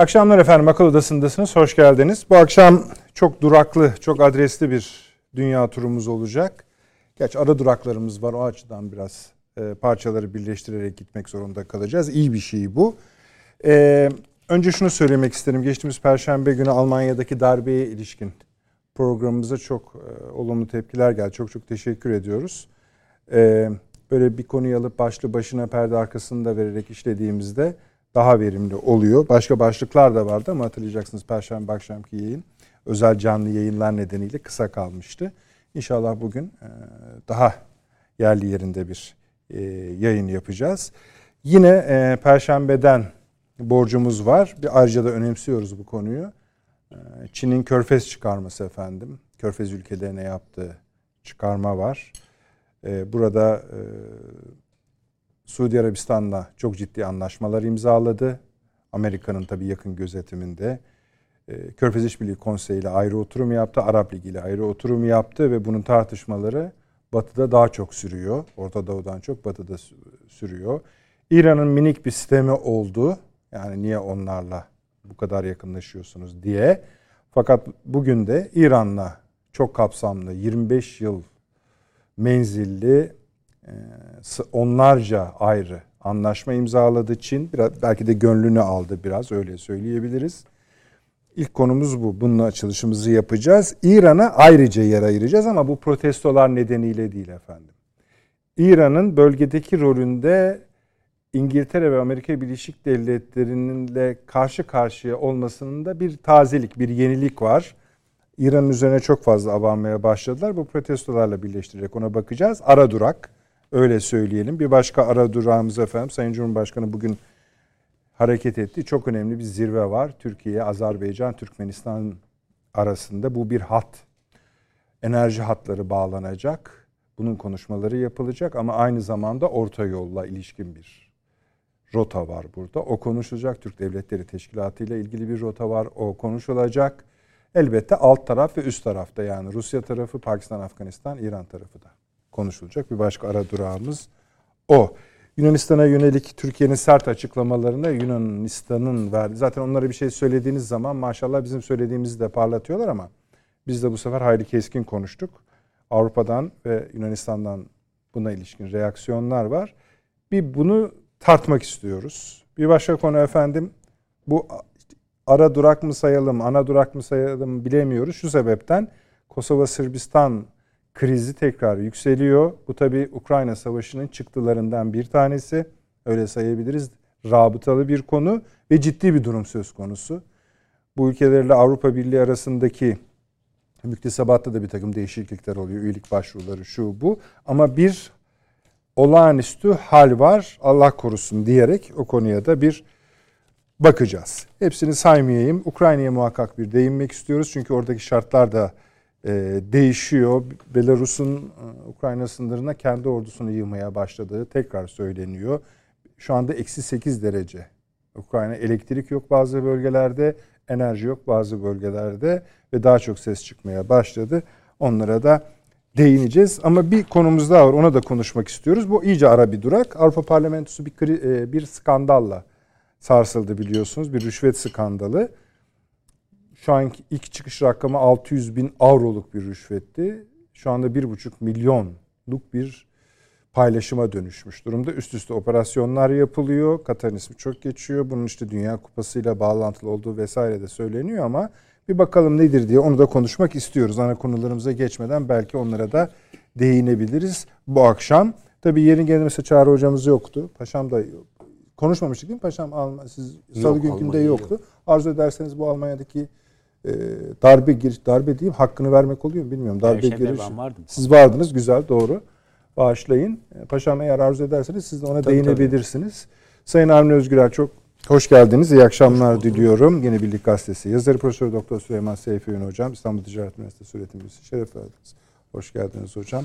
Akşamlar efendim. Akıl Odası'ndasınız. Hoş geldiniz. Bu akşam çok duraklı, çok adresli bir dünya turumuz olacak. Gerçi ara duraklarımız var. O açıdan biraz e, parçaları birleştirerek gitmek zorunda kalacağız. İyi bir şey bu. E, önce şunu söylemek isterim. Geçtiğimiz Perşembe günü Almanya'daki darbeye ilişkin programımıza çok e, olumlu tepkiler geldi. Çok çok teşekkür ediyoruz. E, böyle bir konuyu alıp başlı başına perde arkasında vererek işlediğimizde daha verimli oluyor. Başka başlıklar da vardı ama hatırlayacaksınız Perşembe akşamki yayın özel canlı yayınlar nedeniyle kısa kalmıştı. İnşallah bugün e, daha yerli yerinde bir e, yayın yapacağız. Yine e, Perşembe'den borcumuz var. Bir ayrıca da önemsiyoruz bu konuyu. Çin'in körfez çıkarması efendim. Körfez ülkelerine yaptığı çıkarma var. Burada Suudi Arabistan'la çok ciddi anlaşmalar imzaladı. Amerika'nın tabii yakın gözetiminde. Ee, Körfez İşbirliği Konseyi ile ayrı oturum yaptı. Arap Ligi ile ayrı oturum yaptı ve bunun tartışmaları Batı'da daha çok sürüyor. Orta Doğu'dan çok Batı'da sürüyor. İran'ın minik bir sistemi oldu. Yani niye onlarla bu kadar yakınlaşıyorsunuz diye. Fakat bugün de İran'la çok kapsamlı 25 yıl menzilli onlarca ayrı anlaşma imzaladı Çin. Biraz, belki de gönlünü aldı biraz öyle söyleyebiliriz. İlk konumuz bu. Bununla açılışımızı yapacağız. İran'a ayrıca yer ayıracağız ama bu protestolar nedeniyle değil efendim. İran'ın bölgedeki rolünde İngiltere ve Amerika Birleşik Devletleri'ninle karşı karşıya olmasının da bir tazelik, bir yenilik var. İran'ın üzerine çok fazla abanmaya başladılar. Bu protestolarla birleştirerek ona bakacağız. Ara durak Öyle söyleyelim. Bir başka ara durağımız efendim Sayın Cumhurbaşkanı bugün hareket etti. Çok önemli bir zirve var. Türkiye, Azerbaycan, Türkmenistan arasında bu bir hat. Enerji hatları bağlanacak. Bunun konuşmaları yapılacak ama aynı zamanda orta yolla ilişkin bir rota var burada. O konuşulacak. Türk Devletleri Teşkilatı ile ilgili bir rota var. O konuşulacak. Elbette alt taraf ve üst tarafta yani Rusya tarafı, Pakistan, Afganistan, İran tarafı da konuşulacak bir başka ara durağımız o. Yunanistan'a yönelik Türkiye'nin sert açıklamalarına Yunanistan'ın verdi. Zaten onlara bir şey söylediğiniz zaman maşallah bizim söylediğimizi de parlatıyorlar ama biz de bu sefer hayli keskin konuştuk. Avrupa'dan ve Yunanistan'dan buna ilişkin reaksiyonlar var. Bir bunu tartmak istiyoruz. Bir başka konu efendim bu ara durak mı sayalım, ana durak mı sayalım bilemiyoruz. Şu sebepten Kosova Sırbistan krizi tekrar yükseliyor. Bu tabi Ukrayna Savaşı'nın çıktılarından bir tanesi. Öyle sayabiliriz. Rabıtalı bir konu ve ciddi bir durum söz konusu. Bu ülkelerle Avrupa Birliği arasındaki müktesebatta da bir takım değişiklikler oluyor. Üyelik başvuruları şu bu. Ama bir olağanüstü hal var. Allah korusun diyerek o konuya da bir bakacağız. Hepsini saymayayım. Ukrayna'ya muhakkak bir değinmek istiyoruz. Çünkü oradaki şartlar da değişiyor. Belarus'un e, Ukrayna sınırına kendi ordusunu yığmaya başladığı tekrar söyleniyor. Şu anda eksi 8 derece. Ukrayna elektrik yok bazı bölgelerde, enerji yok bazı bölgelerde ve daha çok ses çıkmaya başladı. Onlara da değineceğiz. Ama bir konumuz daha var. Ona da konuşmak istiyoruz. Bu iyice ara bir durak. Avrupa Parlamentosu bir, e, bir skandalla sarsıldı biliyorsunuz. Bir rüşvet skandalı. Şu anki ilk çıkış rakamı 600 bin avroluk bir rüşvetti. Şu anda 1,5 milyonluk bir paylaşıma dönüşmüş durumda. Üst üste operasyonlar yapılıyor. Katar'ın ismi çok geçiyor. Bunun işte Dünya Kupası ile bağlantılı olduğu vesaire de söyleniyor ama bir bakalım nedir diye onu da konuşmak istiyoruz. Ana konularımıza geçmeden belki onlara da değinebiliriz bu akşam. Tabii yerin gelmesi Çağrı hocamız yoktu. Paşam da konuşmamıştık değil mi Paşam? Siz salı Yok, günkünde yoktu. Yok. Arzu ederseniz bu Almanya'daki e, darbe giriş darbe diyeyim hakkını vermek oluyor mu bilmiyorum. Darbe Perşembe giriş. Vardım. Siz vardınız güzel doğru. Bağışlayın. Paşam eğer arzu ederseniz siz de ona tabii, değinebilirsiniz. Tabii. Sayın Avni Özgürel çok Hoş geldiniz. İyi akşamlar Hoş diliyorum. Yeni Birlik Gazetesi yazarı Profesör Doktor Süleyman Seyfi Ün Hocam, İstanbul Ticaret Üniversitesi öğretim üyesi şeref verdiniz. Hoş geldiniz hocam.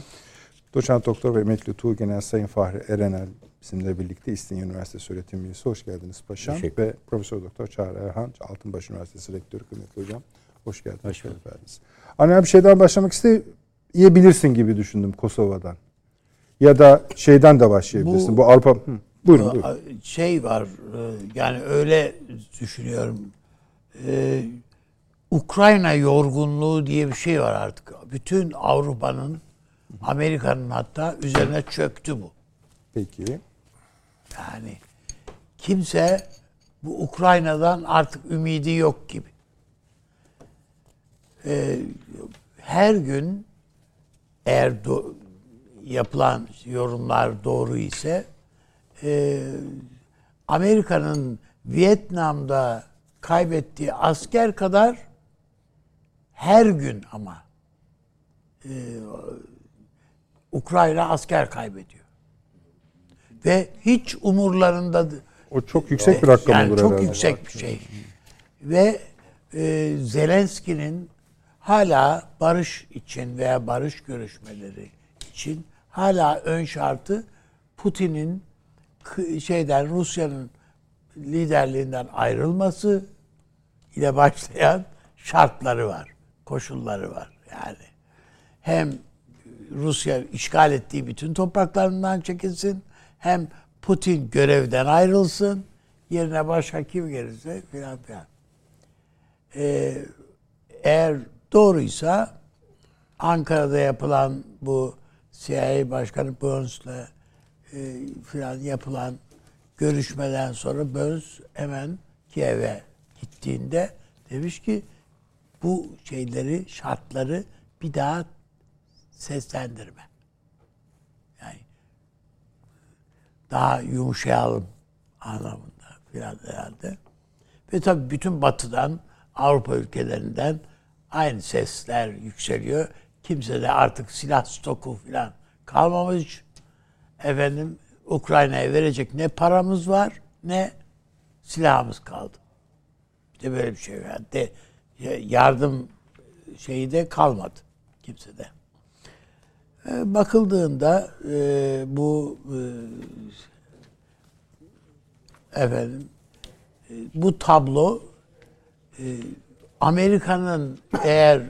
Doçent Doktor ve Emekli Tuğ Genel Sayın Fahri Erenel bizimle birlikte İstinye Üniversitesi öğretim üyesi. Hoş geldiniz paşam. Ve Profesör Doktor Çağrı Erhan, Altınbaş Üniversitesi Rektörü kıymetli hocam. Hoş geldiniz. Hoş verdiniz. Anne bir şeyden başlamak isteyebilirsin gibi düşündüm Kosova'dan. Ya da şeyden de başlayabilirsin. Bu, Bu Avrupa... Hı. Buyurun, buyurun. Şey var e, yani öyle düşünüyorum. Ee, Ukrayna yorgunluğu diye bir şey var artık. Bütün Avrupa'nın, Amerika'nın hatta üzerine çöktü bu. Peki. Yani kimse bu Ukrayna'dan artık ümidi yok gibi. Ee, her gün eğer do- yapılan yorumlar doğru ise e, Amerika'nın Vietnam'da kaybettiği asker kadar her gün ama e, Ukrayna asker kaybediyor. Ve hiç umurlarında o çok yüksek bir rakam yani olur çok herhalde. yüksek bir şey. Ve e, Zelenski'nin hala barış için veya barış görüşmeleri için hala ön şartı Putin'in şeyden Rusya'nın liderliğinden ayrılması ile başlayan şartları var, koşulları var yani. Hem Rusya işgal ettiği bütün topraklarından çekilsin, hem Putin görevden ayrılsın, yerine başka kim gelirse filan filan. Ee, eğer doğruysa Ankara'da yapılan bu CIA Başkanı Burns'la e, filan yapılan görüşmeden sonra Burns hemen Kiev'e gittiğinde demiş ki bu şeyleri, şartları bir daha seslendirme. Yani daha yumuşayalım anlamında filan herhalde. Ve tabii bütün batıdan, Avrupa ülkelerinden aynı sesler yükseliyor. Kimse de artık silah stoku filan kalmamış efendim Ukrayna'ya verecek ne paramız var ne silahımız kaldı. Bir de böyle bir şey var. De, yardım şeyi de kalmadı kimsede. E, bakıldığında e, bu e, efendim e, bu tablo e, Amerika'nın eğer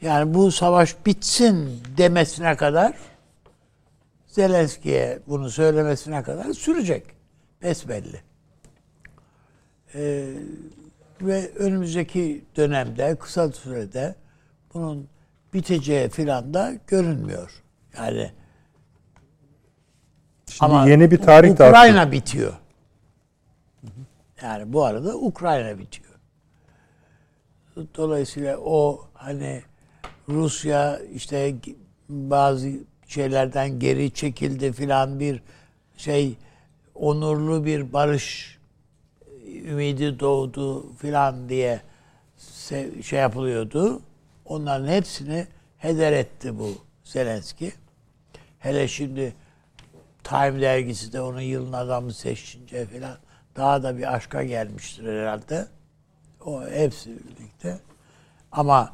yani bu savaş bitsin demesine kadar Zelenski'ye bunu söylemesine kadar sürecek. Besbelli. Ee, ve önümüzdeki dönemde, kısa sürede bunun biteceği filan da görünmüyor. Yani Şimdi ama yeni bir tarih Ukrayna da bitiyor. Yani bu arada Ukrayna bitiyor. Dolayısıyla o hani Rusya işte bazı şeylerden geri çekildi filan bir şey onurlu bir barış ümidi doğdu filan diye şey yapılıyordu. Onların hepsini heder etti bu Zelenski. Hele şimdi Time dergisi de onun yılın adamı seçince filan daha da bir aşka gelmiştir herhalde. O hepsi birlikte. Ama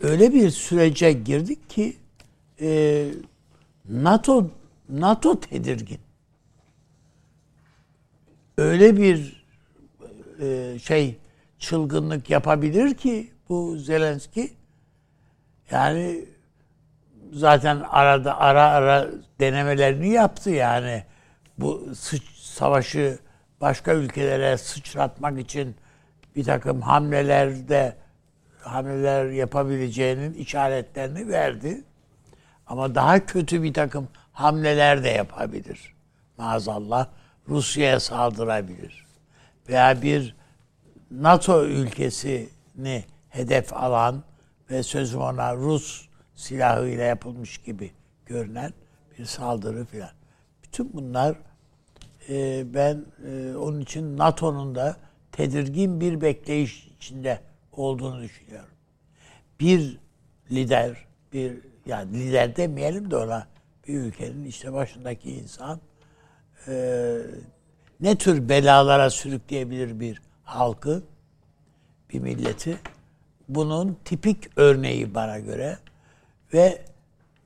öyle bir sürece girdik ki e, NATO NATO tedirgin. Öyle bir e, şey çılgınlık yapabilir ki bu Zelenski yani zaten arada ara ara denemelerini yaptı yani bu sıç, savaşı başka ülkelere sıçratmak için bir takım hamlelerde hamleler yapabileceğinin işaretlerini verdi. Ama daha kötü bir takım hamleler de yapabilir. Maazallah Rusya'ya saldırabilir. Veya bir NATO ülkesini hedef alan ve sözüm ona Rus silahıyla yapılmış gibi görünen bir saldırı filan. Bütün bunlar e, ben e, onun için NATO'nun da tedirgin bir bekleyiş içinde olduğunu düşünüyorum. Bir lider, bir yani lider demeyelim de ona bir ülkenin işte başındaki insan e, ne tür belalara sürükleyebilir bir halkı, bir milleti? Bunun tipik örneği bana göre ve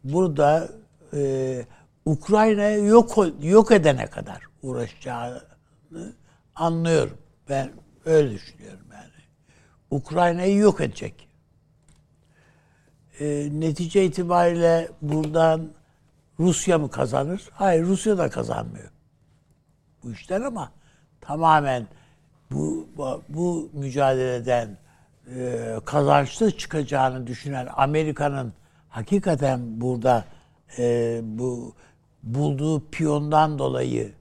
burada e, Ukrayna'yı yok yok edene kadar uğraşacağını anlıyorum. Ben öyle düşünüyorum yani. Ukrayna'yı yok edecek. E, netice itibariyle buradan Rusya mı kazanır? Hayır Rusya da kazanmıyor. Bu işler ama tamamen bu bu, mücadeleden e, kazançlı çıkacağını düşünen Amerika'nın hakikaten burada e, bu bulduğu piyondan dolayı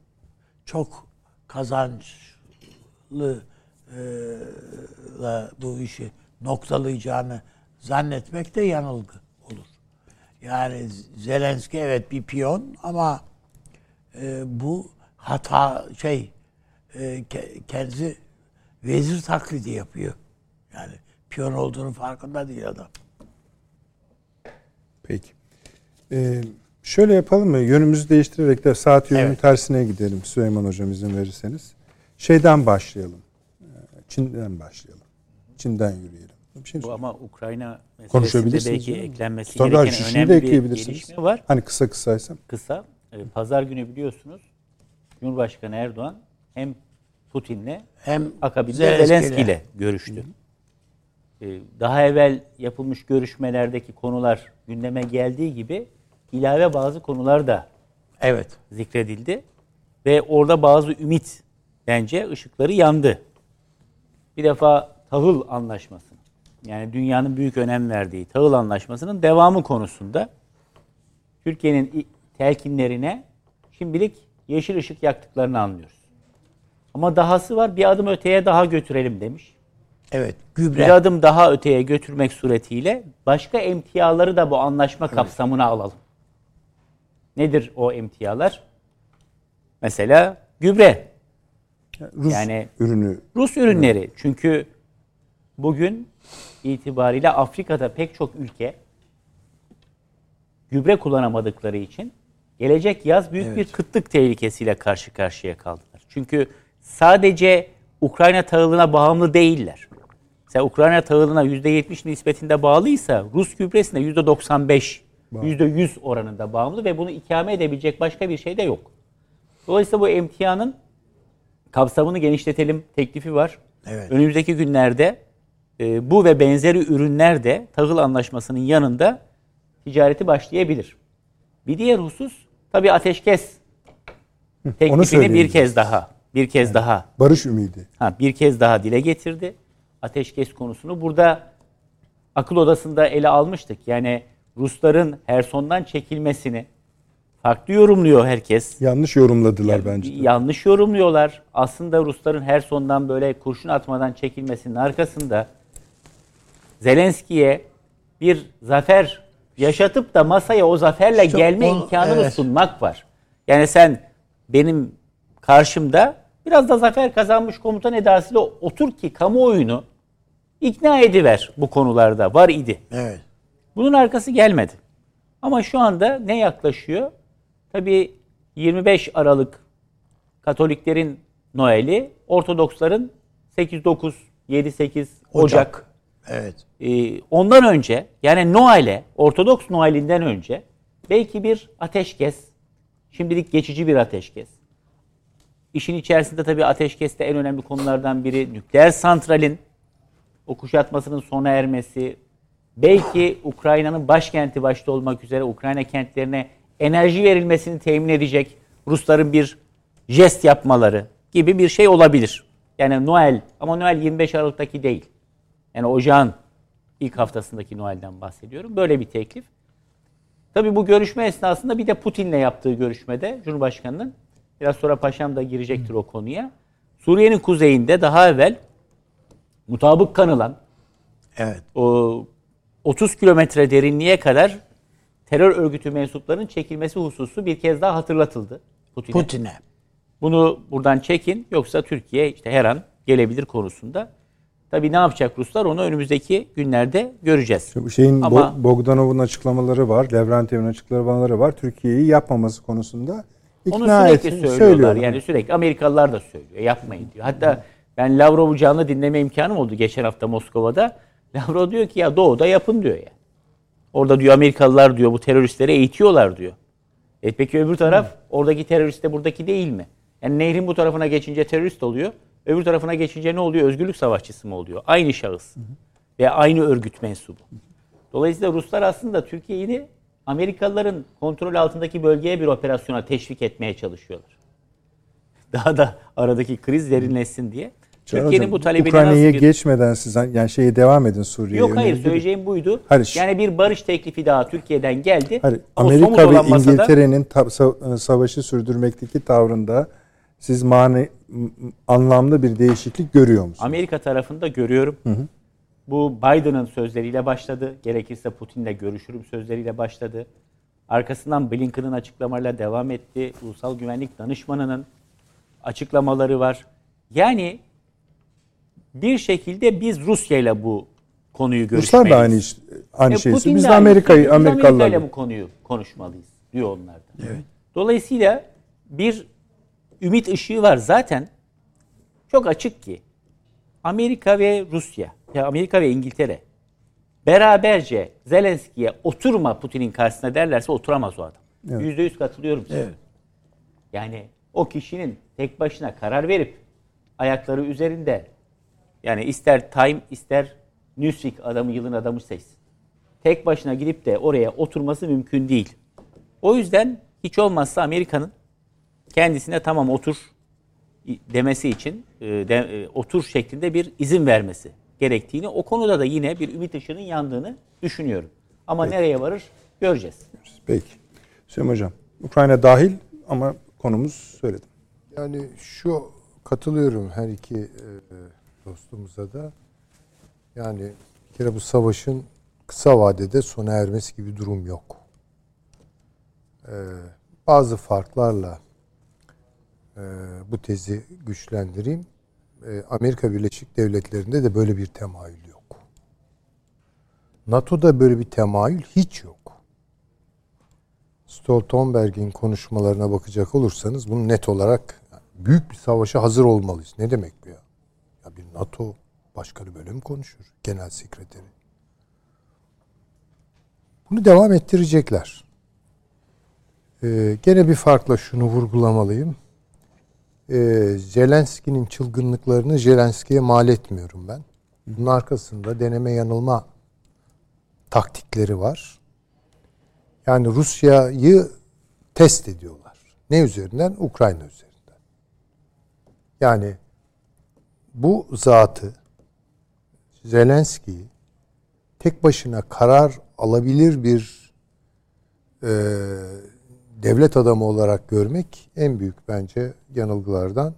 çok kazançlı e, bu işi noktalayacağını zannetmek de yanılgı olur. Yani Zelenski evet bir piyon ama e, bu hata şey e, kendisi vezir taklidi yapıyor. Yani piyon olduğunu farkında değil adam. Peki. Ee, şöyle yapalım mı? Yönümüzü değiştirerek de saat yönünün evet. tersine gidelim Süleyman Hocam izin verirseniz. Şeyden başlayalım. Ee, Çin'den başlayalım. Çin'den yürüyelim. Bir şey Bu ama Ukrayna meselesinde belki eklenmesi Tabii gereken önemli de bir gelişme var. Hani kısa kısaysam. Kısa. Ee, pazar günü biliyorsunuz Cumhurbaşkanı Erdoğan hem Putin'le hem akabinde Zelenski ile görüştü. Hı hı. Ee, daha evvel yapılmış görüşmelerdeki konular gündeme geldiği gibi ilave bazı konular da evet zikredildi ve orada bazı ümit bence ışıkları yandı. Bir defa tahıl anlaşması yani dünyanın büyük önem verdiği tahıl anlaşmasının devamı konusunda Türkiye'nin telkinlerine şimdilik yeşil ışık yaktıklarını anlıyoruz. Ama dahası var bir adım öteye daha götürelim demiş. Evet. Gübre. Bir adım daha öteye götürmek suretiyle başka emtiaları da bu anlaşma evet. kapsamına alalım. Nedir o emtialar? Mesela gübre. Rus yani ürünü. Rus ürünleri. Evet. Çünkü bugün itibariyle Afrika'da pek çok ülke gübre kullanamadıkları için gelecek yaz büyük evet. bir kıtlık tehlikesiyle karşı karşıya kaldılar. Çünkü sadece Ukrayna tahılına bağımlı değiller. Mesela Ukrayna tahılına %70 nispetinde bağlıysa Rus gübresine %95, %100 oranında bağımlı ve bunu ikame edebilecek başka bir şey de yok. Dolayısıyla bu emtianın kapsamını genişletelim teklifi var. Evet. Önümüzdeki günlerde e, bu ve benzeri ürünler de tahıl anlaşmasının yanında ticareti başlayabilir. Bir diğer husus tabii ateşkes teklifini bir kez daha bir kez yani, daha barış ümidi. Ha bir kez daha dile getirdi ateşkes konusunu. Burada akıl odasında ele almıştık. Yani Rusların Herson'dan çekilmesini farklı yorumluyor herkes. Yanlış yorumladılar ya, bence. De. Yanlış yorumluyorlar. Aslında Rusların Herson'dan böyle kurşun atmadan çekilmesinin arkasında Zelenski'ye bir zafer yaşatıp da masaya o zaferle işte gelme o, imkanını evet. sunmak var. Yani sen benim karşımda biraz da zafer kazanmış komutan edasıyla otur ki kamuoyunu ikna ediver bu konularda. Var idi. Evet. Bunun arkası gelmedi. Ama şu anda ne yaklaşıyor? Tabii 25 Aralık Katoliklerin Noel'i, Ortodoksların 8-9, 7-8 Ocak. Ocak. Evet. Ee, ondan önce yani Noel'e, Ortodoks Noel'inden önce belki bir ateşkes, şimdilik geçici bir ateşkes. İşin içerisinde tabii ateşkeste en önemli konulardan biri nükleer santralin o kuşatmasının sona ermesi, belki Ukrayna'nın başkenti başta olmak üzere Ukrayna kentlerine enerji verilmesini temin edecek Rusların bir jest yapmaları gibi bir şey olabilir. Yani Noel ama Noel 25 Aralık'taki değil. Yani ocağın ilk haftasındaki Noel'den bahsediyorum. Böyle bir teklif. Tabi bu görüşme esnasında bir de Putin'le yaptığı görüşmede Cumhurbaşkanı'nın biraz sonra Paşam da girecektir o konuya. Suriye'nin kuzeyinde daha evvel mutabık kanılan evet. o 30 kilometre derinliğe kadar terör örgütü mensuplarının çekilmesi hususu bir kez daha hatırlatıldı Putin'e. Putin'e. Bunu buradan çekin yoksa Türkiye işte her an gelebilir konusunda. Tabii ne yapacak Ruslar onu önümüzdeki günlerde göreceğiz. Bu şeyin Ama, Bogdanov'un açıklamaları var, Levrentiyev'in açıklamaları var. Türkiye'yi yapmaması konusunda Onu İkna sürekli et- söylüyorlar. söylüyorlar. Yani sürekli Amerikalılar da söylüyor. Yapmayın diyor. Hatta ben Lavrov'u canlı dinleme imkanım oldu geçen hafta Moskova'da. Lavrov diyor ki ya doğuda yapın diyor ya. Orada diyor Amerikalılar diyor bu teröristleri eğitiyorlar diyor. E peki öbür taraf oradaki terörist de buradaki değil mi? Yani nehrin bu tarafına geçince terörist oluyor. Öbür tarafına geçince ne oluyor? Özgürlük savaşçısı mı oluyor? Aynı şahıs. Ve aynı örgüt mensubu. Dolayısıyla Ruslar aslında Türkiye'yi Amerikalıların kontrol altındaki bölgeye bir operasyona teşvik etmeye çalışıyorlar. Daha da aradaki kriz derinleşsin diye. Türkiye'nin Hocam, bu talebini Ukrayna'ya nasıl bir... geçmeden siz yani şeye devam edin Suriye'ye. Yok hayır söyleyeceğim buydu. Hayır. Yani bir barış teklifi daha Türkiye'den geldi. Hayır, Amerika ve masada- İngiltere'nin ta- sa- savaşı sürdürmekteki tavrında siz mani anlamlı bir değişiklik görüyor musunuz? Amerika tarafında görüyorum. Bu Biden'ın sözleriyle başladı. Gerekirse Putin'le görüşürüm sözleriyle başladı. Arkasından Blinken'ın açıklamalarıyla devam etti. Ulusal Güvenlik Danışmanı'nın açıklamaları var. Yani bir şekilde biz Rusya ile bu konuyu görüşmeliyiz. Ruslar da aynı iş, aynı E. Putin Biz de Amerika'yı şeyi- biz Amerika Amerikalılarla. bu konuyu konuşmalıyız diyor onlar da. Dolayısıyla bir ümit ışığı var zaten. Çok açık ki Amerika ve Rusya, ya Amerika ve İngiltere beraberce Zelenski'ye oturma Putin'in karşısına derlerse oturamaz o adam. Yüzde yüz katılıyorum size. Evet. Yani o kişinin tek başına karar verip ayakları üzerinde yani ister Time ister Newsweek adamı yılın adamı seçsin. Tek başına gidip de oraya oturması mümkün değil. O yüzden hiç olmazsa Amerika'nın kendisine tamam otur demesi için e, de, e, otur şeklinde bir izin vermesi gerektiğini o konuda da yine bir ümit ışığının yandığını düşünüyorum. Ama nereye varır göreceğiz. Peki. Süleyman Hocam, Ukrayna dahil ama konumuz söyledim. Yani şu katılıyorum her iki e, dostumuza da. Yani bir kere bu savaşın kısa vadede sona ermesi gibi durum yok. E, bazı farklarla e, bu tezi güçlendireyim. E, Amerika Birleşik Devletleri'nde de böyle bir temayül yok. NATO'da böyle bir temayül hiç yok. Stoltenberg'in konuşmalarına bakacak olursanız bunu net olarak büyük bir savaşa hazır olmalıyız. Ne demek bu ya? Ya bir NATO başkanı böyle mi konuşur? Genel sekreteri. Bunu devam ettirecekler. Ee, gene bir farkla şunu vurgulamalıyım. Ee, Zelenski'nin çılgınlıklarını Zelenski'ye mal etmiyorum ben. Bunun arkasında deneme yanılma taktikleri var. Yani Rusya'yı test ediyorlar. Ne üzerinden? Ukrayna üzerinden. Yani bu zatı Zelenski'yi tek başına karar alabilir bir e, devlet adamı olarak görmek en büyük bence yanılgılardan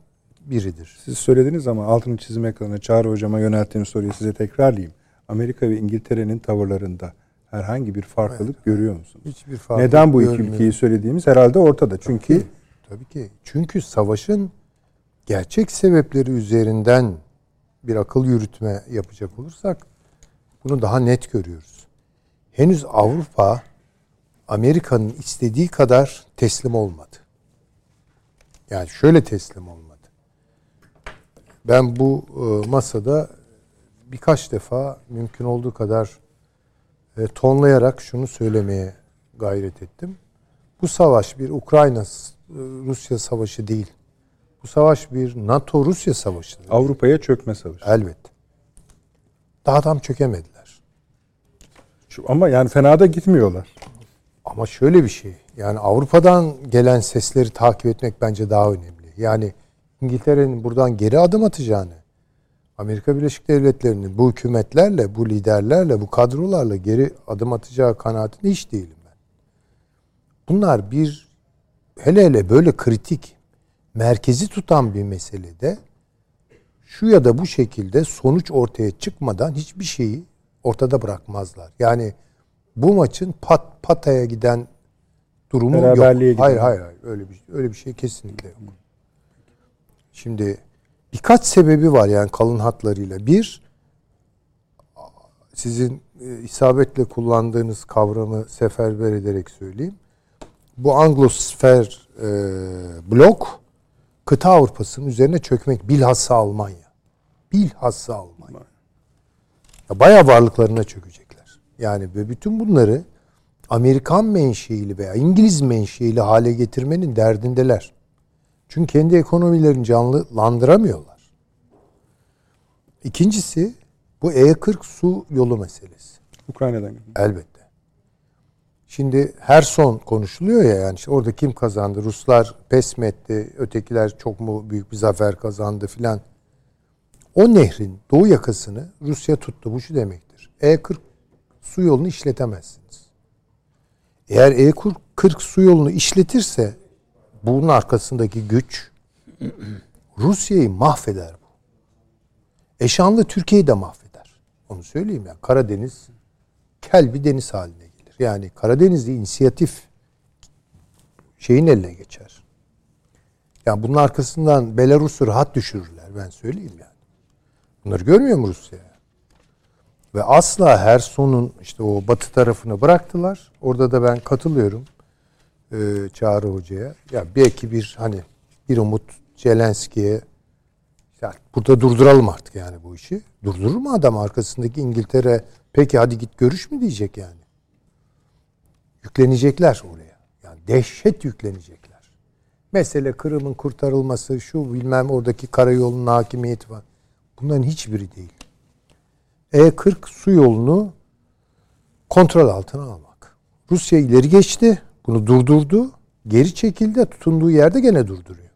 biridir. Siz söylediniz ama altını çizim ekranına Çağrı Hocam'a yönelttiğim soruyu size tekrarlayayım. Amerika ve İngiltere'nin tavırlarında herhangi bir farklılık görüyor musunuz? Hiçbir fark Neden bu iki görmüyorum. ülkeyi söylediğimiz herhalde ortada. Çünkü Tabii, tabii ki. Çünkü savaşın gerçek sebepleri üzerinden bir akıl yürütme yapacak olursak bunu daha net görüyoruz. Henüz Avrupa Amerika'nın istediği kadar teslim olmadı. Yani şöyle teslim olmadı. Ben bu e, masada birkaç defa mümkün olduğu kadar e, tonlayarak şunu söylemeye gayret ettim. Bu savaş bir Ukrayna-Rusya savaşı değil. Bu savaş bir NATO-Rusya savaşıdır. Avrupa'ya çökme savaşı. Elbet. Daha tam çökemediler. Şu- Ama yani fena da gitmiyorlar. Ama şöyle bir şey. Yani Avrupa'dan gelen sesleri takip etmek bence daha önemli. Yani İngiltere'nin buradan geri adım atacağını, Amerika Birleşik Devletleri'nin bu hükümetlerle, bu liderlerle, bu kadrolarla geri adım atacağı kanaatinde hiç değilim ben. Bunlar bir hele hele böyle kritik, merkezi tutan bir meselede şu ya da bu şekilde sonuç ortaya çıkmadan hiçbir şeyi ortada bırakmazlar. Yani bu maçın pat pataya giden durumu yok. Hayır hayır hayır öyle bir öyle bir şey kesinlikle yok. Şimdi birkaç sebebi var yani kalın hatlarıyla. Bir sizin e, isabetle kullandığınız kavramı seferber ederek söyleyeyim. bu Anglosfer e, blok kıta Avrupa'sının üzerine çökmek bilhassa Almanya. Bilhassa Almanya. Ya bayağı varlıklarına çökecekler. Yani ve bütün bunları Amerikan menşeili veya İngiliz menşeili hale getirmenin derdindeler. Çünkü kendi ekonomilerini canlılandıramıyorlar. İkincisi bu E40 su yolu meselesi. Ukrayna'dan. Elbette. Şimdi her son konuşuluyor ya yani işte orada kim kazandı? Ruslar pes mi etti? Ötekiler çok mu büyük bir zafer kazandı filan. O nehrin doğu yakasını Rusya tuttu. Bu şu demektir. E40 su yolunu işletemezsiniz. Eğer E40 su yolunu işletirse bunun arkasındaki güç Rusya'yı mahveder bu. Eşanlı Türkiye'yi de mahveder. Onu söyleyeyim ya. Karadeniz kel bir deniz haline. Yani Karadeniz'de inisiyatif şeyin eline geçer. Yani bunun arkasından Belarus'u rahat düşürürler. Ben söyleyeyim yani. Bunları görmüyor mu Rusya? Ve asla her sonun işte o batı tarafını bıraktılar. Orada da ben katılıyorum e, Çağrı Hoca'ya. Ya belki bir hani bir umut Zelenski'ye ya burada durduralım artık yani bu işi. Durdurur mu adam arkasındaki İngiltere peki hadi git görüş mü diyecek yani. Yüklenecekler oraya. Yani dehşet yüklenecekler. Mesele Kırım'ın kurtarılması, şu bilmem oradaki karayolunun hakimiyeti var. Bunların hiçbiri değil. E40 su yolunu kontrol altına almak. Rusya ileri geçti. Bunu durdurdu. Geri çekildi. Tutunduğu yerde gene durduruyor.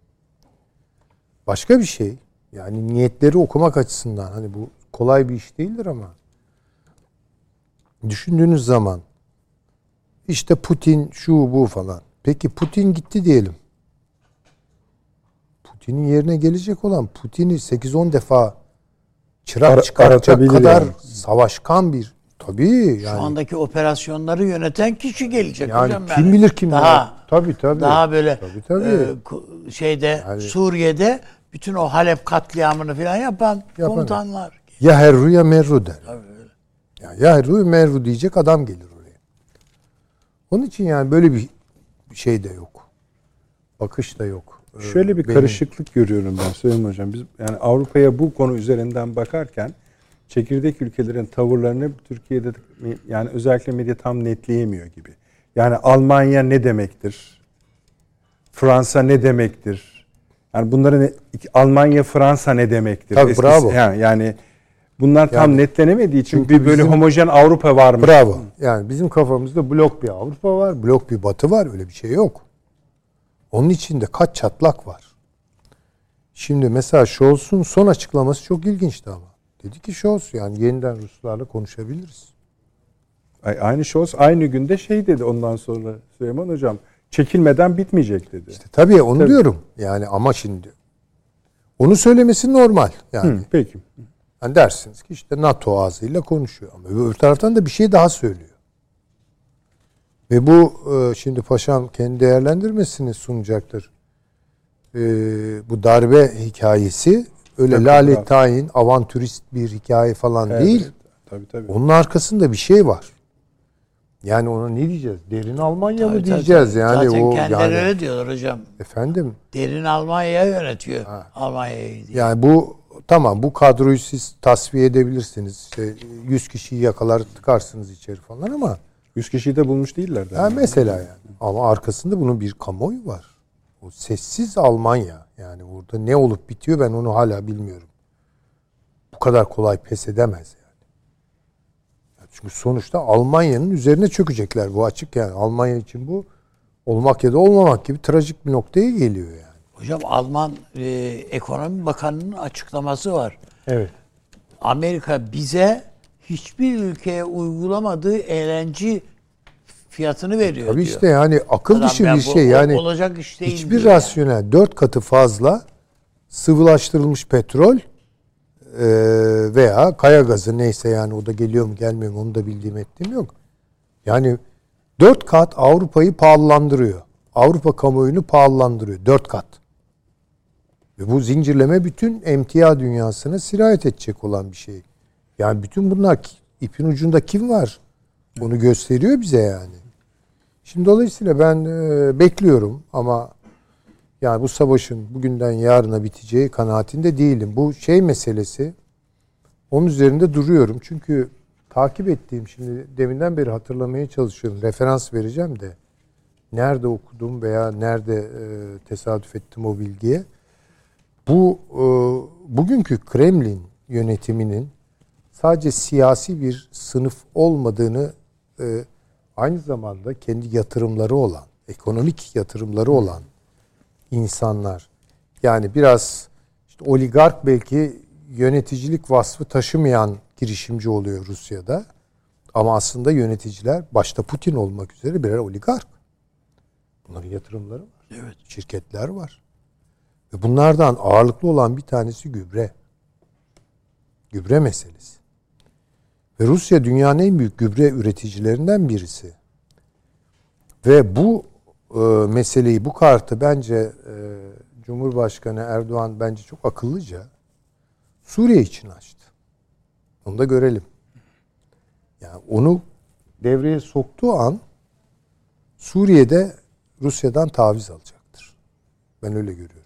Başka bir şey. Yani niyetleri okumak açısından hani bu kolay bir iş değildir ama düşündüğünüz zaman işte Putin şu bu falan. Peki Putin gitti diyelim. Putin'in yerine gelecek olan Putin'i 8-10 defa çırak Ara, çıkartacak kadar yani. savaşkan bir tabii yani. Şu andaki operasyonları yöneten kişi gelecek yani hocam. Kim bilir kim daha. Tabii tabii. Daha böyle tabii, tabii. E, şeyde yani, Suriye'de bütün o Halep katliamını falan yapan, yapan komutanlar. Ya Herru ya Merru der. Tabii öyle. Ya, ya Herru ya Merru diyecek adam gelir. Onun için yani böyle bir şey de yok. Bakış da yok. Şöyle bir Benim... karışıklık görüyorum ben Süleyman Hocam. Biz yani Avrupa'ya bu konu üzerinden bakarken çekirdek ülkelerin tavırlarını Türkiye'de yani özellikle medya tam netleyemiyor gibi. Yani Almanya ne demektir? Fransa ne demektir? Yani bunların Almanya Fransa ne demektir? Tabii Eskisi, bravo. Yani, yani bunlar yani, tam netlenemediği için çünkü bir böyle bizim, homojen Avrupa var mı? Bravo. Yani bizim kafamızda blok bir Avrupa var, blok bir Batı var. Öyle bir şey yok. Onun içinde kaç çatlak var. Şimdi mesela Scholz'un son açıklaması çok ilginçti ama. Dedi ki Scholz yani yeniden Ruslarla konuşabiliriz. Aynı Scholz aynı günde şey dedi ondan sonra Süleyman Hocam çekilmeden bitmeyecek dedi. İşte tabii onu tabii. diyorum. Yani ama şimdi onu söylemesi normal yani. Hı, peki. Yani dersiniz ki işte NATO ağzıyla konuşuyor ama öbür taraftan da bir şey daha söylüyor. Ve bu e, şimdi paşam kendi değerlendirmesini sunacaktır. E, bu darbe hikayesi öyle tabii, lale tabii. tayin, avantürist bir hikaye falan evet, değil. Tabii tabii. Onun arkasında bir şey var. Yani ona ne diyeceğiz? Derin Almanya tabii, mı diyeceğiz? Tabii. Yani Zaten o kendileri yani, öyle diyorlar hocam. Efendim? Derin Almanya yönetiyor. Almanya'yı diye. Yani bu tamam bu kadroyu siz tasfiye edebilirsiniz. İşte 100 kişiyi yakalar tıkarsınız içeri falan ama 100 kişiyi de bulmuş değiller. Yani mesela yani. Ama arkasında bunun bir kamuoyu var. O sessiz Almanya. Yani orada ne olup bitiyor ben onu hala bilmiyorum. Bu kadar kolay pes edemez yani. Çünkü sonuçta Almanya'nın üzerine çökecekler. Bu açık yani. Almanya için bu olmak ya da olmamak gibi trajik bir noktaya geliyor yani. Hocam Alman e, Ekonomi Bakanı'nın açıklaması var. Evet. Amerika bize hiçbir ülkeye uygulamadığı eğlence fiyatını veriyor Tabii diyor. işte yani akıl Adam dışı bir şey. Yani olacak iş değil hiçbir rasyonel dört katı fazla sıvılaştırılmış petrol e, veya kaya gazı neyse yani o da geliyor mu gelmiyor mu onu da bildiğim ettiğim yok. Yani dört kat Avrupa'yı pahalandırıyor. Avrupa kamuoyunu pahalandırıyor. Dört kat. Ve bu zincirleme bütün emtia dünyasına sirayet edecek olan bir şey. Yani bütün bunlar ipin ucunda kim var? Bunu gösteriyor bize yani. Şimdi dolayısıyla ben e, bekliyorum ama yani bu savaşın bugünden yarına biteceği kanaatinde değilim. Bu şey meselesi onun üzerinde duruyorum. Çünkü takip ettiğim şimdi deminden beri hatırlamaya çalışıyorum. Referans vereceğim de nerede okudum veya nerede e, tesadüf ettim o bilgiye. Bu e, bugünkü Kremlin yönetiminin sadece siyasi bir sınıf olmadığını e, aynı zamanda kendi yatırımları olan, ekonomik yatırımları olan insanlar. Yani biraz işte oligark belki yöneticilik vasfı taşımayan girişimci oluyor Rusya'da. Ama aslında yöneticiler başta Putin olmak üzere birer oligark. Bunların yatırımları var. Evet. Şirketler var. Ve bunlardan ağırlıklı olan bir tanesi gübre. Gübre meselesi. Ve Rusya dünyanın en büyük gübre üreticilerinden birisi. Ve bu e, meseleyi, bu kartı bence e, Cumhurbaşkanı Erdoğan bence çok akıllıca Suriye için açtı. Onu da görelim. Yani onu devreye soktuğu an Suriye'de Rusya'dan taviz alacaktır. Ben öyle görüyorum.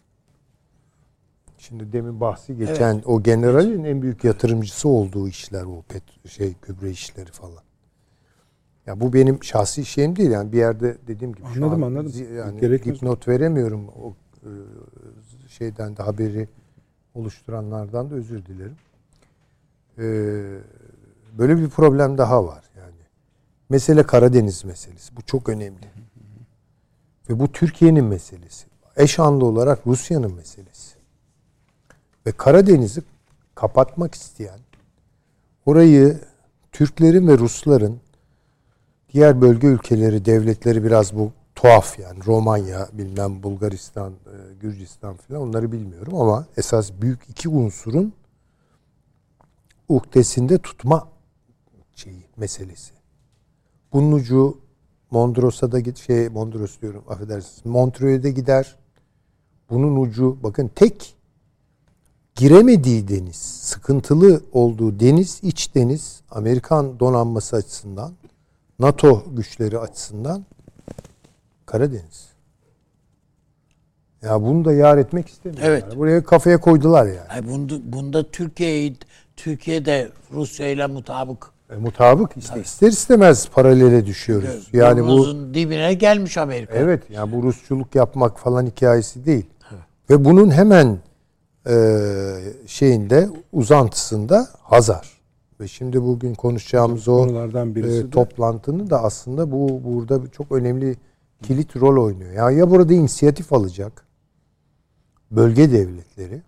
Şimdi demin bahsi geçen evet. o generalin en büyük yatırımcısı olduğu işler o pet şey gübre işleri falan. Ya bu benim şahsi şeyim değil yani bir yerde dediğim gibi anladım şu an, anladım. Yani Gerekmez. dipnot veremiyorum o e, şeyden de haberi oluşturanlardan da özür dilerim. Ee, böyle bir problem daha var yani. Mesele Karadeniz meselesi. Bu çok önemli. Ve bu Türkiye'nin meselesi. Eş anlı olarak Rusya'nın meselesi. Ve Karadeniz'i kapatmak isteyen, orayı Türklerin ve Rusların diğer bölge ülkeleri, devletleri biraz bu tuhaf yani. Romanya, bilmem Bulgaristan, e, Gürcistan falan onları bilmiyorum ama esas büyük iki unsurun uhdesinde tutma şeyi, meselesi. Bunun ucu Mondros'a da git şey Mondros diyorum affedersiniz. Montreux'e de gider. Bunun ucu bakın tek giremediği deniz, sıkıntılı olduğu deniz, iç deniz Amerikan donanması açısından, NATO güçleri açısından Karadeniz. Ya bunu da yar etmek istemiyorlar. Evet. Buraya kafaya koydular yani. Ay bunda, bunda Türkiye Türkiye'de Rusya ile mutabık. E, mutabık işte ister istemez paralele düşüyoruz. Evet, yani bu dibine gelmiş Amerika. Evet ya yani bu Rusçuluk yapmak falan hikayesi değil. Evet. Ve bunun hemen e, şeyinde uzantısında Hazar. Ve şimdi bugün konuşacağımız o e, toplantının da aslında bu burada çok önemli kilit rol oynuyor. Yani ya burada inisiyatif alacak bölge devletleri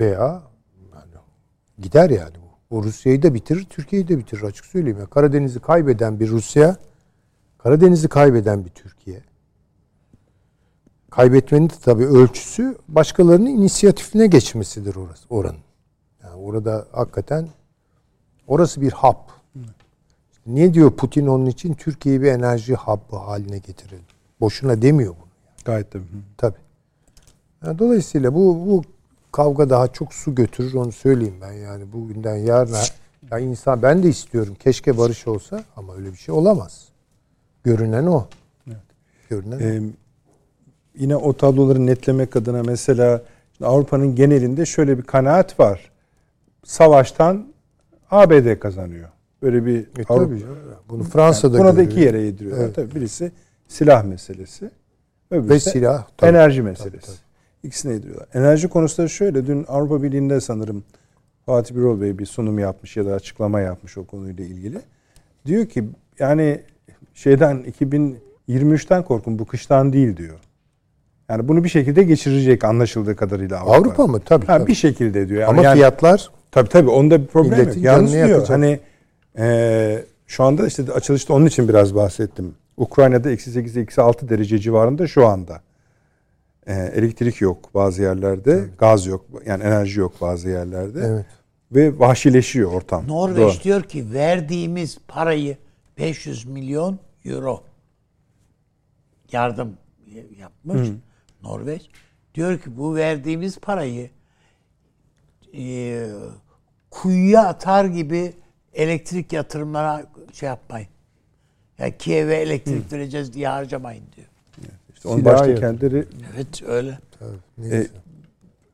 veya yani gider yani bu. O Rusya'yı da bitirir, Türkiye'yi de bitirir açık söyleyeyim. Ya. Karadeniz'i kaybeden bir Rusya, Karadeniz'i kaybeden bir Türkiye. Kaybetmenin de tabii ölçüsü başkalarının inisiyatifine geçmesidir orası, oranın. Yani orada hakikaten orası bir hap. Niye diyor Putin onun için Türkiye'yi bir enerji hub'ı haline getirelim. Boşuna demiyor bunu. Gayet tabii. Tabii. Yani dolayısıyla bu bu kavga daha çok su götürür onu söyleyeyim ben yani bugünden yarına ya insan ben de istiyorum keşke barış olsa ama öyle bir şey olamaz. Görünen o. Evet. Görünen ee, o. Yine o tabloları netlemek adına mesela Avrupa'nın genelinde şöyle bir kanaat var. Savaştan ABD kazanıyor. Böyle bir e, Avrupa. Tabii. Bunu Fransa'da yani buna da iki yere yediriyorlar. Evet. Tabii birisi silah meselesi. Ve silah. Tabii. Enerji meselesi. Tabii, tabii. İkisine yediriyorlar. Enerji konusunda şöyle. Dün Avrupa Birliği'nde sanırım Fatih Birol Bey bir sunum yapmış ya da açıklama yapmış o konuyla ilgili. Diyor ki yani şeyden 2023'ten korkun bu kıştan değil diyor. Yani bunu bir şekilde geçirecek anlaşıldığı kadarıyla Avrupa. Avrupa mı? Tabii, ha, tabii. Bir şekilde diyor. Yani Ama yani, fiyatlar Tabii tabii onda bir problem yok. Yalnız diyor yakacak. hani e, şu anda işte açılışta onun için biraz bahsettim. Ukrayna'da eksi 8 eksi 6 derece civarında şu anda. E, elektrik yok bazı yerlerde. Evet. Gaz yok. Yani enerji yok bazı yerlerde. Evet. Ve vahşileşiyor ortam. Norveç Doğru. diyor ki verdiğimiz parayı 500 milyon euro yardım yapmış Hı. Norveç. Diyor ki bu verdiğimiz parayı e, kuyuya atar gibi elektrik yatırımlara şey yapmayın. Ya Kiev'e elektrik vereceğiz diye harcamayın diyor. İşte onun başta kendileri Evet öyle. Neyse.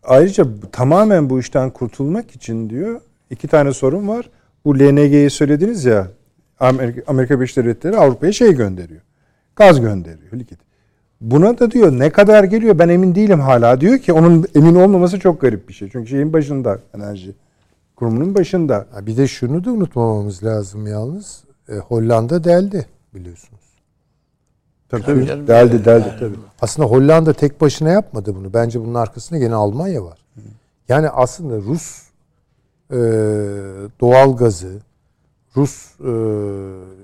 Ayrıca tamamen bu işten kurtulmak için diyor iki tane sorun var. Bu LNG'yi söylediniz ya Amerika, Amerika Birleşik Devletleri Avrupa'ya şey gönderiyor. Gaz gönderiyor likit. Buna da diyor ne kadar geliyor ben emin değilim hala diyor ki onun emin olmaması çok garip bir şey. Çünkü şeyin başında enerji kurumunun başında. Ha, bir de şunu da unutmamamız lazım yalnız. E, Hollanda deldi biliyorsunuz. Tabii Tabii tabii. canım. Deldi deldi Yani tabii. Aslında Hollanda tek başına yapmadı bunu. Bence bunun arkasında gene Almanya var. Yani aslında Rus e, doğal gazı, Rus e,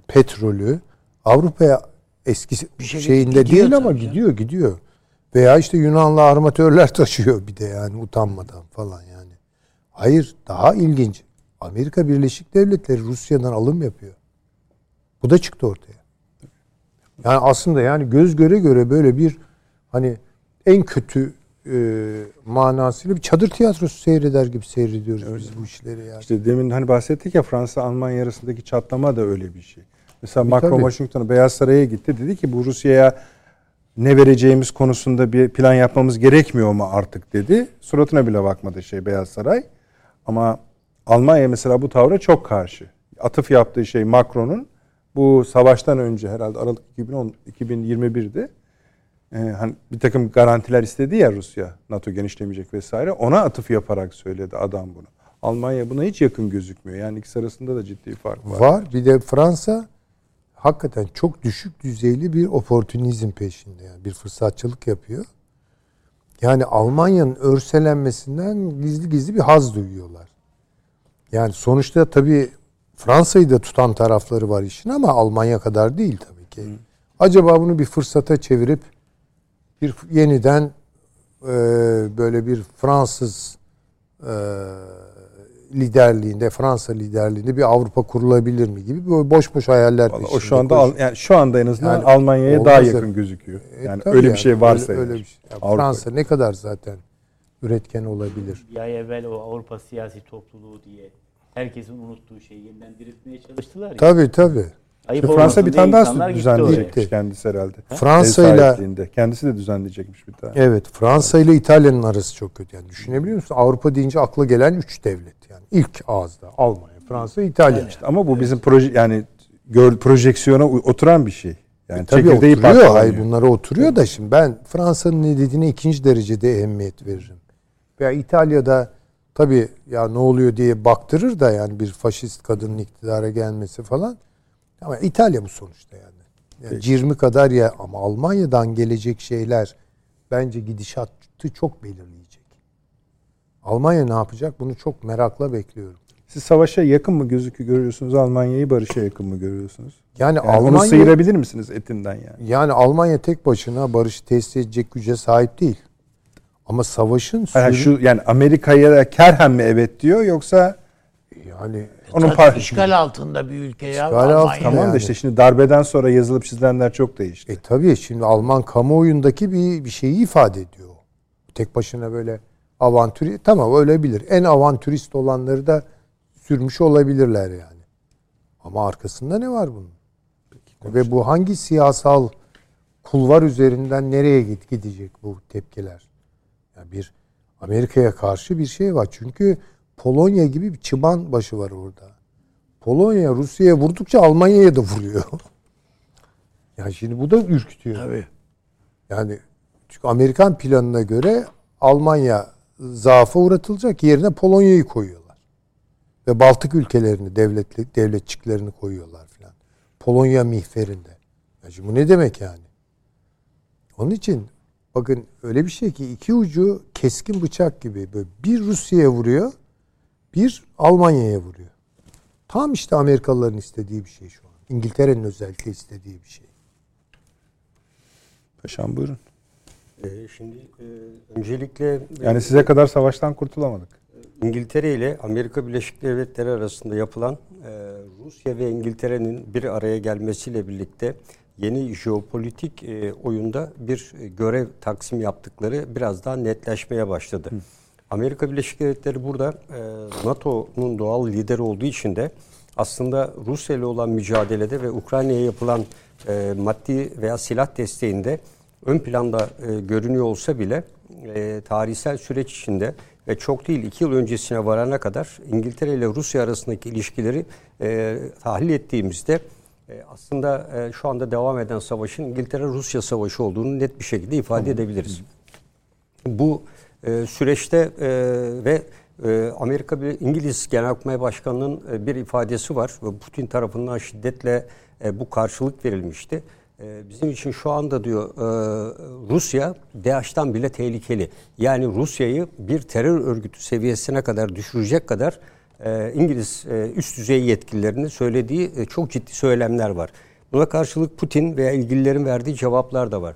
petrolü Avrupa'ya eski Bir şekilde şeyinde gidiyor değil ama canım. gidiyor gidiyor. Veya işte Yunanlı armatörler taşıyor bir de yani utanmadan falan yani. Hayır daha ilginç. Amerika Birleşik Devletleri Rusya'dan alım yapıyor. Bu da çıktı ortaya. Yani aslında yani göz göre göre böyle bir hani en kötü e, manasıyla bir çadır tiyatrosu seyreder gibi seyrediyoruz biz bu işleri yani. İşte demin hani bahsettik ya Fransa Almanya arasındaki çatlama da öyle bir şey. Mesela Macron tabii. Washington'a Beyaz Saray'a gitti. Dedi ki bu Rusya'ya ne vereceğimiz konusunda bir plan yapmamız gerekmiyor mu artık dedi. Suratına bile bakmadı şey Beyaz Saray. Ama Almanya mesela bu tavra çok karşı. Atıf yaptığı şey Macron'un bu savaştan önce herhalde Aralık 2010 2021'de e, hani bir takım garantiler istedi ya Rusya NATO genişlemeyecek vesaire ona atıf yaparak söyledi adam bunu. Almanya buna hiç yakın gözükmüyor. Yani ikisi arasında da ciddi fark var. Var. Bir de Fransa hakikaten çok düşük düzeyli bir oportunizm peşinde yani bir fırsatçılık yapıyor. Yani Almanya'nın örselenmesinden gizli gizli bir haz duyuyorlar. Yani sonuçta tabii Fransa'yı da tutan tarafları var işin ama Almanya kadar değil tabii ki. Acaba bunu bir fırsata çevirip bir yeniden e, böyle bir Fransız e, liderliğinde, Fransa liderliğinde bir Avrupa kurulabilir mi gibi böyle boş boş hayaller Vallahi o şu anda. Al- yani şu anda en azından Yani Almanya'ya daha yakın da- gözüküyor. E, Yani tabii öyle bir şey varsa. Öyle, öyle bir şey. Ya Avrupa- Fransa ne kadar zaten üretken olabilir. Bir ay evvel o Avrupa siyasi topluluğu diye herkesin unuttuğu şeyi yeniden diriltmeye çalıştılar ya. Tabii tabii. Ayıp Fransa bir tane daha düzenleyecekmiş kendisi herhalde. Fransa ile. Kendisi de düzenleyecekmiş bir tane. evet Fransa ile İtalya'nın arası çok kötü. Yani düşünebiliyor musun? Avrupa deyince akla gelen üç devlet yani. İlk ağızda Almanya, Fransa, İtalya. Ama bu bizim proje yani gör, projeksiyona oturan bir şey. Yani E, Tabii oturuyor. Hayır bunlara oturuyor da şimdi ben Fransa'nın ne dediğine ikinci derecede ehemmiyet veririm. Veya İtalya'da tabii ya ne oluyor diye baktırır da yani bir faşist kadının iktidara gelmesi falan. Ama İtalya bu sonuçta yani. yani Peki. 20 kadar ya ama Almanya'dan gelecek şeyler bence gidişatı çok belirleyecek. Almanya ne yapacak? Bunu çok merakla bekliyorum. Siz savaşa yakın mı gözükü görüyorsunuz? Almanya'yı barışa yakın mı görüyorsunuz? Yani, Yani onu Almanya sıyırabilir misiniz etinden yani? yani Almanya tek başına barışı tesis edecek güce sahip değil. Ama savaşın Yani sürü- şu yani Amerika'ya da kerhen mi evet diyor yoksa yani onun par işgal altında bir ülke ya. İşgal Almanya. altında. Tamam da Yani. işte şimdi darbeden sonra yazılıp çizilenler çok değişti. E tabii şimdi Alman kamuoyundaki bir bir şeyi ifade ediyor. Tek başına böyle avantürü tamam öyle bilir. En avantürist olanları da sürmüş olabilirler yani. Ama arkasında ne var bunun? Ve bu hangi siyasal kulvar üzerinden nereye git- gidecek bu tepkiler? Yani bir Amerika'ya karşı bir şey var. Çünkü Polonya gibi bir çıban başı var orada. Polonya Rusya'ya vurdukça Almanya'ya da vuruyor. Yani şimdi bu da ürkütüyor. Tabii. Yani çünkü Amerikan planına göre Almanya zaafa uğratılacak yerine Polonya'yı koyuyorlar. Ve Baltık ülkelerini, devletli, devletçiklerini koyuyorlar filan. Polonya mihverinde. Ya bu ne demek yani? Onun için bakın öyle bir şey ki iki ucu keskin bıçak gibi böyle bir Rusya'ya vuruyor, bir Almanya'ya vuruyor. Tam işte Amerikalıların istediği bir şey şu an. İngiltere'nin özellikle istediği bir şey. Paşam buyurun. Ee, Şimdi e, öncelikle e, Yani size kadar savaştan kurtulamadık. İngiltere ile Amerika Birleşik Devletleri arasında yapılan e, Rusya ve İngiltere'nin bir araya gelmesiyle birlikte yeni jeopolitik oyunda bir görev taksim yaptıkları biraz daha netleşmeye başladı. Amerika Birleşik Devletleri burada NATO'nun doğal lideri olduğu için de aslında Rusya ile olan mücadelede ve Ukrayna'ya yapılan maddi veya silah desteğinde ön planda e, görünüyor olsa bile e, tarihsel süreç içinde ve çok değil iki yıl öncesine varana kadar İngiltere ile Rusya arasındaki ilişkileri e, tahlil ettiğimizde e, aslında e, şu anda devam eden savaşın İngiltere-Rusya savaşı olduğunu net bir şekilde ifade edebiliriz. Bu e, süreçte e, ve e, Amerika bir İngiliz Genelkurmay Başkanı'nın e, bir ifadesi var ve Putin tarafından şiddetle e, bu karşılık verilmişti. E, bizim için şu anda diyor e, Rusya DAEŞ'tan bile tehlikeli. Yani Rusya'yı bir terör örgütü seviyesine kadar düşürecek kadar e, İngiliz e, üst düzey yetkililerinin söylediği çok ciddi söylemler var. Buna karşılık Putin veya ilgililerin verdiği cevaplar da var.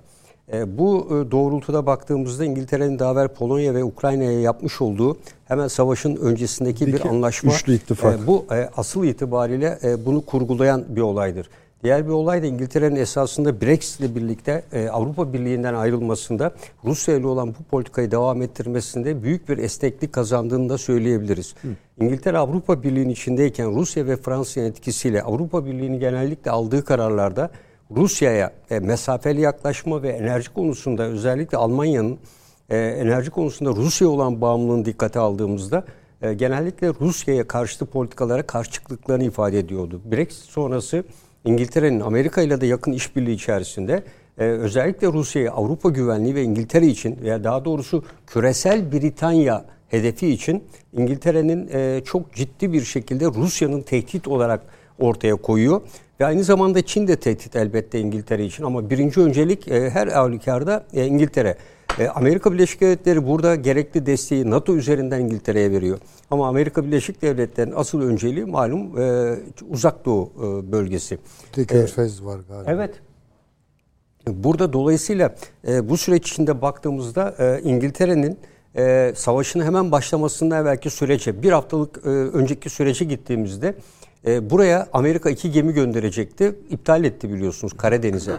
Bu doğrultuda baktığımızda İngiltere'nin daha evvel Polonya ve Ukrayna'ya yapmış olduğu hemen savaşın öncesindeki bir anlaşma. Üçlü ittifak. Bu asıl itibariyle bunu kurgulayan bir olaydır. Diğer bir olay da İngiltere'nin esasında Brexit ile birlikte e, Avrupa Birliği'nden ayrılmasında Rusya ile olan bu politikayı devam ettirmesinde büyük bir esneklik kazandığını da söyleyebiliriz. Hı. İngiltere Avrupa Birliği'nin içindeyken Rusya ve Fransa'nın etkisiyle Avrupa Birliği'nin genellikle aldığı kararlarda Rusya'ya e, mesafeli yaklaşma ve enerji konusunda özellikle Almanya'nın e, enerji konusunda Rusya olan bağımlılığını dikkate aldığımızda e, genellikle Rusya'ya karşıtı politikalara karşı çıktıklarını ifade ediyordu. Brexit sonrası İngiltere'nin Amerika ile de yakın işbirliği içerisinde e, özellikle Rusya'yı Avrupa güvenliği ve İngiltere için veya daha doğrusu küresel Britanya hedefi için İngiltere'nin e, çok ciddi bir şekilde Rusya'nın tehdit olarak ortaya koyuyor. Ve aynı zamanda Çin de tehdit elbette İngiltere için ama birinci öncelik e, her halükarda e, İngiltere. E, Amerika Birleşik Devletleri burada gerekli desteği NATO üzerinden İngiltere'ye veriyor. Ama Amerika Birleşik Devletleri'nin asıl önceliği malum e, uzak doğu e, bölgesi. Bir Körfez var galiba. Evet. Burada dolayısıyla e, bu süreç içinde baktığımızda e, İngiltere'nin e, savaşın hemen başlamasından evvelki sürece, bir haftalık e, önceki sürece gittiğimizde e, buraya Amerika iki gemi gönderecekti. İptal etti biliyorsunuz Karadeniz'e.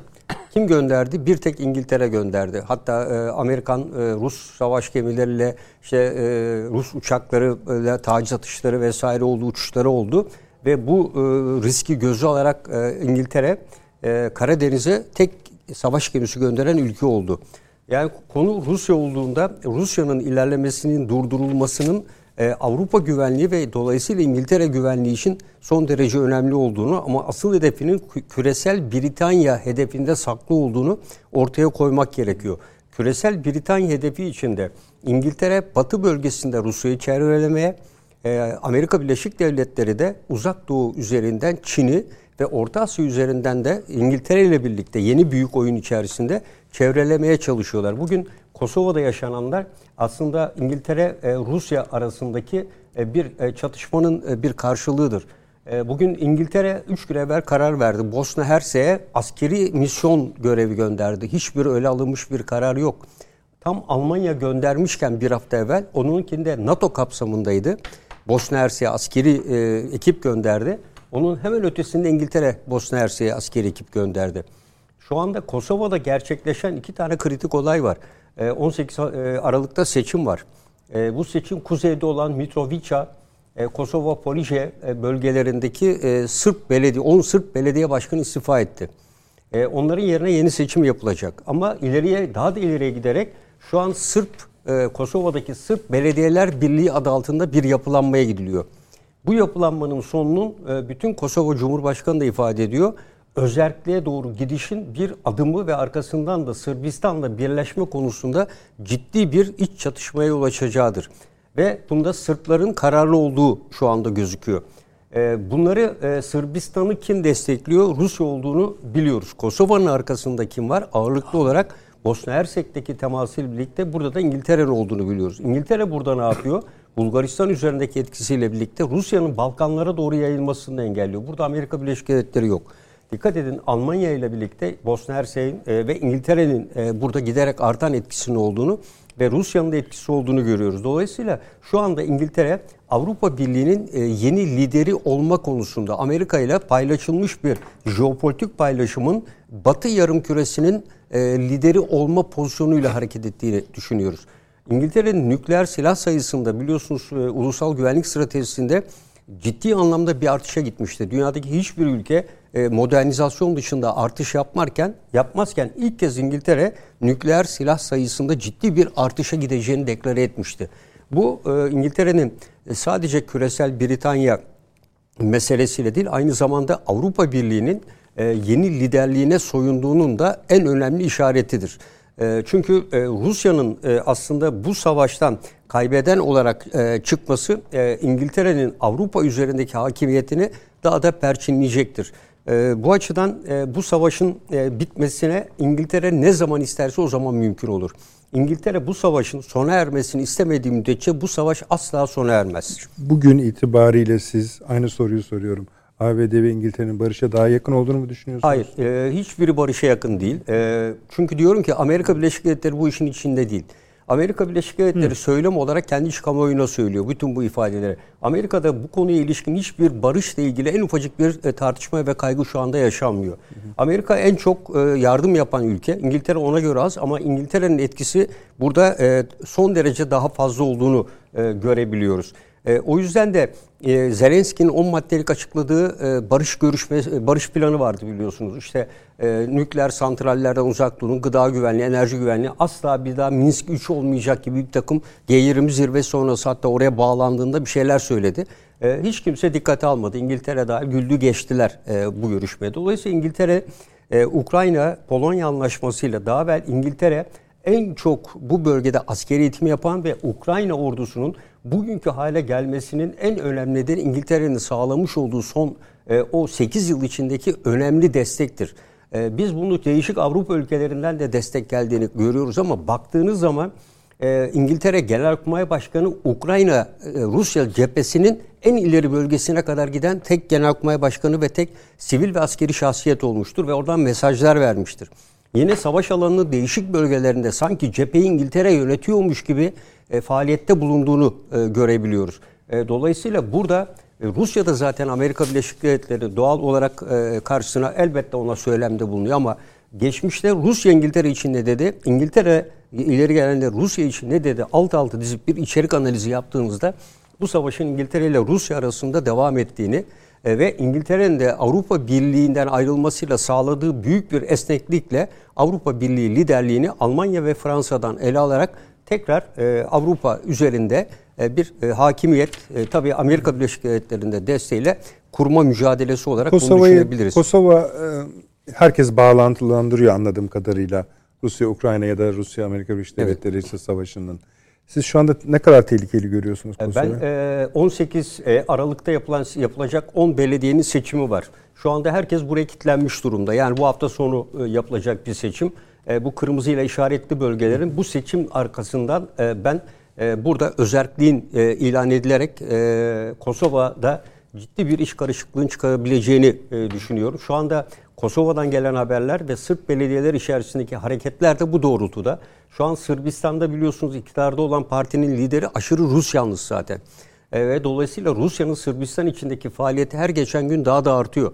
Kim gönderdi? Bir tek İngiltere gönderdi. Hatta e, Amerikan, e, Rus savaş gemileriyle, işte e, Rus uçaklarıyla taciz atışları vesaire oldu, uçuşları oldu. Ve bu e, riski gözü alarak e, İngiltere e, Karadeniz'e tek savaş gemisi gönderen ülke oldu. Yani konu Rusya olduğunda Rusya'nın ilerlemesinin durdurulmasının e, Avrupa güvenliği ve dolayısıyla İngiltere güvenliği için son derece önemli olduğunu ama asıl hedefinin küresel Britanya hedefinde saklı olduğunu ortaya koymak gerekiyor. Küresel Britanya hedefi içinde İngiltere batı bölgesinde Rusya'yı çevrelemeye, e, Amerika Birleşik Devletleri de uzak doğu üzerinden Çin'i ve Orta Asya üzerinden de İngiltere ile birlikte yeni büyük oyun içerisinde çevrelemeye çalışıyorlar. Bugün Kosova'da yaşananlar aslında İngiltere e, arasındaki e, bir e, çatışmanın bir karşılığıdır. Bugün İngiltere 3 gün evvel karar verdi. Bosna Hersek'e askeri misyon görevi gönderdi. Hiçbir öyle alınmış bir karar yok. Tam Almanya göndermişken bir hafta evvel onunkinde NATO kapsamındaydı. Bosna Hersek'e askeri ekip gönderdi. Onun hemen ötesinde İngiltere Bosna Hersek'e askeri ekip gönderdi. Şu anda Kosova'da gerçekleşen iki tane kritik olay var. 18 e, Aralık'ta seçim var. E, bu seçim kuzeyde olan Mitrovica, e, Kosova Police bölgelerindeki Sırp belediye, 10 Sırp belediye başkanı istifa etti. Onların yerine yeni seçim yapılacak. Ama ileriye daha da ileriye giderek şu an Sırp Kosova'daki Sırp Belediyeler Birliği adı altında bir yapılanmaya gidiliyor. Bu yapılanmanın sonunun bütün Kosova Cumhurbaşkanı da ifade ediyor özerkliğe doğru gidişin bir adımı ve arkasından da Sırbistan'la birleşme konusunda ciddi bir iç çatışmaya yol açacağıdır. Ve bunda Sırpların kararlı olduğu şu anda gözüküyor. Ee, bunları e, Sırbistan'ı kim destekliyor? Rusya olduğunu biliyoruz. Kosova'nın arkasında kim var? Ağırlıklı olarak Bosna Hersek'teki temasıyla birlikte burada da İngiltere'nin olduğunu biliyoruz. İngiltere burada ne yapıyor? Bulgaristan üzerindeki etkisiyle birlikte Rusya'nın Balkanlara doğru yayılmasını engelliyor. Burada Amerika Birleşik Devletleri yok. Dikkat edin Almanya ile birlikte Bosna Hersek'in e, ve İngiltere'nin e, burada giderek artan etkisinin olduğunu ve Rusya'nın da etkisi olduğunu görüyoruz. Dolayısıyla şu anda İngiltere Avrupa Birliği'nin e, yeni lideri olma konusunda Amerika ile paylaşılmış bir jeopolitik paylaşımın Batı yarım küresinin e, lideri olma pozisyonuyla hareket ettiğini düşünüyoruz. İngiltere'nin nükleer silah sayısında biliyorsunuz ulusal güvenlik stratejisinde ciddi anlamda bir artışa gitmişti. Dünyadaki hiçbir ülke e, modernizasyon dışında artış yapmarken yapmazken ilk kez İngiltere nükleer silah sayısında ciddi bir artışa gideceğini deklare etmişti. Bu e, İngiltere'nin sadece küresel Britanya meselesiyle değil aynı zamanda Avrupa Birliği'nin e, yeni liderliğine soyunduğunun da en önemli işaretidir. E, çünkü e, Rusya'nın e, aslında bu savaştan kaybeden olarak e, çıkması İngiltere'nin Avrupa üzerindeki hakimiyetini daha da perçinleyecektir. E, bu açıdan bu savaşın bitmesine İngiltere ne zaman isterse o zaman mümkün olur. İngiltere bu savaşın sona ermesini istemediği müddetçe bu savaş asla sona ermez. Bugün itibariyle siz aynı soruyu soruyorum. ABD ve İngiltere'nin barışa daha yakın olduğunu mu düşünüyorsunuz? Hayır, e, hiçbiri barışa yakın değil. E, çünkü diyorum ki Amerika Birleşik Devletleri bu işin içinde değil. Amerika Birleşik Devletleri Hı. söylem olarak kendi iç kamuoyuna söylüyor bütün bu ifadeleri. Amerika'da bu konuya ilişkin hiçbir barışla ilgili en ufacık bir e, tartışma ve kaygı şu anda yaşanmıyor. Hı. Amerika en çok e, yardım yapan ülke. İngiltere ona göre az ama İngiltere'nin etkisi burada e, son derece daha fazla olduğunu görebiliyoruz. E, o yüzden de e, Zelenski'nin 10 maddelik açıkladığı e, barış görüşme e, barış planı vardı biliyorsunuz. İşte e, nükleer santrallerden uzak durun, gıda güvenliği, enerji güvenliği asla bir daha Minsk 3 olmayacak gibi bir takım G20 zirve sonrası hatta oraya bağlandığında bir şeyler söyledi. E, hiç kimse dikkate almadı. İngiltere dahil güldü geçtiler e, bu görüşmeye. Dolayısıyla İngiltere e, Ukrayna Polonya anlaşmasıyla daha evvel İngiltere en çok bu bölgede askeri eğitim yapan ve Ukrayna ordusunun bugünkü hale gelmesinin en önemli nedeni İngiltere'nin sağlamış olduğu son e, o 8 yıl içindeki önemli destektir. E, biz bunu değişik Avrupa ülkelerinden de destek geldiğini görüyoruz ama baktığınız zaman e, İngiltere Genelkurmay Başkanı Ukrayna e, Rusya cephesinin en ileri bölgesine kadar giden tek Genelkurmay Başkanı ve tek sivil ve askeri şahsiyet olmuştur ve oradan mesajlar vermiştir. Yine savaş alanının değişik bölgelerinde sanki cepheyi İngiltere yönetiyormuş gibi e, faaliyette bulunduğunu e, görebiliyoruz. E, dolayısıyla burada e, Rusya da zaten Amerika Birleşik Devletleri doğal olarak e, karşısına elbette ona söylemde bulunuyor ama geçmişte Rusya İngiltere için ne dedi? İngiltere ileri gelenler Rusya için ne dedi? Alt alta dizip bir içerik analizi yaptığımızda bu savaşın İngiltere ile Rusya arasında devam ettiğini ve İngiltere'nin de Avrupa Birliği'nden ayrılmasıyla sağladığı büyük bir esneklikle Avrupa Birliği liderliğini Almanya ve Fransa'dan ele alarak tekrar e, Avrupa üzerinde e, bir e, hakimiyet e, tabii Amerika Birleşik Devletleri'nde desteğiyle kurma mücadelesi olarak bunu düşünebiliriz. Kosova e, herkes bağlantılandırıyor anladığım kadarıyla. Rusya Ukrayna ya da Rusya Amerika Birleşik Devletleri evet. savaşının. Siz şu anda ne kadar tehlikeli görüyorsunuz e, Kosova'yı? Ben 18 e, Aralık'ta yapılan yapılacak 10 belediyenin seçimi var. Şu anda herkes buraya kilitlenmiş durumda. Yani bu hafta sonu yapılacak bir seçim. Bu kırmızıyla işaretli bölgelerin bu seçim arkasından ben burada özelliğin ilan edilerek Kosova'da ciddi bir iş karışıklığın çıkabileceğini düşünüyorum. Şu anda Kosova'dan gelen haberler ve Sırp belediyeler içerisindeki hareketler de bu doğrultuda. Şu an Sırbistan'da biliyorsunuz iktidarda olan partinin lideri aşırı Rus yanlısı zaten. E, ve dolayısıyla Rusya'nın Sırbistan içindeki faaliyeti her geçen gün daha da artıyor.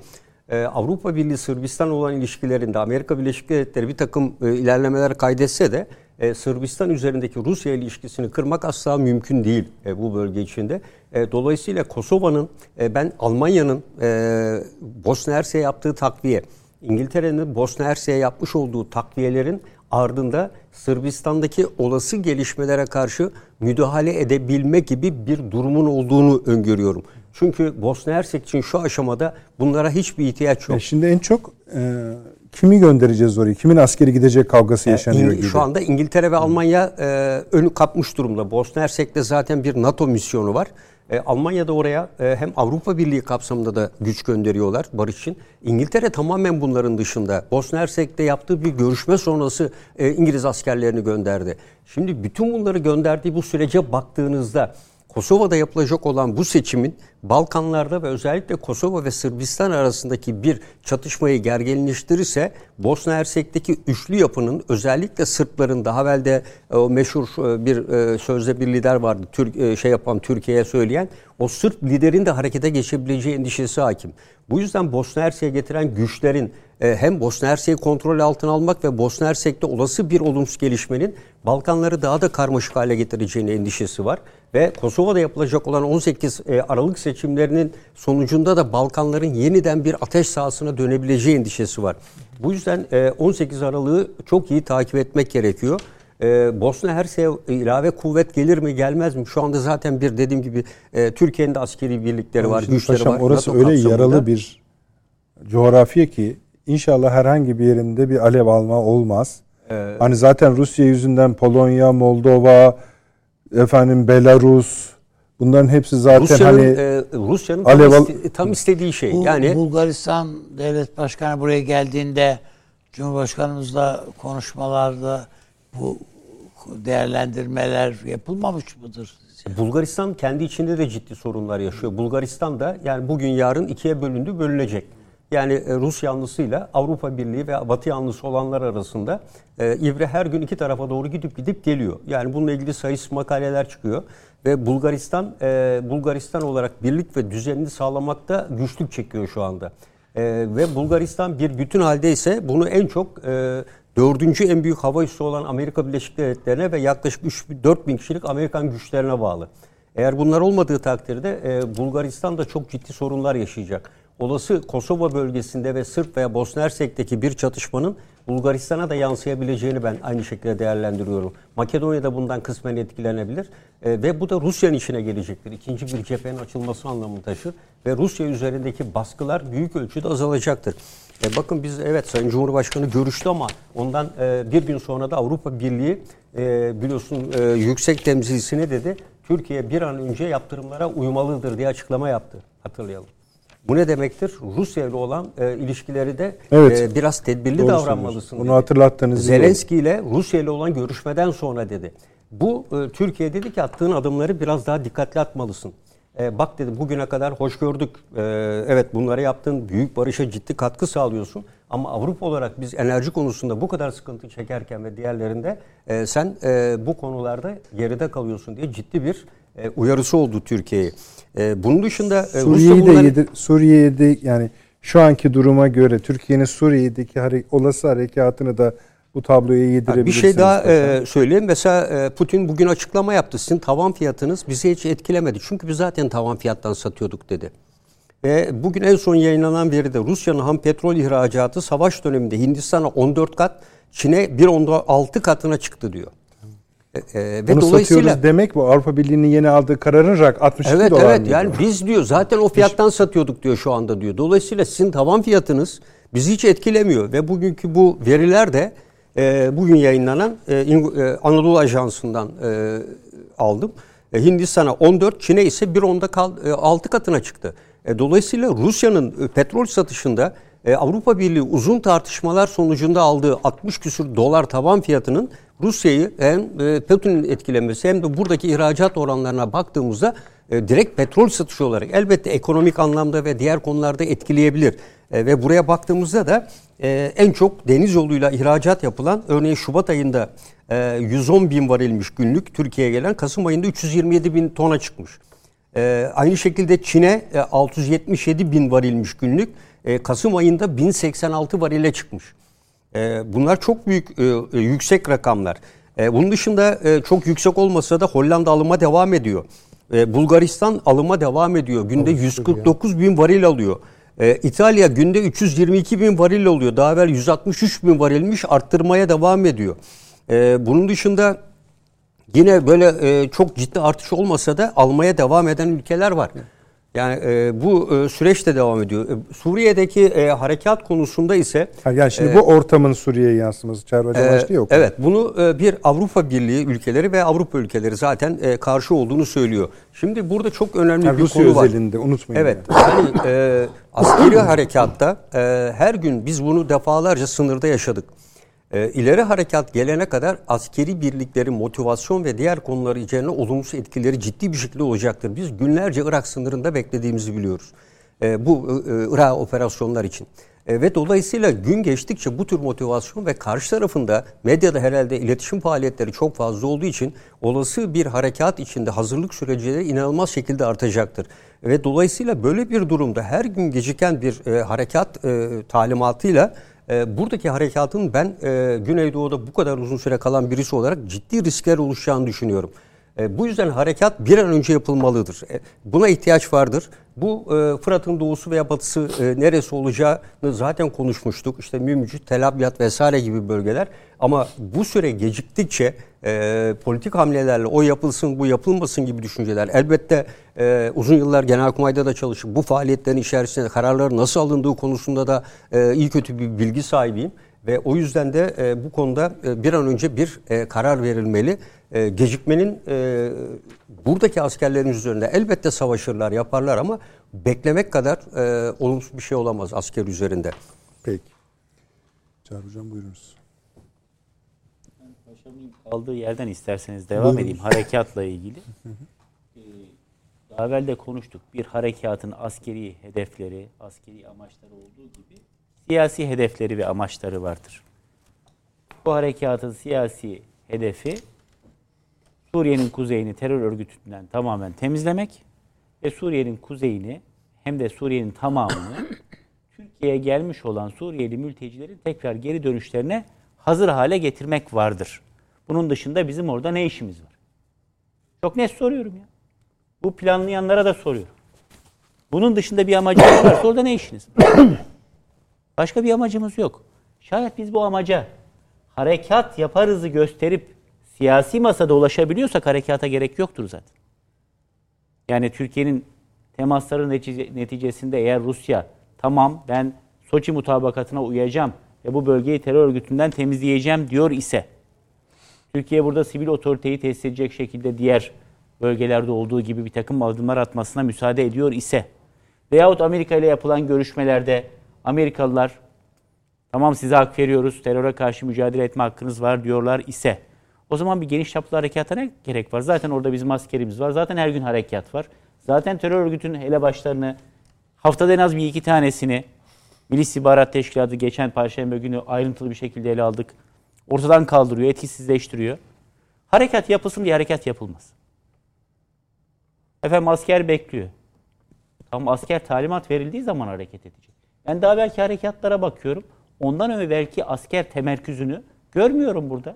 Ee, Avrupa Birliği Sırbistan olan ilişkilerinde Amerika Birleşik Devletleri bir takım e, ilerlemeler kaydetse de e, Sırbistan üzerindeki Rusya ilişkisini kırmak asla mümkün değil e, bu bölge içinde. E, dolayısıyla Kosova'nın e, ben Almanya'nın e, Bosna Hersek'e yaptığı takviye, İngiltere'nin Bosna Hersek'e yapmış olduğu takviyelerin ardında Sırbistan'daki olası gelişmelere karşı müdahale edebilme gibi bir durumun olduğunu öngörüyorum. Çünkü Bosna Hersek için şu aşamada bunlara hiçbir ihtiyaç yok. E şimdi en çok e, kimi göndereceğiz oraya? Kimin askeri gidecek kavgası e, yaşanıyor gibi. Şu anda İngiltere ve Almanya e, önü kapmış durumda. Bosna Hersek'te zaten bir NATO misyonu var. E, Almanya da oraya e, hem Avrupa Birliği kapsamında da güç gönderiyorlar barış için. İngiltere tamamen bunların dışında. Bosna Hersek'te yaptığı bir görüşme sonrası e, İngiliz askerlerini gönderdi. Şimdi bütün bunları gönderdiği bu sürece baktığınızda Kosova'da yapılacak olan bu seçimin Balkanlarda ve özellikle Kosova ve Sırbistan arasındaki bir çatışmayı gerginleştirirse Bosna Hersek'teki üçlü yapının özellikle Sırpların daha evvel de e, o meşhur e, bir e, sözde bir lider vardı. Türk şey yapan Türkiye'ye söyleyen o Sırp liderin de harekete geçebileceği endişesi hakim. Bu yüzden Bosna Hersek'e getiren güçlerin hem Bosna Hersek'i kontrol altına almak ve Bosna Hersek'te olası bir olumsuz gelişmenin Balkanları daha da karmaşık hale getireceğine endişesi var. Ve Kosova'da yapılacak olan 18 Aralık seçimleri seçimlerinin sonucunda da Balkanların yeniden bir ateş sahasına dönebileceği endişesi var. Bu yüzden e, 18 Aralık'ı çok iyi takip etmek gerekiyor. E, Bosna Hersek'e ilave kuvvet gelir mi gelmez mi? Şu anda zaten bir dediğim gibi e, Türkiye'nin de askeri birlikleri var, güçleri paşam, var. Orası NATO öyle kapsamında. yaralı bir coğrafya ki inşallah herhangi bir yerinde bir alev alma olmaz. Ee, hani zaten Rusya yüzünden Polonya, Moldova, efendim Belarus bunların hepsi zaten Rusya'nın hani e, Rusya'nın tam, Alev al- iste- tam istediği şey. Bu yani Bulgaristan devlet başkanı buraya geldiğinde Cumhurbaşkanımızla konuşmalarda bu değerlendirmeler yapılmamış mıdır? Bulgaristan kendi içinde de ciddi sorunlar yaşıyor. Bulgaristan da yani bugün yarın ikiye bölündü, bölünecek. Yani e, Rus yanlısıyla Avrupa Birliği ve Batı yanlısı olanlar arasında e, İvre her gün iki tarafa doğru gidip gidip geliyor. Yani bununla ilgili sayısız makaleler çıkıyor ve Bulgaristan e, Bulgaristan olarak birlik ve düzenini sağlamakta güçlük çekiyor şu anda. E, ve Bulgaristan bir bütün halde ise bunu en çok e, dördüncü en büyük hava üssü olan Amerika Birleşik Devletleri'ne ve yaklaşık 3 4 bin kişilik Amerikan güçlerine bağlı. Eğer bunlar olmadığı takdirde e, Bulgaristan da çok ciddi sorunlar yaşayacak. Olası Kosova bölgesinde ve Sırp veya Bosna Hersek'teki bir çatışmanın Bulgaristan'a da yansıyabileceğini ben aynı şekilde değerlendiriyorum. Makedonya da bundan kısmen etkilenebilir E, ve bu da Rusya'nın içine gelecektir. İkinci bir cephenin açılması anlamını taşır ve Rusya üzerindeki baskılar büyük ölçüde azalacaktır. E bakın biz evet Sayın Cumhurbaşkanı görüştü ama ondan e, bir gün sonra da Avrupa Birliği e, biliyorsun e, yüksek temsilcisine dedi Türkiye bir an önce yaptırımlara uymalıdır diye açıklama yaptı. Hatırlayalım. Bu ne demektir? Rusya ile olan e, ilişkileri de Evet. e, biraz tedbirli Doğru davranmalısın dedi. Bunu iyi oldu. Zelenski ile Rusya ile olan görüşmeden sonra dedi. Bu e, Türkiye dedi ki attığın adımları biraz daha dikkatli atmalısın. E, bak dedi bugüne kadar hoş gördük. E, evet bunları yaptın. Büyük barışa ciddi katkı sağlıyorsun. Ama Avrupa olarak biz enerji konusunda bu kadar sıkıntı çekerken ve diğerlerinde e, sen e, bu konularda geride kalıyorsun diye ciddi bir e, uyarısı oldu Türkiye'ye. E, bunun dışında e, Suriye'yi de bunları- yedir, Suriye'de yani şu anki duruma göre Türkiye'nin Suriye'deki hare- olası harekatını da bu tabloya Ha, Bir yedirebilirsiniz. şey daha e, söyleyeyim. Mesela e, Putin bugün açıklama yaptı. Sizin tavan fiyatınız bizi hiç etkilemedi. Çünkü biz zaten tavan fiyattan satıyorduk dedi. Ve bugün en son yayınlanan veride Rusya'nın ham petrol ihracatı savaş döneminde Hindistan'a 14 kat, Çin'e 1.6 katına çıktı diyor. E, e, ve Bunu dolayısıyla demek bu Avrupa Birliği'nin yeni aldığı kararın rak 62 Evet dolar evet mıydı? yani biz diyor zaten o fiyattan satıyorduk diyor şu anda diyor. Dolayısıyla sizin tavan fiyatınız bizi hiç etkilemiyor ve bugünkü bu veriler de e, bugün yayınlanan e, e, Anadolu Ajansı'ndan e, aldım. E, Hindistan'a 14, Çin'e ise 1.10'da kal, e, 6 katına çıktı. E, dolayısıyla Rusya'nın e, petrol satışında e, Avrupa Birliği uzun tartışmalar sonucunda aldığı 60 küsür dolar tavan fiyatının Rusya'yı hem e, Putin'in etkilemesi hem de buradaki ihracat oranlarına baktığımızda e, direkt petrol satışı olarak elbette ekonomik anlamda ve diğer konularda etkileyebilir. E, ve buraya baktığımızda da en çok deniz yoluyla ihracat yapılan örneğin Şubat ayında e, 110 bin varilmiş günlük Türkiye'ye gelen Kasım ayında 327 bin tona çıkmış. Aynı şekilde Çin'e e, 677 bin varilmiş günlük. Kasım ayında 1086 varile çıkmış. E, bunlar çok büyük, e, e, yüksek rakamlar. E, bunun dışında e, çok yüksek olmasa da Hollanda alıma devam ediyor. E, Bulgaristan alıma devam ediyor. Günde 149 bin varil alıyor. E, İtalya günde 322 bin varil alıyor. Daha evvel 163 bin varilmiş arttırmaya devam ediyor. E, bunun dışında Yine böyle e, çok ciddi artış olmasa da almaya devam eden ülkeler var. Yani e, bu e, süreç de devam ediyor. E, Suriye'deki e, harekat konusunda ise yani şimdi bu ortamın Suriye'ye yansıması Çağrı Hocam e, yok. evet bunu e, bir Avrupa Birliği ülkeleri ve Avrupa ülkeleri zaten e, karşı olduğunu söylüyor. Şimdi burada çok önemli Yani bir Rusya konu var. özelinde unutmayın. Evet. yani. Yani e, askeri harekatta e, her gün biz bunu defalarca sınırda yaşadık. E, ileri harekat gelene kadar askeri birliklerin motivasyon ve diğer konuları üzerine olumsuz etkileri ciddi bir şekilde olacaktır. Biz günlerce Irak sınırında beklediğimizi biliyoruz. E, bu e, Irak operasyonlar için. E, ve dolayısıyla gün geçtikçe bu tür motivasyon ve karşı tarafında medyada herhalde iletişim faaliyetleri çok fazla olduğu için olası bir harekat içinde hazırlık süreci de inanılmaz şekilde artacaktır. Ve dolayısıyla böyle bir durumda her gün geciken bir e, harekat e, talimatıyla e, buradaki harekatın ben e, Güneydoğu'da bu kadar uzun süre kalan birisi olarak ciddi riskler oluşacağını düşünüyorum. E, bu yüzden harekat bir an önce yapılmalıdır. E, buna ihtiyaç vardır. Bu e, Fırat'ın doğusu veya batısı e, neresi olacağını zaten konuşmuştuk. İşte Mümcüt, Tel Abyad vesaire gibi bölgeler. Ama bu süre geciktikçe e, politik hamlelerle o yapılsın bu yapılmasın gibi düşünceler elbette e, uzun yıllar Genelkurmay'da da çalışıp bu faaliyetlerin içerisinde kararlar nasıl alındığı konusunda da e, iyi kötü bir bilgi sahibiyim. Ve o yüzden de e, bu konuda e, bir an önce bir e, karar verilmeli. E, gecikmenin e, buradaki askerlerimiz üzerinde elbette savaşırlar, yaparlar ama beklemek kadar e, olumsuz bir şey olamaz asker üzerinde. Peki. Çağrı Hocam buyurunuz. Kaldığı yerden isterseniz devam edeyim harekatla ilgili. Ee, Daha evvel de konuştuk. Bir harekatın askeri hedefleri, askeri amaçları olduğu gibi siyasi hedefleri ve amaçları vardır. Bu harekatın siyasi hedefi Suriye'nin kuzeyini terör örgütünden tamamen temizlemek ve Suriye'nin kuzeyini hem de Suriye'nin tamamını Türkiye'ye gelmiş olan Suriyeli mültecilerin tekrar geri dönüşlerine hazır hale getirmek vardır. Bunun dışında bizim orada ne işimiz var? Çok net soruyorum ya. Bu planlayanlara da soruyorum. Bunun dışında bir amacınız varsa orada ne işiniz var? Başka bir amacımız yok. Şayet biz bu amaca harekat yaparızı gösterip siyasi masada ulaşabiliyorsak harekata gerek yoktur zaten. Yani Türkiye'nin temasları netice- neticesinde eğer Rusya tamam ben Soçi mutabakatına uyacağım ve bu bölgeyi terör örgütünden temizleyeceğim diyor ise Türkiye burada sivil otoriteyi tesis edecek şekilde diğer bölgelerde olduğu gibi bir takım adımlar atmasına müsaade ediyor ise veyahut Amerika ile yapılan görüşmelerde Amerikalılar tamam size hak veriyoruz, teröre karşı mücadele etme hakkınız var diyorlar ise o zaman bir geniş çaplı harekata ne gerek var? Zaten orada bizim askerimiz var. Zaten her gün harekat var. Zaten terör örgütünün elebaşlarını haftada en az bir iki tanesini Milli İstihbarat Teşkilatı geçen Perşembe günü ayrıntılı bir şekilde ele aldık. Ortadan kaldırıyor, etkisizleştiriyor. Harekat yapılsın diye harekat yapılmaz. Efendim asker bekliyor. Tamam asker talimat verildiği zaman hareket edecek. Ben daha belki harekatlara bakıyorum. Ondan evvelki asker temerküzünü görmüyorum burada.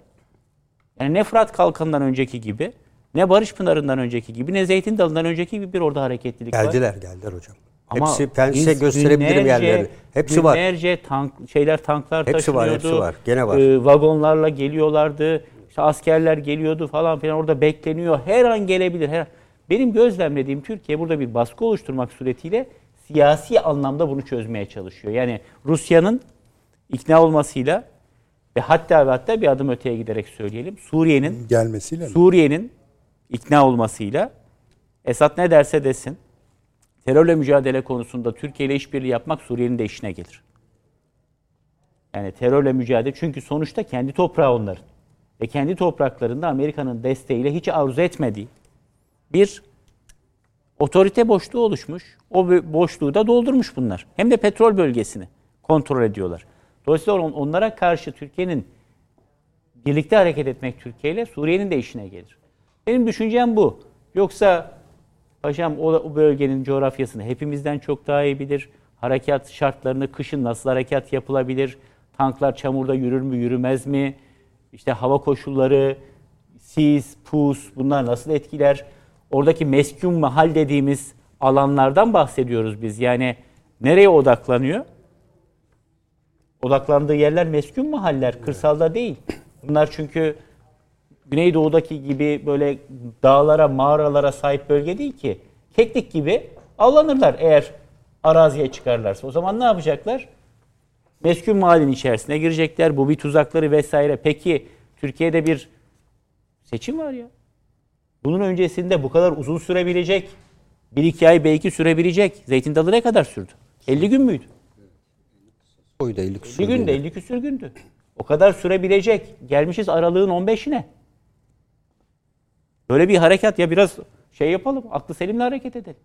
Yani ne Fırat Kalkanı'ndan önceki gibi, ne Barış Pınarı'ndan önceki gibi, ne Zeytin Dalı'ndan önceki gibi bir orada hareketlilik var. Geldiler, geldiler hocam. Ama Hepsi ben size biz gösterebilirim yerleri. Hepsi var. Günlerce tank, şeyler tanklar Hepsi var, taşınıyordu. hepsi var. Gene var. Ee, vagonlarla geliyorlardı. İşte askerler geliyordu falan filan orada bekleniyor. Her an gelebilir. Her an. Benim gözlemlediğim Türkiye burada bir baskı oluşturmak suretiyle siyasi anlamda bunu çözmeye çalışıyor. Yani Rusya'nın ikna olmasıyla ve hatta ve hatta bir adım öteye giderek söyleyelim. Suriye'nin Gelmesiyle? Suriye'nin ikna olmasıyla Esad ne derse desin terörle mücadele konusunda Türkiye ile işbirliği yapmak Suriye'nin de işine gelir. Yani terörle mücadele çünkü sonuçta kendi toprağı onların. Ve kendi topraklarında Amerika'nın desteğiyle hiç arzu etmediği bir otorite boşluğu oluşmuş. O boşluğu da doldurmuş bunlar. Hem de petrol bölgesini kontrol ediyorlar. Dolayısıyla on- onlara karşı Türkiye'nin birlikte hareket etmek Türkiye ile Suriye'nin de işine gelir. Benim düşüncem bu. Yoksa paşam o, o bölgenin coğrafyasını hepimizden çok daha iyi bilir. Harekat şartlarını, kışın nasıl harekat yapılabilir? Tanklar çamurda yürür mü, yürümez mi? İşte hava koşulları, sis, pus bunlar nasıl etkiler? Oradaki meskun mahal dediğimiz alanlardan bahsediyoruz biz. Yani nereye odaklanıyor? Odaklandığı yerler meskun mahaller, kırsalda değil. Bunlar çünkü Güneydoğu'daki gibi böyle dağlara, mağaralara sahip bölge değil ki. Keklik gibi avlanırlar eğer araziye çıkarlarsa. O zaman ne yapacaklar? Meskun mahallenin içerisine girecekler. Bu bir tuzakları vesaire. Peki Türkiye'de bir seçim var ya. Bunun öncesinde bu kadar uzun sürebilecek, bir iki ay belki sürebilecek. Zeytin dalı ne kadar sürdü? 50 gün müydü? Oyda iyilik 50 günde, 50 küsür gündü. O kadar sürebilecek. Gelmişiz aralığın 15'ine. Böyle bir harekat ya biraz şey yapalım. Aklı selimle hareket edelim.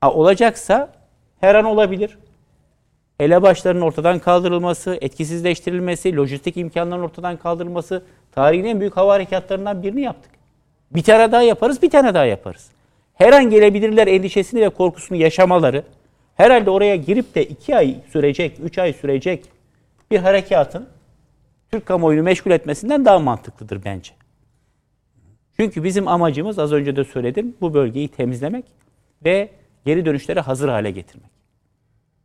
Ha, olacaksa her an olabilir. Elebaşların ortadan kaldırılması, etkisizleştirilmesi, lojistik imkanların ortadan kaldırılması tarihin en büyük hava harekatlarından birini yaptık. Bir tane daha yaparız, bir tane daha yaparız. Her an gelebilirler endişesini ve korkusunu yaşamaları herhalde oraya girip de iki ay sürecek, üç ay sürecek bir harekatın Türk kamuoyunu meşgul etmesinden daha mantıklıdır bence. Çünkü bizim amacımız az önce de söyledim bu bölgeyi temizlemek ve geri dönüşleri hazır hale getirmek.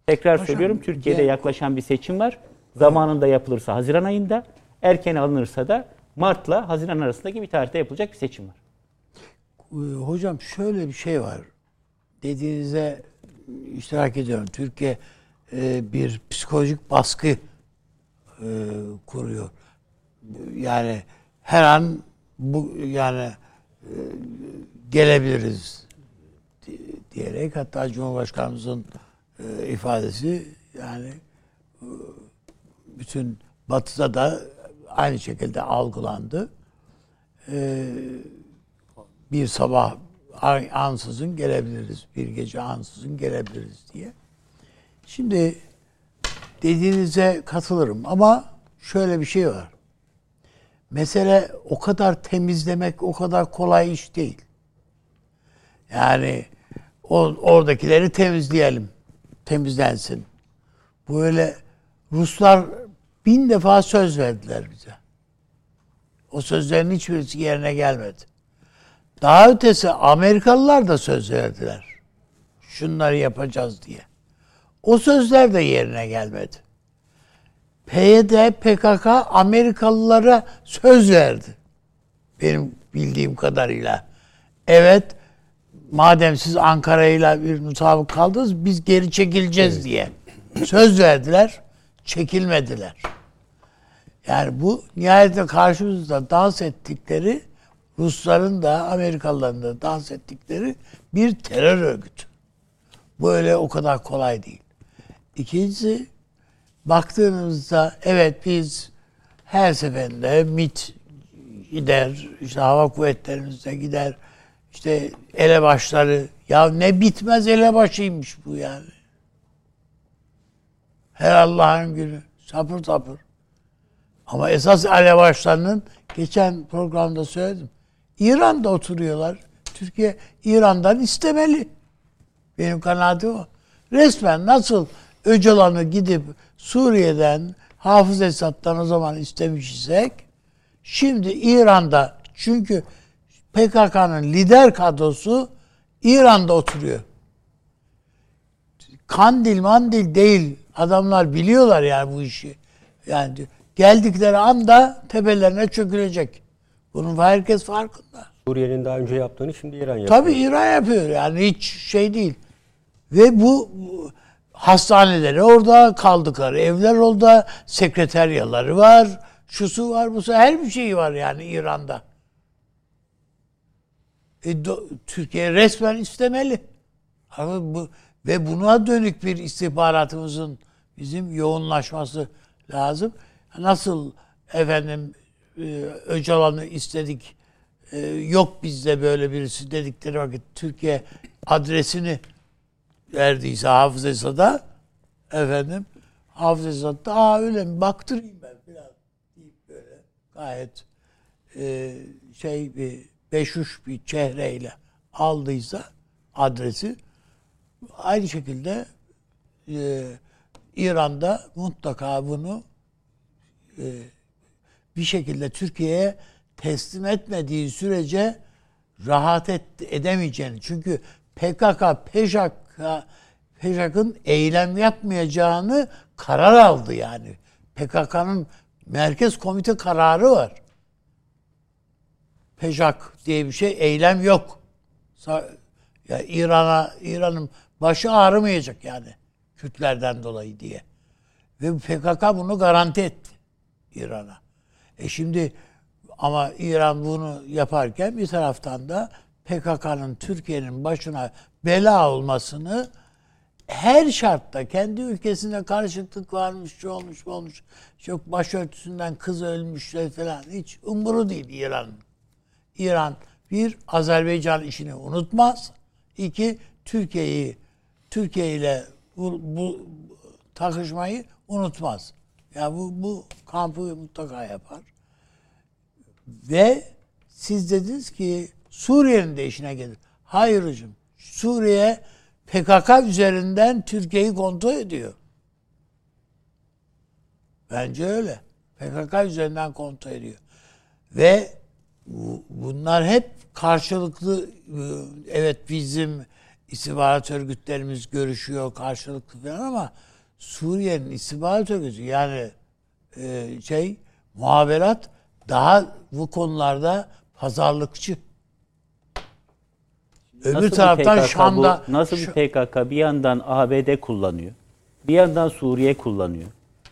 Tekrar Hocam, söylüyorum Türkiye'de ya- yaklaşan bir seçim var. Zamanında yapılırsa Haziran ayında, erken alınırsa da Mart'la Haziran arasındaki bir tarihte yapılacak bir seçim var. Ee, Hocam şöyle bir şey var. Dediğinize iştirak ediyorum. Türkiye e, bir psikolojik baskı e, kuruyor. Yani her an bu yani e, gelebiliriz di- diyerek hatta Cumhurbaşkanımızın e, ifadesi yani e, bütün Batı'da da aynı şekilde algılandı. E, bir sabah an- ansızın gelebiliriz, bir gece ansızın gelebiliriz diye. Şimdi dediğinize katılırım ama şöyle bir şey var. Mesele o kadar temizlemek o kadar kolay iş değil. Yani o, oradakileri temizleyelim. Temizlensin. Böyle Ruslar bin defa söz verdiler bize. O sözlerin hiçbirisi yerine gelmedi. Daha ötesi Amerikalılar da söz verdiler. Şunları yapacağız diye. O sözler de yerine gelmedi. PYD, PKK Amerikalılara söz verdi. Benim bildiğim kadarıyla. Evet, madem siz Ankara'yla bir mutabık kaldınız, biz geri çekileceğiz diye. Söz verdiler, çekilmediler. Yani bu nihayetinde karşımızda dans ettikleri Rusların da Amerikalıların da dans ettikleri bir terör örgütü. Bu öyle o kadar kolay değil. İkincisi baktığınızda evet biz her seferinde MIT gider, işte hava kuvvetlerimizde gider, işte elebaşları ya ne bitmez elebaşıymış bu yani. Her Allah'ın günü sapır sapır. Ama esas elebaşlarının geçen programda söyledim. İran'da oturuyorlar. Türkiye İran'dan istemeli. Benim kanaatim o. Resmen nasıl Öcalan'ı gidip Suriye'den Hafız Esad'dan o zaman istemiş isek şimdi İran'da çünkü PKK'nın lider kadrosu İran'da oturuyor. Kandil mandil değil. Adamlar biliyorlar yani bu işi. Yani geldikleri anda tepelerine çökülecek. Bunun herkes farkında. Suriye'nin daha önce yaptığını şimdi İran yapıyor. Tabii İran yapıyor yani hiç şey değil. Ve bu bu hastaneleri orada kaldıkları, evler orada, sekreteryaları var, şusu var, busu her bir şeyi var yani İran'da. E, do- Türkiye resmen istemeli. Ama bu ve buna dönük bir istihbaratımızın bizim yoğunlaşması lazım. Nasıl efendim e, Öcalan'ı istedik, e, yok bizde böyle birisi dedikleri vakit Türkiye adresini verdiyse Hafız Esad'a efendim Hafız Esad da aa öyle mi baktırayım ben biraz deyip böyle gayet e, şey bir beşuş bir çehreyle aldıysa adresi aynı şekilde e, İran'da mutlaka bunu e, bir şekilde Türkiye'ye teslim etmediği sürece rahat et, edemeyeceğini. Çünkü PKK, PJK, PJK'ın eylem yapmayacağını karar aldı yani. PKK'nın merkez komite kararı var. PJK diye bir şey eylem yok. Ya İran'a İran'ın başı ağrımayacak yani Kürtlerden dolayı diye. Ve PKK bunu garanti etti İran'a. E şimdi ama İran bunu yaparken bir taraftan da PKK'nın Türkiye'nin başına bela olmasını her şartta kendi ülkesinde karışıklık varmış, şu olmuş, bu olmuş. Çok başörtüsünden kız ölmüş falan. Hiç umuru değil İran'ın. İran bir Azerbaycan işini unutmaz. İki Türkiye'yi Türkiye ile bu, bu takışmayı unutmaz. Ya bu bu kampı mutlaka yapar. Ve siz dediniz ki Suriye'nin de işine gelir. Hayır hocam. Suriye PKK üzerinden Türkiye'yi kontrol ediyor. Bence öyle. PKK üzerinden kontrol ediyor. Ve bu- bunlar hep karşılıklı e, evet bizim istihbarat örgütlerimiz görüşüyor karşılıklı falan ama Suriye'nin istihbarat örgütü yani e, şey muhaberat daha bu konularda pazarlıkçı. Öbür Nasıl bir taraftan PKK bu? Şam'da nasıl Şu- bir PKK bir yandan ABD kullanıyor. Bir yandan Suriye kullanıyor.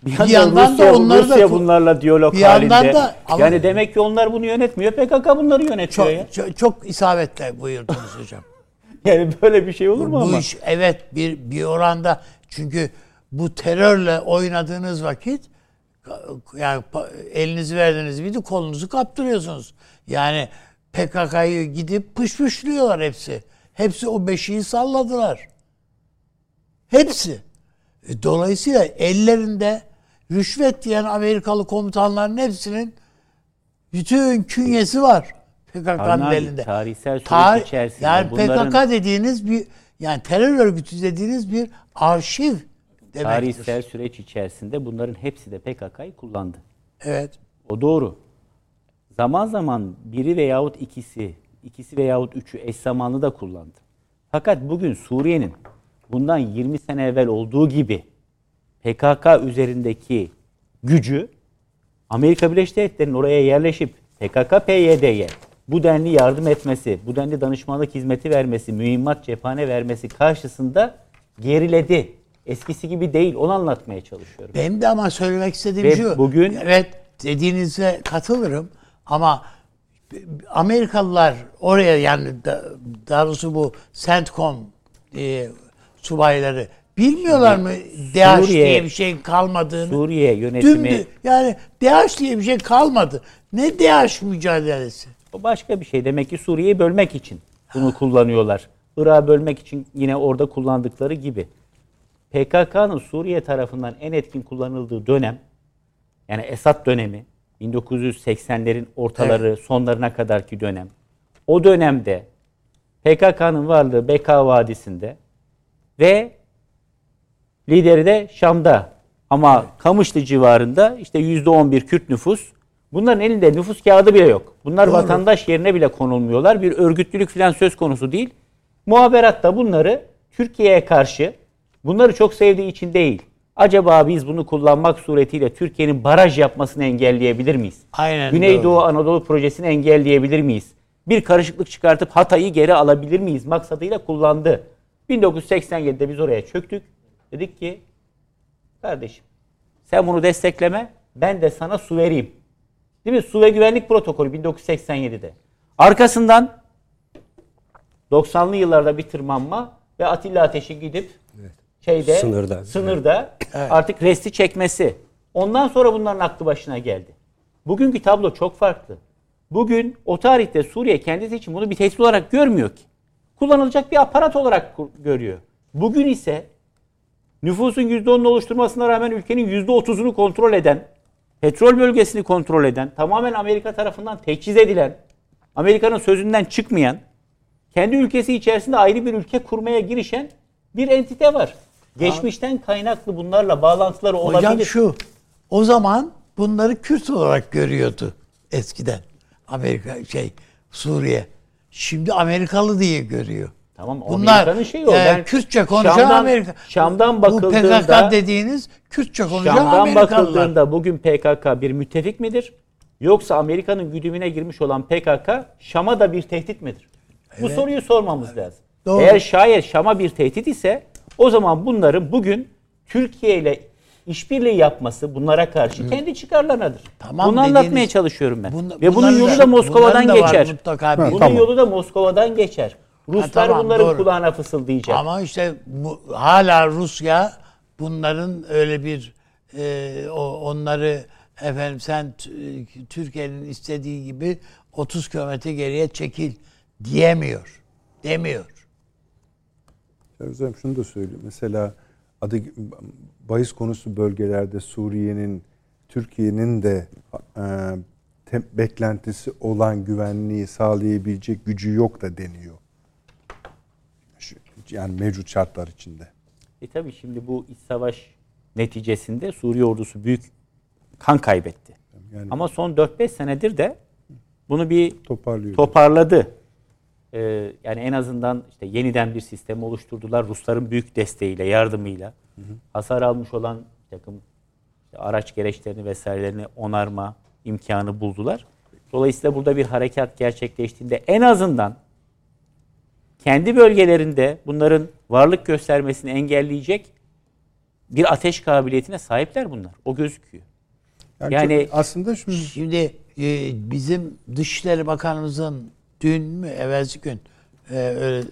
Bir yandan, yandan da Rusya, onları da Rusya ku- bunlarla diyalog bir yandan halinde. da- ama- yani demek ki onlar bunu yönetmiyor. PKK bunları yönetiyor ya. çok, çok, çok isabetle buyurdunuz hocam. Yani böyle bir şey olur mu bu ama? iş evet bir bir oranda çünkü bu terörle oynadığınız vakit yani elinizi verdiğiniz bir de kolunuzu kaptırıyorsunuz. Yani PKK'yı gidip pışpışlıyorlar hepsi. Hepsi o beşiği salladılar. Hepsi. E, Dolayısıyla ellerinde rüşvet diyen Amerikalı komutanların hepsinin bütün künyesi var PKK'nın elinde. tarihsel süreç Tar- içerisinde yani bunların- PKK dediğiniz bir yani terör örgütü dediğiniz bir arşiv demektir. Tarihsel süreç içerisinde bunların hepsi de PKK'yı kullandı. Evet. O doğru. Zaman zaman biri veyahut ikisi, ikisi veyahut üçü eş zamanlı da kullandı. Fakat bugün Suriye'nin bundan 20 sene evvel olduğu gibi PKK üzerindeki gücü Amerika Birleşik Devletleri'nin oraya yerleşip PKK-PYD'ye bu denli yardım etmesi, bu denli danışmanlık hizmeti vermesi, mühimmat cephane vermesi karşısında geriledi. Eskisi gibi değil. Onu anlatmaya çalışıyorum. Benim de ama söylemek istediğim Ve şu. bugün- evet dediğinize katılırım ama Amerikalılar oraya yani da- daha doğrusu bu CENTCOM e, subayları bilmiyorlar mı DH Suriye- diye bir şeyin kalmadığını? Suriye yönetimi Dün yani DH diye bir şey kalmadı. Ne DH mücadelesi? O başka bir şey. Demek ki Suriye'yi bölmek için bunu kullanıyorlar. Irak'ı bölmek için yine orada kullandıkları gibi. PKK'nın Suriye tarafından en etkin kullanıldığı dönem yani Esad dönemi 1980'lerin ortaları sonlarına kadarki dönem. O dönemde PKK'nın varlığı Beka Vadisi'nde ve lideri de Şam'da. Ama Kamışlı civarında işte %11 Kürt nüfus. Bunların elinde nüfus kağıdı bile yok. Bunlar vatandaş yerine bile konulmuyorlar. Bir örgütlülük falan söz konusu değil. Muhaberat da bunları Türkiye'ye karşı bunları çok sevdiği için değil. Acaba biz bunu kullanmak suretiyle Türkiye'nin baraj yapmasını engelleyebilir miyiz? Aynen Güneydoğu doğru. Anadolu projesini engelleyebilir miyiz? Bir karışıklık çıkartıp Hatay'ı geri alabilir miyiz? Maksadıyla kullandı. 1987'de biz oraya çöktük. Dedik ki kardeşim sen bunu destekleme ben de sana su vereyim. Değil mi? Su ve güvenlik protokolü 1987'de. Arkasından 90'lı yıllarda bir tırmanma ve Atilla Ateş'in gidip şeyde Sınırda. sınırda artık resti çekmesi. Ondan sonra bunların aklı başına geldi. Bugünkü tablo çok farklı. Bugün o tarihte Suriye kendisi için bunu bir tehdit olarak görmüyor ki. Kullanılacak bir aparat olarak görüyor. Bugün ise nüfusun %10'unu oluşturmasına rağmen ülkenin %30'unu kontrol eden, petrol bölgesini kontrol eden, tamamen Amerika tarafından teçhiz edilen, Amerika'nın sözünden çıkmayan, kendi ülkesi içerisinde ayrı bir ülke kurmaya girişen bir entite var. Geçmişten kaynaklı bunlarla bağlantıları olabilir. Hocam şu, o zaman bunları Kürt olarak görüyordu eskiden. Amerika şey Suriye. Şimdi Amerikalı diye görüyor. Tamam, Bunlar şeyi o. e, Ben Kürtçe konuşan Şam'dan- Amerika. Şam'dan Bu bakıldığında- PKK dediğiniz Kürtçe konuşan Şam'dan Amerikalılar. bakıldığında bugün PKK bir müttefik midir? Yoksa Amerika'nın güdümüne girmiş olan PKK Şam'a da bir tehdit midir? Bu soruyu sormamız lazım. Doğru. Eğer şayet Şam'a bir tehdit ise o zaman bunların bugün Türkiye ile işbirliği yapması bunlara karşı kendi çıkarlarınadır. Tamam Bunu dediğiniz- anlatmaya çalışıyorum ben. Bun- Ve bunun yolu da- da Moskova'dan bunların da var geçer. mutlaka bir- Bunun tamam. yolu da Moskova'dan geçer. Ruslar tamam, bunların doğru. kulağına fısıldayacak. Ama işte bu, hala Rusya bunların öyle bir e, o, onları efendim sen t- Türkiye'nin istediği gibi 30 kilometre geriye çekil diyemiyor. Demiyor. Hocam şunu da söyleyeyim. Mesela adı bahis konusu bölgelerde Suriye'nin Türkiye'nin de e, te- beklentisi olan güvenliği sağlayabilecek gücü yok da deniyor. Şu- Yani mevcut şartlar içinde. E tabi şimdi bu iç savaş neticesinde Suriye ordusu büyük kan kaybetti. Yani Ama son 4-5 senedir de bunu bir Toparlıyor. toparladı. Ee, yani en azından işte yeniden bir sistem oluşturdular. Rusların büyük desteğiyle, yardımıyla. Hasar almış olan takım işte araç gereçlerini vesairelerini onarma imkanı buldular. Dolayısıyla burada bir harekat gerçekleştiğinde en azından kendi bölgelerinde bunların varlık göstermesini engelleyecek bir ateş kabiliyetine sahipler bunlar. O gözüküyor. Yani, Yani- çok- aslında şu Şimdi e, bizim Dışişleri Bakanımızın dün mü evvelsi gün e, öyle,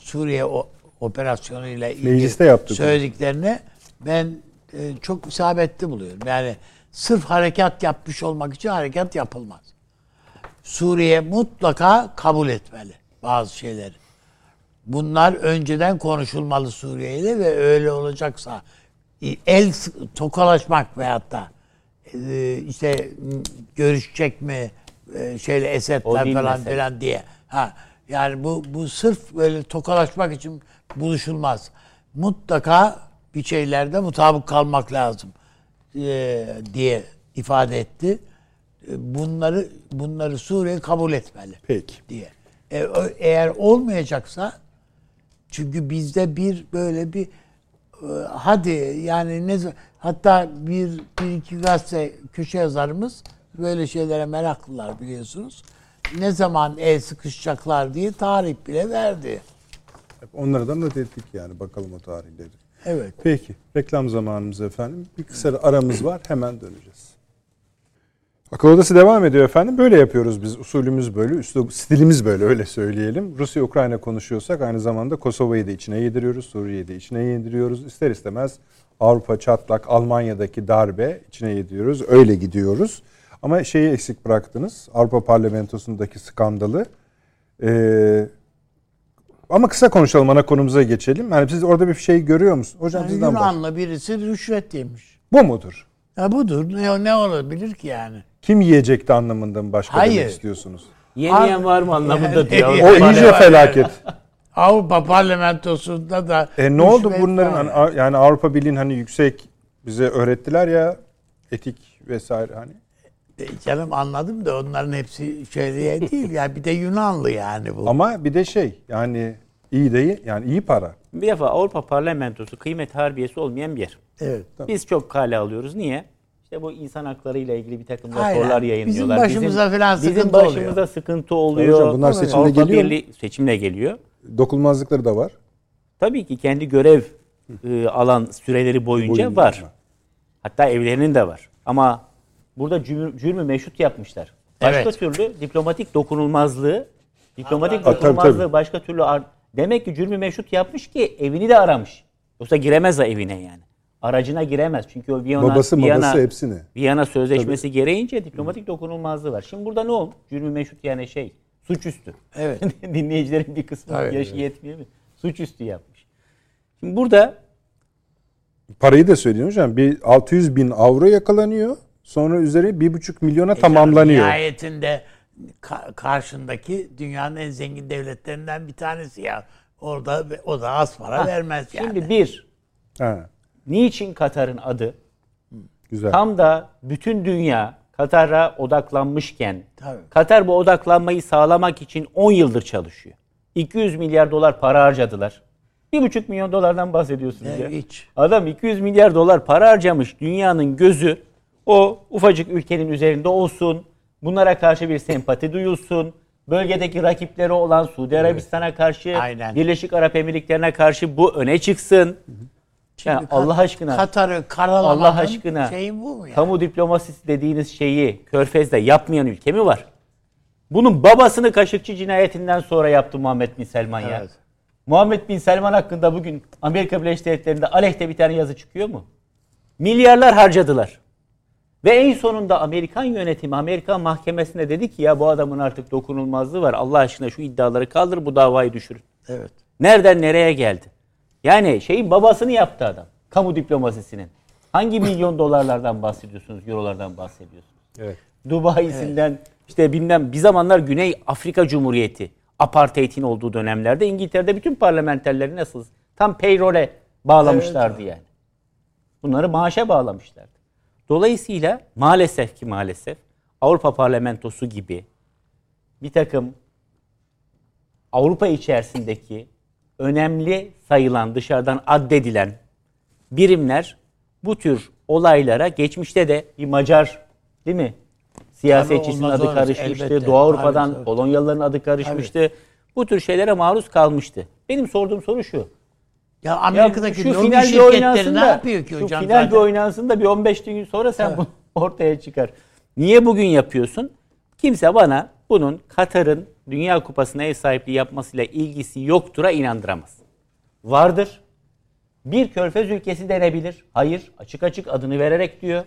Suriye o, operasyonuyla ilgili Mecliste yaptık. söylediklerini ben e, çok isabetli buluyorum. Yani sırf harekat yapmış olmak için harekat yapılmaz. Suriye mutlaka kabul etmeli bazı şeyleri. Bunlar önceden konuşulmalı Suriye ile ve öyle olacaksa el tokalaşmak veyahut da e, işte görüşecek mi e, şeyle değil falan mesele. filan diye. Ha yani bu bu sırf böyle tokalaşmak için buluşulmaz. Mutlaka bir şeylerde mutabık kalmak lazım e, diye ifade etti. E, Bunları bunları Suriye kabul etmeli peki. diye. E, eğer olmayacaksa çünkü bizde bir böyle bir e, hadi yani ne hatta bir, bir iki gazete köşe yazarımız böyle şeylere meraklılar biliyorsunuz. Ne zaman el sıkışacaklar diye tarih bile verdi. Onları da not ettik yani bakalım o tarihleri. Evet. Peki reklam zamanımız efendim. Bir kısa aramız var hemen döneceğiz. Akıl Odası devam ediyor efendim. Böyle yapıyoruz biz. Usulümüz böyle, üslup, stilimiz böyle öyle söyleyelim. Rusya Ukrayna konuşuyorsak aynı zamanda Kosova'yı da içine yediriyoruz, Suriye'yi de içine yediriyoruz. İster istemez Avrupa çatlak, Almanya'daki darbe içine yediriyoruz. Öyle gidiyoruz. Ama şeyi eksik bıraktınız. Avrupa Parlamentosu'ndaki skandalı. Ee, ama kısa konuşalım ana konumuza geçelim. Yani siz orada bir şey görüyor musunuz? Hocam Yani sizden. Yunanlı birisi rüşvet yemiş. Bu mudur? Ya budur. Ne, ne olabilir ki yani? Kim yiyecekti anlamında mı başka Hayır. demek istiyorsunuz? Yemeyen var mı anlamında Yani- diyor. O iyice felaket. Avrupa Parlamentosu'nda da E ne oldu bunların var. hani, yani Avrupa Birliği'nin hani yüksek bize öğrettiler ya etik vesaire hani. E, Canım anladım da onların hepsi şöyle değil. Yani bir de Yunanlı yani bu. Ama bir de şey yani iyi değil yani iyi para. Bir defa Avrupa Parlamentosu kıymet harbiyesi olmayan bir yer. evet. Biz çok kale alıyoruz. Niye? İşte bu insan hakları ile ilgili bir takım Aynen. raporlar Bizim yayınlıyorlar. başımıza falan Bizim sıkıntı başımıza oluyor. sıkıntı oluyor. Hocam bunlar seçimle Avrupa geliyor? Birliği seçimle geliyor. Dokunulmazlıkları da var. Tabii ki kendi görev e, alan süreleri boyunca Boyunca var. var. Hatta evlerinin de var. Ama burada cürmü, cürmü meşrut yapmışlar. Başka Evet. türlü diplomatik dokunulmazlığı, diplomatik tabii, dokunulmazlığı tabii. başka türlü ar- demek ki cürmü meşrut yapmış ki evini de aramış. Yoksa giremez o evine yani. Aracına giremez. Çünkü o Viyana, Babası Viyana, babası hepsini. Viyana Sözleşmesi gereğince diplomatik dokunulmazlığı var. Şimdi burada ne olmuş? Cürmü meşrut yani şey, suçüstü. Evet. Dinleyicilerin bir kısmı Tabii, yaşı evet. yetmiyor mu? Suçüstü yapmış. Şimdi burada Parayı da söyleyeyim hocam. Bir 600 bin avro yakalanıyor. Sonra üzeri 1,5 milyona E tamamlanıyor. Nihayetinde ka- karşındaki dünyanın en zengin devletlerinden bir tanesi ya. Orada o da az para Ha, vermez yani. Şimdi bir, Ha, niçin Katar'ın adı güzel. tam da bütün dünya Katar'a odaklanmışken Tabii. Katar bu odaklanmayı sağlamak için 10 yıldır çalışıyor. 200 milyar dolar para harcadılar. 1,5 milyon dolardan bahsediyorsunuz Ne, ya. hiç. Adam 200 milyar dolar para harcamış. Dünyanın gözü o ufacık ülkenin üzerinde olsun. Bunlara karşı bir sempati duyulsun. Bölgedeki rakipleri olan Suudi Arabistan'a karşı, Aynen. Birleşik Arap Emirlikleri'ne karşı bu öne çıksın. Şimdi Yani Allah aşkına Katar'ı karalamanın Allah aşkına şeyi bu mu yani? kamu diplomasisi dediğiniz şeyi Körfez'de yapmayan ülke mi var? Bunun babasını Kaşıkçı cinayetinden sonra yaptı Muhammed Bin Selman ya. Evet. Muhammed Bin Selman hakkında bugün Amerika Birleşik Devletleri'nde aleyhte bir tane yazı çıkıyor mu? Milyarlar harcadılar. Ve en sonunda Amerikan yönetimi, Amerikan mahkemesine dedi ki ya bu adamın artık dokunulmazlığı var. Allah aşkına şu iddiaları kaldır bu davayı düşürün. Evet. Nereden nereye geldi? Yani şeyin babasını yaptı adam. Kamu diplomasisinin. Hangi milyon dolarlardan bahsediyorsunuz, eurolardan bahsediyorsunuz? Evet. Dubai'sinden işte bilmem bir zamanlar Güney Afrika Cumhuriyeti apartheid'in olduğu dönemlerde İngiltere'de bütün parlamenterleri nasıl tam payroll'e bağlamışlardı yani. Bunları maaşa bağlamışlardı. Dolayısıyla maalesef ki maalesef Avrupa Parlamentosu gibi bir takım Avrupa içerisindeki önemli sayılan dışarıdan addedilen birimler bu tür olaylara geçmişte de bir Macar değil mi? Siyasetçisinin adı karışmıştı. elbette. Doğu Avrupa'dan Tabii, tabii. Polonyalıların adı karışmıştı. Bu tür şeylere maruz kalmıştı. Benim sorduğum soru şu. Ya Ya Amerika'daki şu lobi final bir oynansın ne da, yapıyor ki şu hocam? final bir zaten? oynansın da bir 15 gün sonra sen bunu ortaya çıkar. Niye bugün yapıyorsun? Kimse bana bunun Katar'ın Dünya Kupası'na ev sahipliği yapmasıyla ilgisi yoktura inandıramaz. Vardır. Bir körfez ülkesi denebilir. Hayır. Açık açık adını vererek diyor.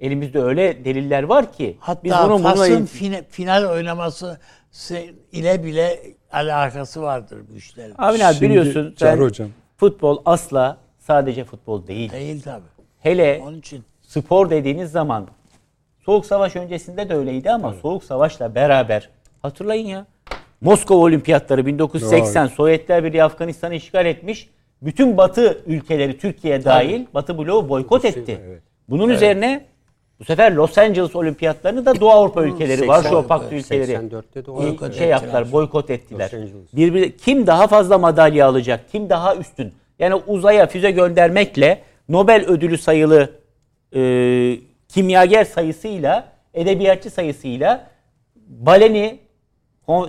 Elimizde öyle deliller var ki. Hatta biz bunun bununla Fas'ın fina- final oynaması ile bile alakası vardır bu işlerin. Avni abi Şimdi biliyorsun sen Çağrı hocam. futbol asla sadece futbol değil. Değil tabii. Hele Onun için. spor dediğiniz zaman Soğuk Savaş öncesinde de öyleydi ama Soğuk Savaş'la beraber hatırlayın ya Moskova Olimpiyatları 1980 Sovyetler Birliği Afganistan'ı işgal etmiş. Bütün Batı ülkeleri Türkiye dahil Batı bloğu boykot etti. Bunun üzerine bu sefer Los Angeles Olimpiyatlarını da Doğu Avrupa ülkeleri, Varşova Paktı ülkeleri 84'te de o şey yaptılar, boykot ettiler. Birbiri kim daha fazla madalya alacak, kim daha üstün? Yani uzaya füze göndermekle Nobel ödülü sayılı e, kimyager sayısıyla, edebiyatçı sayısıyla baleni,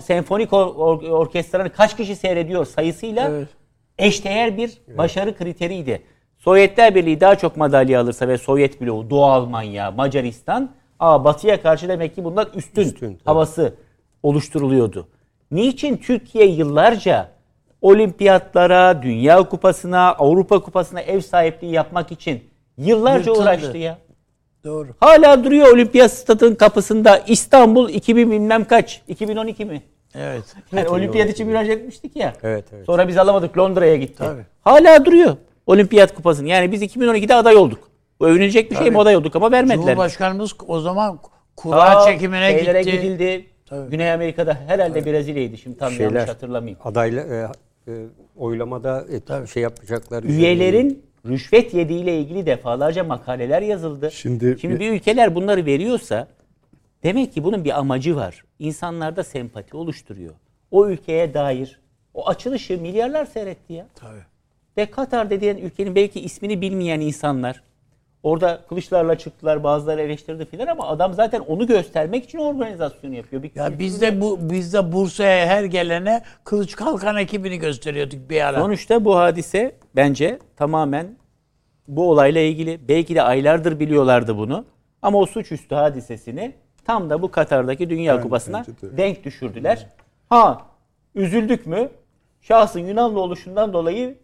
senfonik or- or- orkestranı kaç kişi seyrediyor sayısıyla Evet. eşdeğer bir başarı kriteriydi. Sovyetler Birliği daha çok madalya alırsa ve Sovyet bloğu, Doğu Almanya, Macaristan, aa Batı'ya karşı demek ki bunlar üstün, Üstün, tabii. havası oluşturuluyordu. Niçin Türkiye yıllarca olimpiyatlara, Dünya Kupası'na, Avrupa Kupası'na ev sahipliği yapmak için yıllarca Yırtıldı. uğraştı ya? Doğru. Hala duruyor olimpiyat stadının kapısında İstanbul 2000 bilmem kaç? 2012 mi? Evet. Yani olimpiyat için müracaat etmiştik ya. Evet, evet. Sonra biz alamadık Londra'ya gitti. Tabii. Hala duruyor olimpiyat kupasını. Yani biz 2012'de aday olduk. Bu övünecek bir şey mi aday olduk ama vermediler. Cumhurbaşkanımız o zaman kura Ta çekimine gitti. gidildi. Tabii. Güney Amerika'da herhalde Brezilya'ydı şimdi tam yanlış Şeyler, hatırlamayayım. adayla e, e, oylamada et, şey yapacaklar. Üyelerin rüşvet yediğiyle ilgili defalarca makaleler yazıldı. Şimdi- Şimdi bir ülkeler bunları veriyorsa demek ki bunun bir amacı var. İnsanlarda sempati oluşturuyor. O ülkeye dair o açılışı milyarlar seyretti ya. Tabii. Ve Katar dediğin ülkenin belki ismini bilmeyen insanlar orada kılıçlarla çıktılar bazıları eleştirdi filan ama adam zaten onu göstermek için organizasyonu yapıyor. Bir Ya biz de bu biz de Bursa'ya her gelene Kılıç Kalkan ekibini gösteriyorduk bir ara. Sonuçta bu hadise bence tamamen bu olayla ilgili. Belki de aylardır biliyorlardı bunu. Ama o suçüstü hadisesini tam da bu Katar'daki Dünya Ben- Kupası'na de. denk düşürdüler. Ha üzüldük mü? Şahsın Yunanlı oluşundan dolayı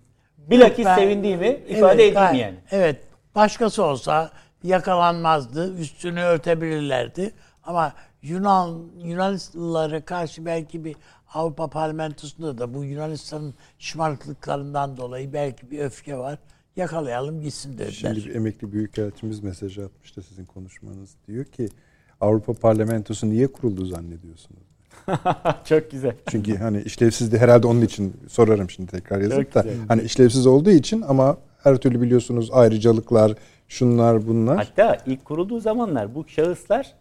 bilakis Ben- sevindiğimi Evet, ifade edeyim gayet- yani. Evet. Başkası olsa yakalanmazdı. Üstünü örtebilirlerdi. Ama Yunan Yunanlılara karşı belki bir Avrupa Parlamentosu'nda da bu Yunanistan'ın şımarıklıklarından dolayı belki bir öfke var. Yakalayalım gitsin dediler. Şimdi bir emekli büyükelçimiz mesajı atmıştı sizin konuşmanız. Diyor ki Avrupa Parlamentosu niye kuruldu zannediyorsunuz? Çok güzel. Çünkü hani işlevsizdi herhalde onun için sorarım şimdi tekrar yazıp Çok da. güzel. Hani işlevsiz olduğu için ama her türlü biliyorsunuz ayrıcalıklar, şunlar bunlar. Hatta ilk kurulduğu zamanlar bu şahıslar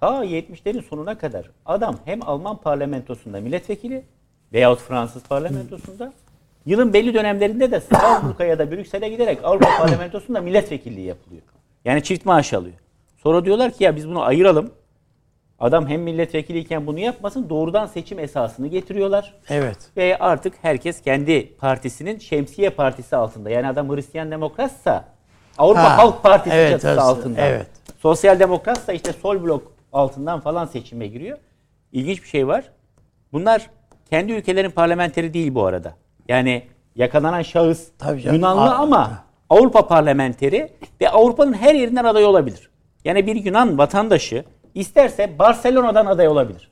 ta 70'lerin sonuna kadar adam hem Alman parlamentosunda milletvekili veyahut Fransız parlamentosunda yılın belli dönemlerinde de Strasbourg'a ya da Brüksel'e giderek Avrupa parlamentosunda milletvekilliği yapılıyor. Yani çift maaş alıyor. Sonra diyorlar ki ya biz bunu ayıralım. Adam hem milletvekiliyken bunu yapmasın doğrudan seçim esasını getiriyorlar. Evet. Ve artık herkes kendi partisinin şemsiye partisi altında. Yani adam Hristiyan demokratsa Avrupa Ha, Halk Partisi evet, çatısı evet, altında. evet. Sosyal demokratsa işte sol blok altından falan seçime giriyor. İlginç bir şey var. Bunlar kendi ülkelerin parlamenteri değil bu arada. Yani yakalanan şahıs Tabii canım. Yunanlı ama Avrupa parlamenteri ve Avrupa'nın her yerinden aday olabilir. Yani bir Yunan vatandaşı isterse Barcelona'dan aday olabilir.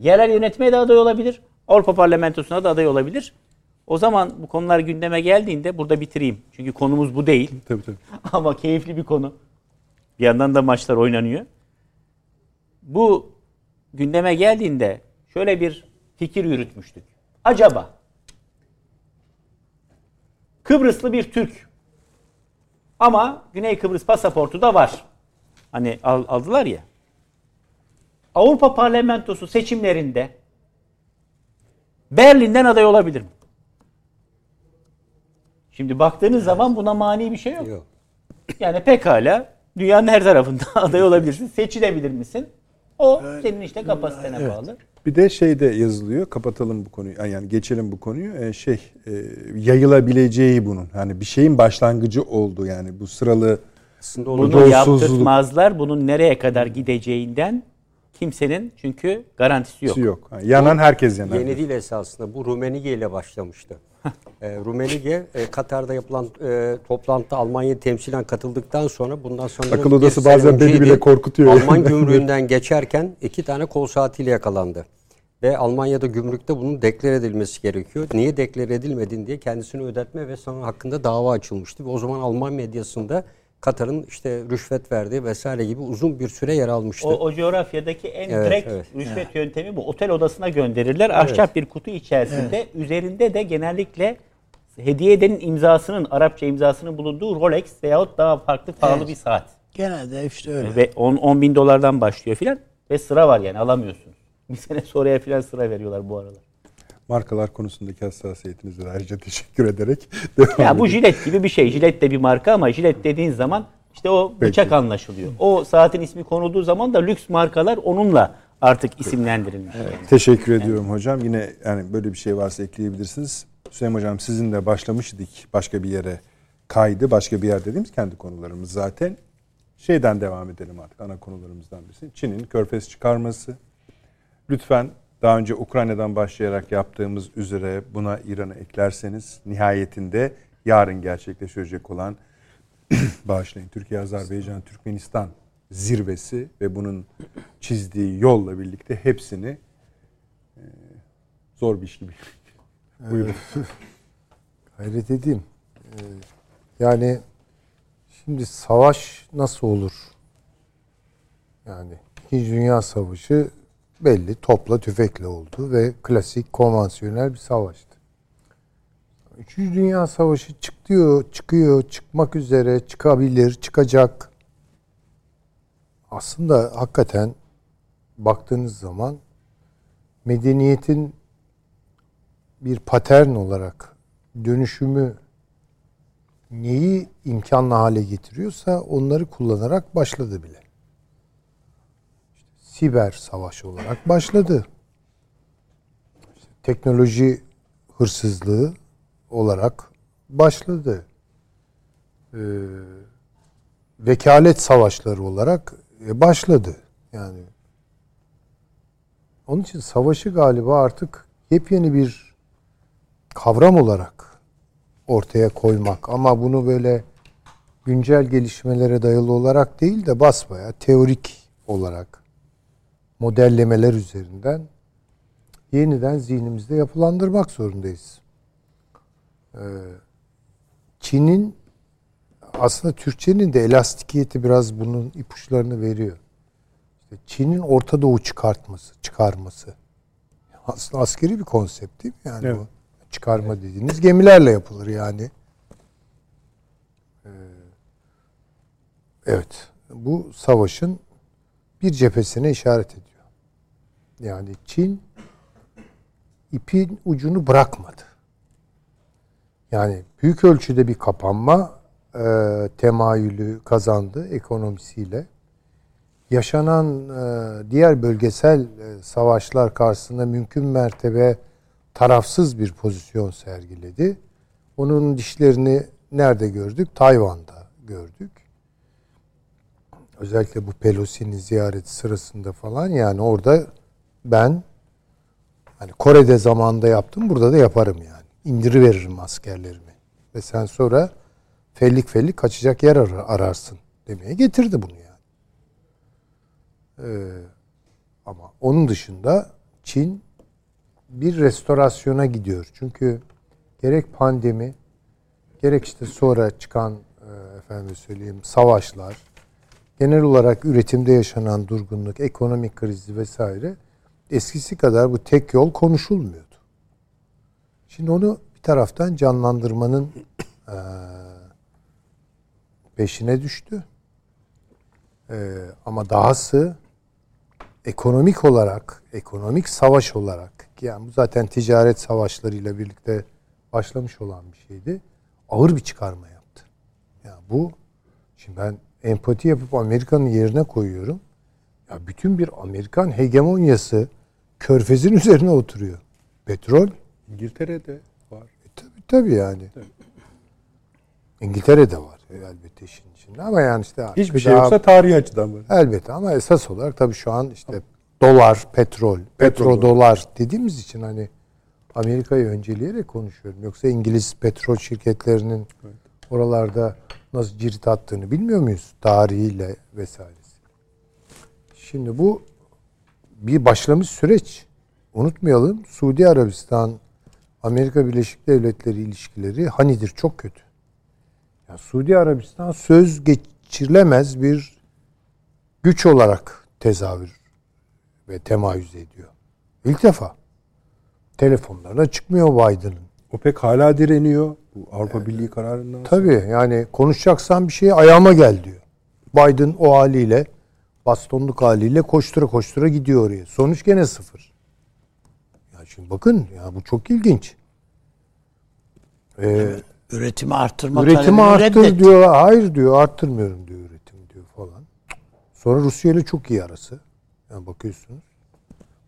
Yerel yönetmeye de aday olabilir. Avrupa Parlamentosu'na da aday olabilir. O zaman bu konular gündeme geldiğinde burada bitireyim. Çünkü konumuz bu değil. Tabii tabii. Ama keyifli bir konu. Bir yandan da maçlar oynanıyor. Bu gündeme geldiğinde şöyle bir fikir yürütmüştük. Acaba Kıbrıslı bir Türk ama Güney Kıbrıs pasaportu da var. Hani al- aldılar ya. Avrupa Parlamentosu seçimlerinde Berlin'den aday olabilir mi? Şimdi baktığınız zaman buna mani bir şey yok. Yok. Yani pekala dünyanın her tarafında aday olabilirsin. Seçilebilir misin? O senin işte kapasitene bağlı. Bir de şey de yazılıyor. Kapatalım bu konuyu. Yani geçelim bu konuyu. Ee, şey e, yayılabileceği bunun. Hani bir şeyin başlangıcı oldu yani bu sıralı Aslında onu Bunu Yolsuzluk. yaptırtmazlar. Bunun nereye kadar gideceğinden kimsenin çünkü garantisi yok. yok. Yani yanan herkes yanar. Yeni değil esasında. Bu Rumenige ile başlamıştı. e, Rumenige e, Katar'da yapılan e, toplantıda Almanya temsilen katıldıktan sonra bundan sonra Akıl odası bazen beni bile korkutuyor Alman gümrüğünden geçerken iki tane kol saatiyle yakalandı. Ve Almanya'da gümrükte bunun deklar edilmesi gerekiyor. Niye deklar edilmedin diye kendisini ödetme ve sonra hakkında dava açılmıştı. Ve o zaman Alman medyasında Katar'ın işte rüşvet verdiği vesaire gibi uzun bir süre yer almıştı. O, o coğrafyadaki en Evet, direkt evet. rüşvet yöntemi bu. Otel odasına gönderirler. Ahşap bir kutu içerisinde. Üzerinde de genellikle hediye edenin imzasının, Arapça imzasının bulunduğu Rolex veyahut daha farklı pahalı Evet. bir saat. Genelde işte öyle. Ve 10, 10 bin dolardan başlıyor filan. Ve sıra var yani alamıyorsunuz. Bir sene sonraya filan sıra veriyorlar bu aralar. Markalar konusundaki hassasiyetinize de ayrıca teşekkür ederek devam Ya bu jilet gibi bir şey. Jilet de bir marka ama jilet dediğin zaman işte o Peki. bıçak anlaşılıyor. O saatin ismi konulduğu zaman da lüks markalar onunla artık isimlendirilmiş. Teşekkür ediyorum hocam. Yine yani böyle bir şey varsa ekleyebilirsiniz. Süleyman hocam sizin de başlamıştık başka bir yere kaydı. Başka bir yer dediğimiz kendi konularımız zaten. Şeyden devam edelim artık ana konularımızdan birisi. Çin'in körfez çıkarması. Lütfen daha önce Ukrayna'dan başlayarak yaptığımız üzere buna İran'ı eklerseniz nihayetinde yarın gerçekleşecek olan bağışlayın Türkiye, Azerbaycan, Türkmenistan zirvesi ve bunun çizdiği yolla birlikte hepsini e, zor bir iş gibi. Buyurun. Hayret edeyim. Ee, yani şimdi savaş nasıl olur? Yani İkinci Dünya Savaşı belli topla tüfekle oldu ve klasik konvansiyonel bir savaştı. Üçüncü Dünya Savaşı çıkıyor, çıkıyor, çıkmak üzere, çıkabilir, çıkacak. Aslında hakikaten baktığınız zaman medeniyetin bir patern olarak dönüşümü neyi imkanlı hale getiriyorsa onları kullanarak başladı bile. Siber savaş olarak başladı. İşte teknoloji hırsızlığı olarak başladı. Ee, vekalet savaşları olarak e, başladı. Yani onun için savaşı galiba artık yepyeni bir kavram olarak ortaya koymak ama bunu böyle güncel gelişmelere dayalı olarak değil de basbaya teorik olarak modellemeler üzerinden yeniden zihnimizde yapılandırmak zorundayız. Ee, Çin'in aslında Türkçenin de elastikiyeti biraz bunun ipuçlarını veriyor. İşte Çin'in Orta Doğu çıkartması, çıkarması. Aslında askeri bir konsept değil mi? Yani Evet. bu çıkarma dediğiniz gemilerle yapılır yani. Ee, Evet. Bu savaşın bir cephesine işaret ediyor. Yani Çin ipin ucunu bırakmadı. Yani büyük ölçüde bir kapanma e, temayülü kazandı ekonomisiyle. Yaşanan e, diğer bölgesel e, savaşlar karşısında mümkün mertebe tarafsız bir pozisyon sergiledi. Onun dişlerini nerede gördük? Tayvan'da gördük. Özellikle bu Pelosi'nin ziyareti sırasında falan yani orada ben hani Kore'de zamanında yaptım burada da yaparım yani. İndiriveririm askerlerimi. Ve sen sonra fellik fellik kaçacak yer ar- ararsın demeye getirdi bunu yani. Ee, ama onun dışında Çin bir restorasyona gidiyor. Çünkü gerek pandemi gerek işte sonra çıkan e, efendim söyleyeyim savaşlar genel olarak üretimde yaşanan durgunluk, ekonomik krizi vesaire eskisi kadar bu tek yol konuşulmuyordu. Şimdi onu bir taraftan canlandırmanın e, peşine düştü. E, ama dahası ekonomik olarak, ekonomik savaş olarak yani bu zaten ticaret savaşlarıyla birlikte başlamış olan bir şeydi. Ağır bir çıkarma yaptı. Yani bu şimdi ben empati yapıp Amerika'nın yerine koyuyorum. Ya bütün bir Amerikan hegemonyası körfezin üzerine oturuyor. Petrol İngiltere'de var. e, tabii tabii yani. İngiltere'de var elbette işin içinde ama yani işte Hiçbir şey daha- yoksa tarihi açıdan var. Elbette ama esas olarak tabii şu an işte dolar, petrol, petro dolar dediğimiz için hani Amerika'yı önceleyerek konuşuyorum. Yoksa İngiliz petrol şirketlerinin oralarda nasıl cirit attığını bilmiyor muyuz? Tarihiyle vesairesi. Şimdi bu bir başlamış süreç. Unutmayalım Suudi Arabistan Amerika Birleşik Devletleri ilişkileri hanidir çok kötü. Ya Suudi Arabistan söz geçirilemez bir güç olarak tezahür ve temayüz ediyor. İlk defa. Telefonlarına çıkmıyor Biden'ın. OPEC hala direniyor. Bu Avrupa Birliği kararından. Tabii yani konuşacaksan bir şey ayağıma gel diyor. Biden o haliyle bastonluk haliyle koştura koştura gidiyor oraya. Sonuç gene sıfır. Ya şimdi bakın ya bu çok ilginç. Ee, Üretimi arttırma üretimi arttır reddetti. diyor. Hayır diyor arttırmıyorum diyor üretimi diyor falan. Sonra Rusya ile çok iyi arası. Yani bakıyorsunuz.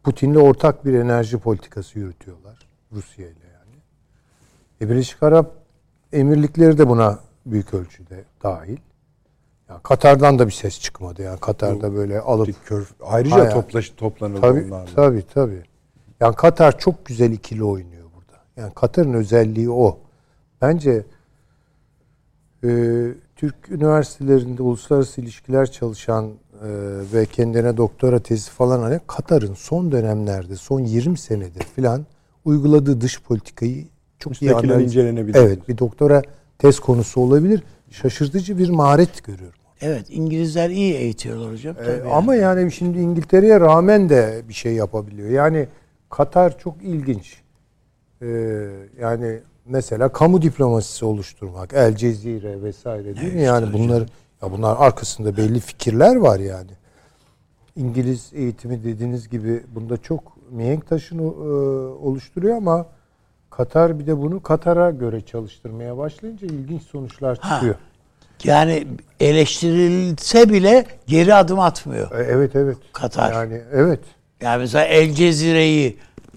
Putin'le ortak bir enerji politikası yürütüyorlar. Rusya ile yani. E Birleşik Arap Emirlikleri de buna büyük ölçüde dahil. Yani Katar'dan da bir ses çıkmadı. Yani Katar'da böyle alıp Kör, ayrıca Hayır. toplaş, toplanıldı Tabii onlarla. tabii tabii. Yani Katar çok güzel ikili oynuyor burada. Yani Katar'ın özelliği o. Bence e, Türk üniversitelerinde uluslararası ilişkiler çalışan e, ve kendine doktora tezi falan hani Katar'ın son dönemlerde son 20 senedir filan uyguladığı dış politikayı çok iyi analiz. incelenebilir. Evet, bir doktora tez konusu olabilir. Şaşırtıcı bir maharet görüyorum. Evet İngilizler iyi eğitiyorlar hocam. Ee, ama yani şimdi İngiltere'ye rağmen de bir şey yapabiliyor. Yani Katar çok ilginç. Ee, yani mesela kamu diplomasisi oluşturmak, El Cezire vesaire değil mi? Yani bunlar ya bunlar arkasında belli fikirler var yani. İngiliz eğitimi dediğiniz gibi bunda çok mihenk taşını e, oluşturuyor ama Katar bir de bunu Katar'a göre çalıştırmaya başlayınca ilginç sonuçlar Ha. Yani eleştirilse bile geri adım atmıyor. E, Evet evet. Katar. Yani evet. Yani mesela El Cezire'yi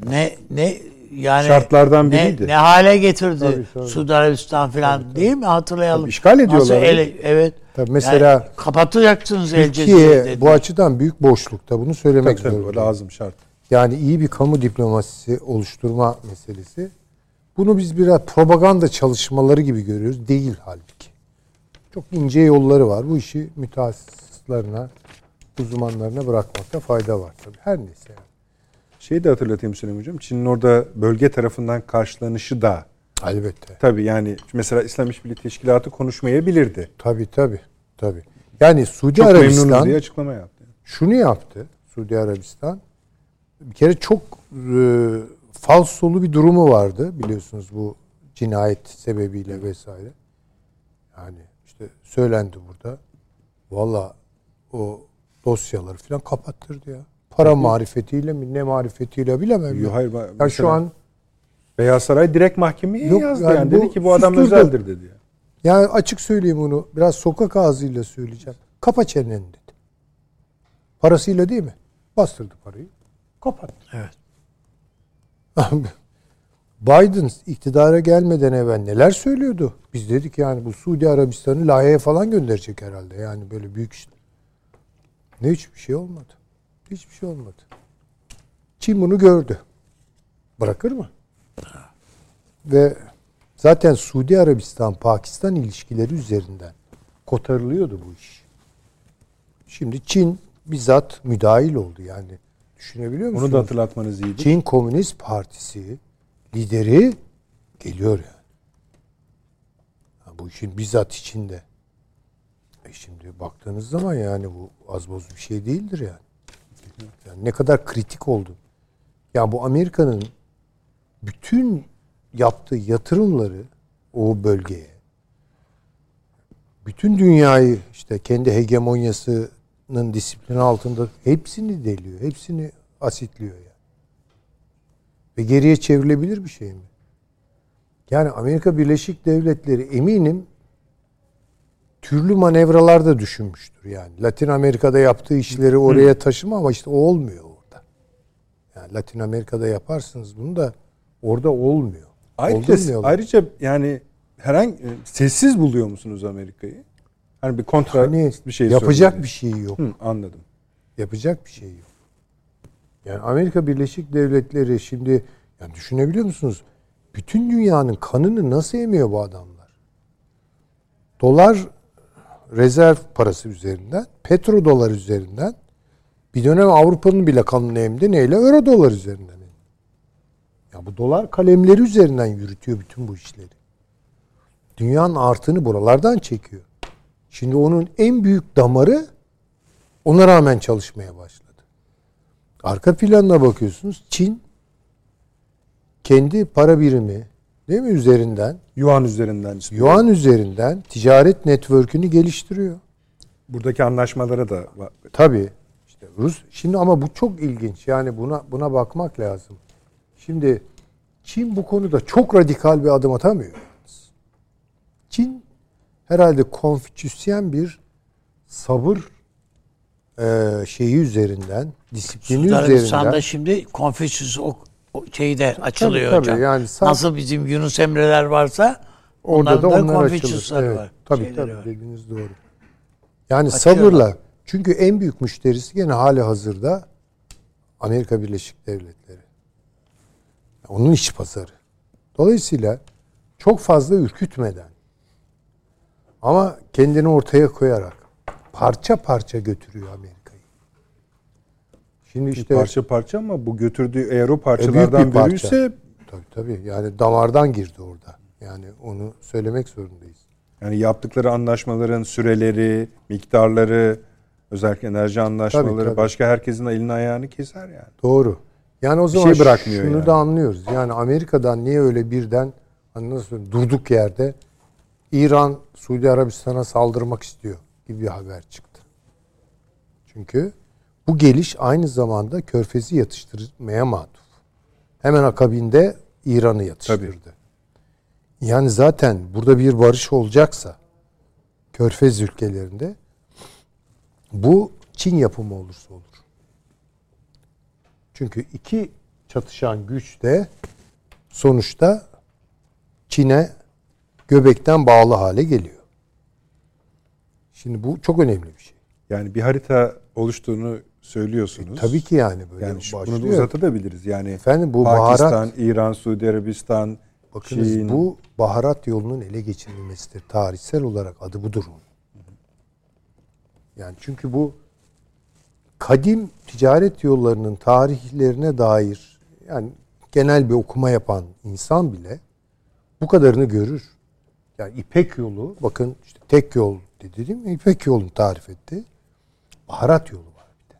ne ne yani Şartlardan ne, biriydi. ne hale getirdi Tabii, tabii. Suudi Arabistan falan değil mi? Hatırlayalım. Tabii, işgal ediyorlar Nasıl ele- evet. Tabii mesela Yani kapatacaksınız El Cezire'yi bu açıdan büyük boşlukta bunu söylemek Tabii, tabii, lazım şart. Yani iyi bir kamu diplomasisi oluşturma meselesi. Bunu biz biraz propaganda çalışmaları gibi görüyoruz. Değil halbuki. Çok ince yolları var. Bu işi mütehassıslarına, uzmanlarına bırakmakta fayda var tabii. Her neyse yani. Şeyi de hatırlatayım Süleyman Hocam. Çin'in orada bölge tarafından karşılanışı da Elbette. tabii yani mesela İslam İşbirliği Teşkilatı konuşmayabilirdi. Tabii tabii. Tabii. Yani Suudi Çok Arabistan diye açıklama yaptı. şunu yaptı Suudi Arabistan. Bir kere çok e, falsolu bir durumu vardı biliyorsunuz bu cinayet sebebiyle vesaire. Yani işte söylendi burada. Valla o dosyaları falan kapattırdı ya. Para marifetiyle mi ne marifetiyle bilemem. Yo, ya. hayır, Ya mesela- şu an Beyaz Saray direkt mahkemeye Yok, yazdı yani yani. Dedi ki bu adam susturdu. özeldir dedi. ya. yani açık söyleyeyim bunu biraz sokak ağzıyla söyleyeceğim. Kapa çeneni dedi. Parasıyla değil mi? Bastırdı parayı. Kapattı. Evet. Biden iktidara gelmeden evvel neler söylüyordu? Biz dedik yani bu Suudi Arabistan'ı layığa falan gönderecek herhalde. Yani böyle büyük işte. Ne hiçbir şey olmadı. Hiçbir şey olmadı. Çin bunu gördü. Bırakır mı? Ve zaten Suudi Arabistan-Pakistan ilişkileri üzerinden kotarılıyordu bu iş. Şimdi Çin bizzat müdahil oldu yani. Düşünebiliyor musunuz? Onu da hatırlatmanız iyiydi. Çin Komünist Partisi lideri geliyor yani. Ha, bu işin bizzat içinde. E şimdi baktığınız zaman yani bu az boz bir şey değildir yani. yani ne kadar kritik oldu. Ya bu Amerika'nın bütün yaptığı yatırımları o bölgeye bütün dünyayı işte kendi hegemonyası İran'ın disiplini altında hepsini deliyor. Hepsini asitliyor yani. Ve geriye çevrilebilir bir şey mi? Yani Amerika Birleşik Devletleri eminim türlü manevralar da düşünmüştür yani. Latin Amerika'da yaptığı işleri oraya taşıma ama işte o olmuyor orada. Yani Latin Amerika'da yaparsınız bunu da orada olmuyor. Ayrıca, ayrıca yani herhangi e, sessiz buluyor musunuz Amerika'yı? Hani bir kontra Hani bir şey yapacak söyleyeyim. bir şey yok. Hı, anladım. Yapacak bir şey yok. Yani Amerika Birleşik Devletleri şimdi yani düşünebiliyor musunuz? Bütün dünyanın kanını nasıl emiyor bu adamlar? Dolar rezerv parası üzerinden, petrodolar üzerinden bir dönem Avrupa'nın bile kanını emdi. Neyle? Euro dolar üzerinden. emdi. Ya bu dolar kalemleri üzerinden yürütüyor bütün bu işleri. Dünyanın artığını buralardan çekiyor. Şimdi onun en büyük damarı ona rağmen çalışmaya başladı. Arka planına bakıyorsunuz. Çin kendi para birimi değil mi üzerinden Yuan üzerinden istiyor. yuan üzerinden ticaret network'ünü geliştiriyor. Buradaki anlaşmalara da Tabii. İşte Rus şimdi ama bu çok ilginç. Yani buna buna bakmak lazım. Şimdi Çin bu konuda çok radikal bir adım atamıyor. Çin herhalde konfüçyüsyen bir sabır eee, şeyi üzerinden, disiplini Arabistan'da üzerinden şimdi Konfüçyüs o, o şeyde açılıyor tabii, hocam. yani saf- Nasıl bizim Yunus Emre'ler varsa Orada da onlar Konfüçyüsleri açılır. var. Evet, tabii tabii var. dediğiniz doğru. Yani Açıyorlar. sabırla. Çünkü en büyük müşterisi gene hali hazırda Amerika Birleşik Devletleri. Onun iş pazarı. Dolayısıyla çok fazla ürkütmeden ama kendini ortaya koyarak parça parça götürüyor Amerika'yı. Şimdi işte parça parça ama bu götürdüğü eğer o parçalardan bir parça. biriyse tabii tabii yani damardan girdi orada. Yani onu söylemek zorundayız. yani yaptıkları anlaşmaların süreleri, miktarları, özellikle enerji anlaşmaları tabii. başka herkesin elini ayağını keser yani. Doğru. Yani o Bir zaman şey bırakmıyor şunu yani. da anlıyoruz. Yani Amerika'dan niye öyle birden hani nasıl durduk yerde İran Suudi Arabistan'a saldırmak istiyor gibi bir haber çıktı. Çünkü bu geliş aynı zamanda Körfez'i yatıştırmaya matuf. Hemen akabinde İran'ı yatıştırdı. Yani zaten burada bir barış olacaksa Körfez ülkelerinde bu Çin yapımı olursa olur. Çünkü iki çatışan güç de sonuçta Çin'e göbekten bağlı hale geliyor. Şimdi bu çok önemli bir şey. Yani bir harita oluştuğunu söylüyorsunuz. Tabii ki yani böyle yani şu- bunu da başlıyor. uzatabiliriz. Yani Efendim bu Pakistan, baharat İran, Suudi Arabistan, bakınız Çin. bu baharat yolunun ele geçirilmesidir. Tarihsel olarak adı budur. Yani çünkü bu kadim ticaret yollarının tarihlerine dair yani genel bir okuma yapan insan bile bu kadarını görür. Yani İpek yolu bakın işte tek yol dedi değil mi? İpek yolunu tarif etti. Baharat yolu var bir de.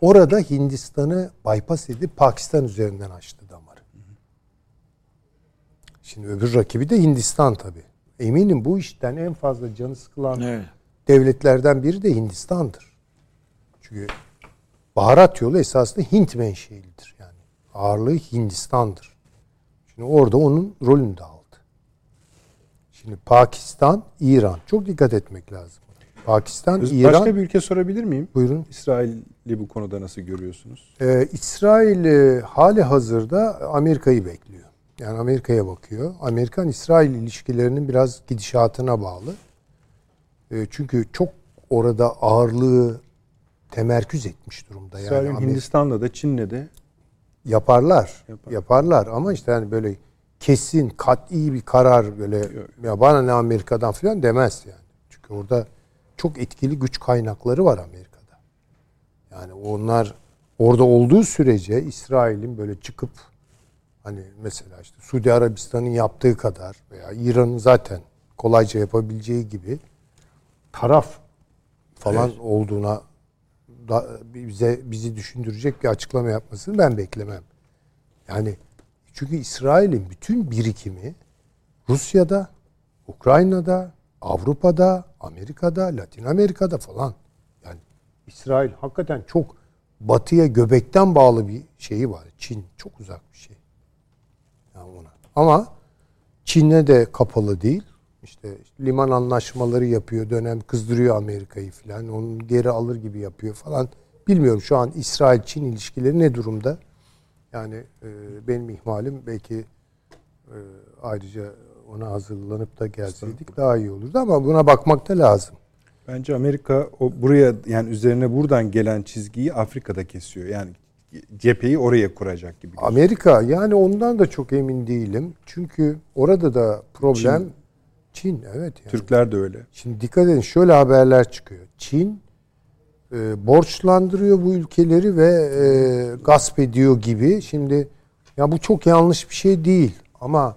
Orada Hindistan'ı bypass edip Pakistan üzerinden açtı damarı. Şimdi öbür rakibi de Hindistan tabii. Eminim bu işten en fazla canı sıkılan Evet. devletlerden biri de Hindistan'dır. Çünkü baharat yolu esasında Hint menşelidir. Yani ağırlığı Hindistan'dır. Şimdi orada onun rolünü de. Şimdi Pakistan, İran. Çok dikkat etmek lazım. Pakistan, Başka İran. bir ülke sorabilir miyim? Buyurun. İsrail'i bu konuda nasıl görüyorsunuz? Ee, İsrail e, hali hazırda Amerika'yı bekliyor. Yani Amerika'ya bakıyor. Amerikan-İsrail ilişkilerinin biraz gidişatına bağlı. E, çünkü çok orada ağırlığı temerküz etmiş durumda. Yani İsrail'in Amerika- Hindistan'la da Çin'le de yaparlar. Yapar. Yaparlar ama işte hani böyle kesin, kat'i bir karar böyle ya bana ne Amerika'dan falan demez yani. Çünkü orada çok etkili güç kaynakları var Amerika'da. Yani onlar orada olduğu sürece İsrail'in böyle çıkıp hani mesela işte Suudi Arabistan'ın yaptığı kadar veya İran'ın zaten kolayca yapabileceği gibi taraf falan olduğuna da bize bizi düşündürecek bir açıklama yapmasını ben beklemem. Yani çünkü İsrail'in bütün birikimi Rusya'da, Ukrayna'da, Avrupa'da, Amerika'da, Latin Amerika'da falan. Yani İsrail hakikaten çok batıya göbekten bağlı bir şeyi var. Çin çok uzak bir şey. Yani ona. Ama Çin'e de kapalı değil. İşte liman anlaşmaları yapıyor dönem kızdırıyor Amerika'yı falan. Onu geri alır gibi yapıyor falan. Bilmiyorum şu an İsrail-Çin ilişkileri ne durumda? Yani e, benim ihmalim belki e, ayrıca ona hazırlanıp da gelseydik daha iyi olurdu ama buna bakmak da lazım. Bence Amerika o buraya yani üzerine buradan gelen çizgiyi Afrika'da kesiyor. Yani cepheyi oraya kuracak gibi. gözüküyor. Amerika yani ondan da çok emin değilim. Çünkü orada da problem Çin, evet yani. Türkler de öyle. Şimdi dikkat edin şöyle haberler çıkıyor. Çin e, borçlandırıyor bu ülkeleri ve e, gasp ediyor gibi. Şimdi ya bu çok yanlış bir şey değil ama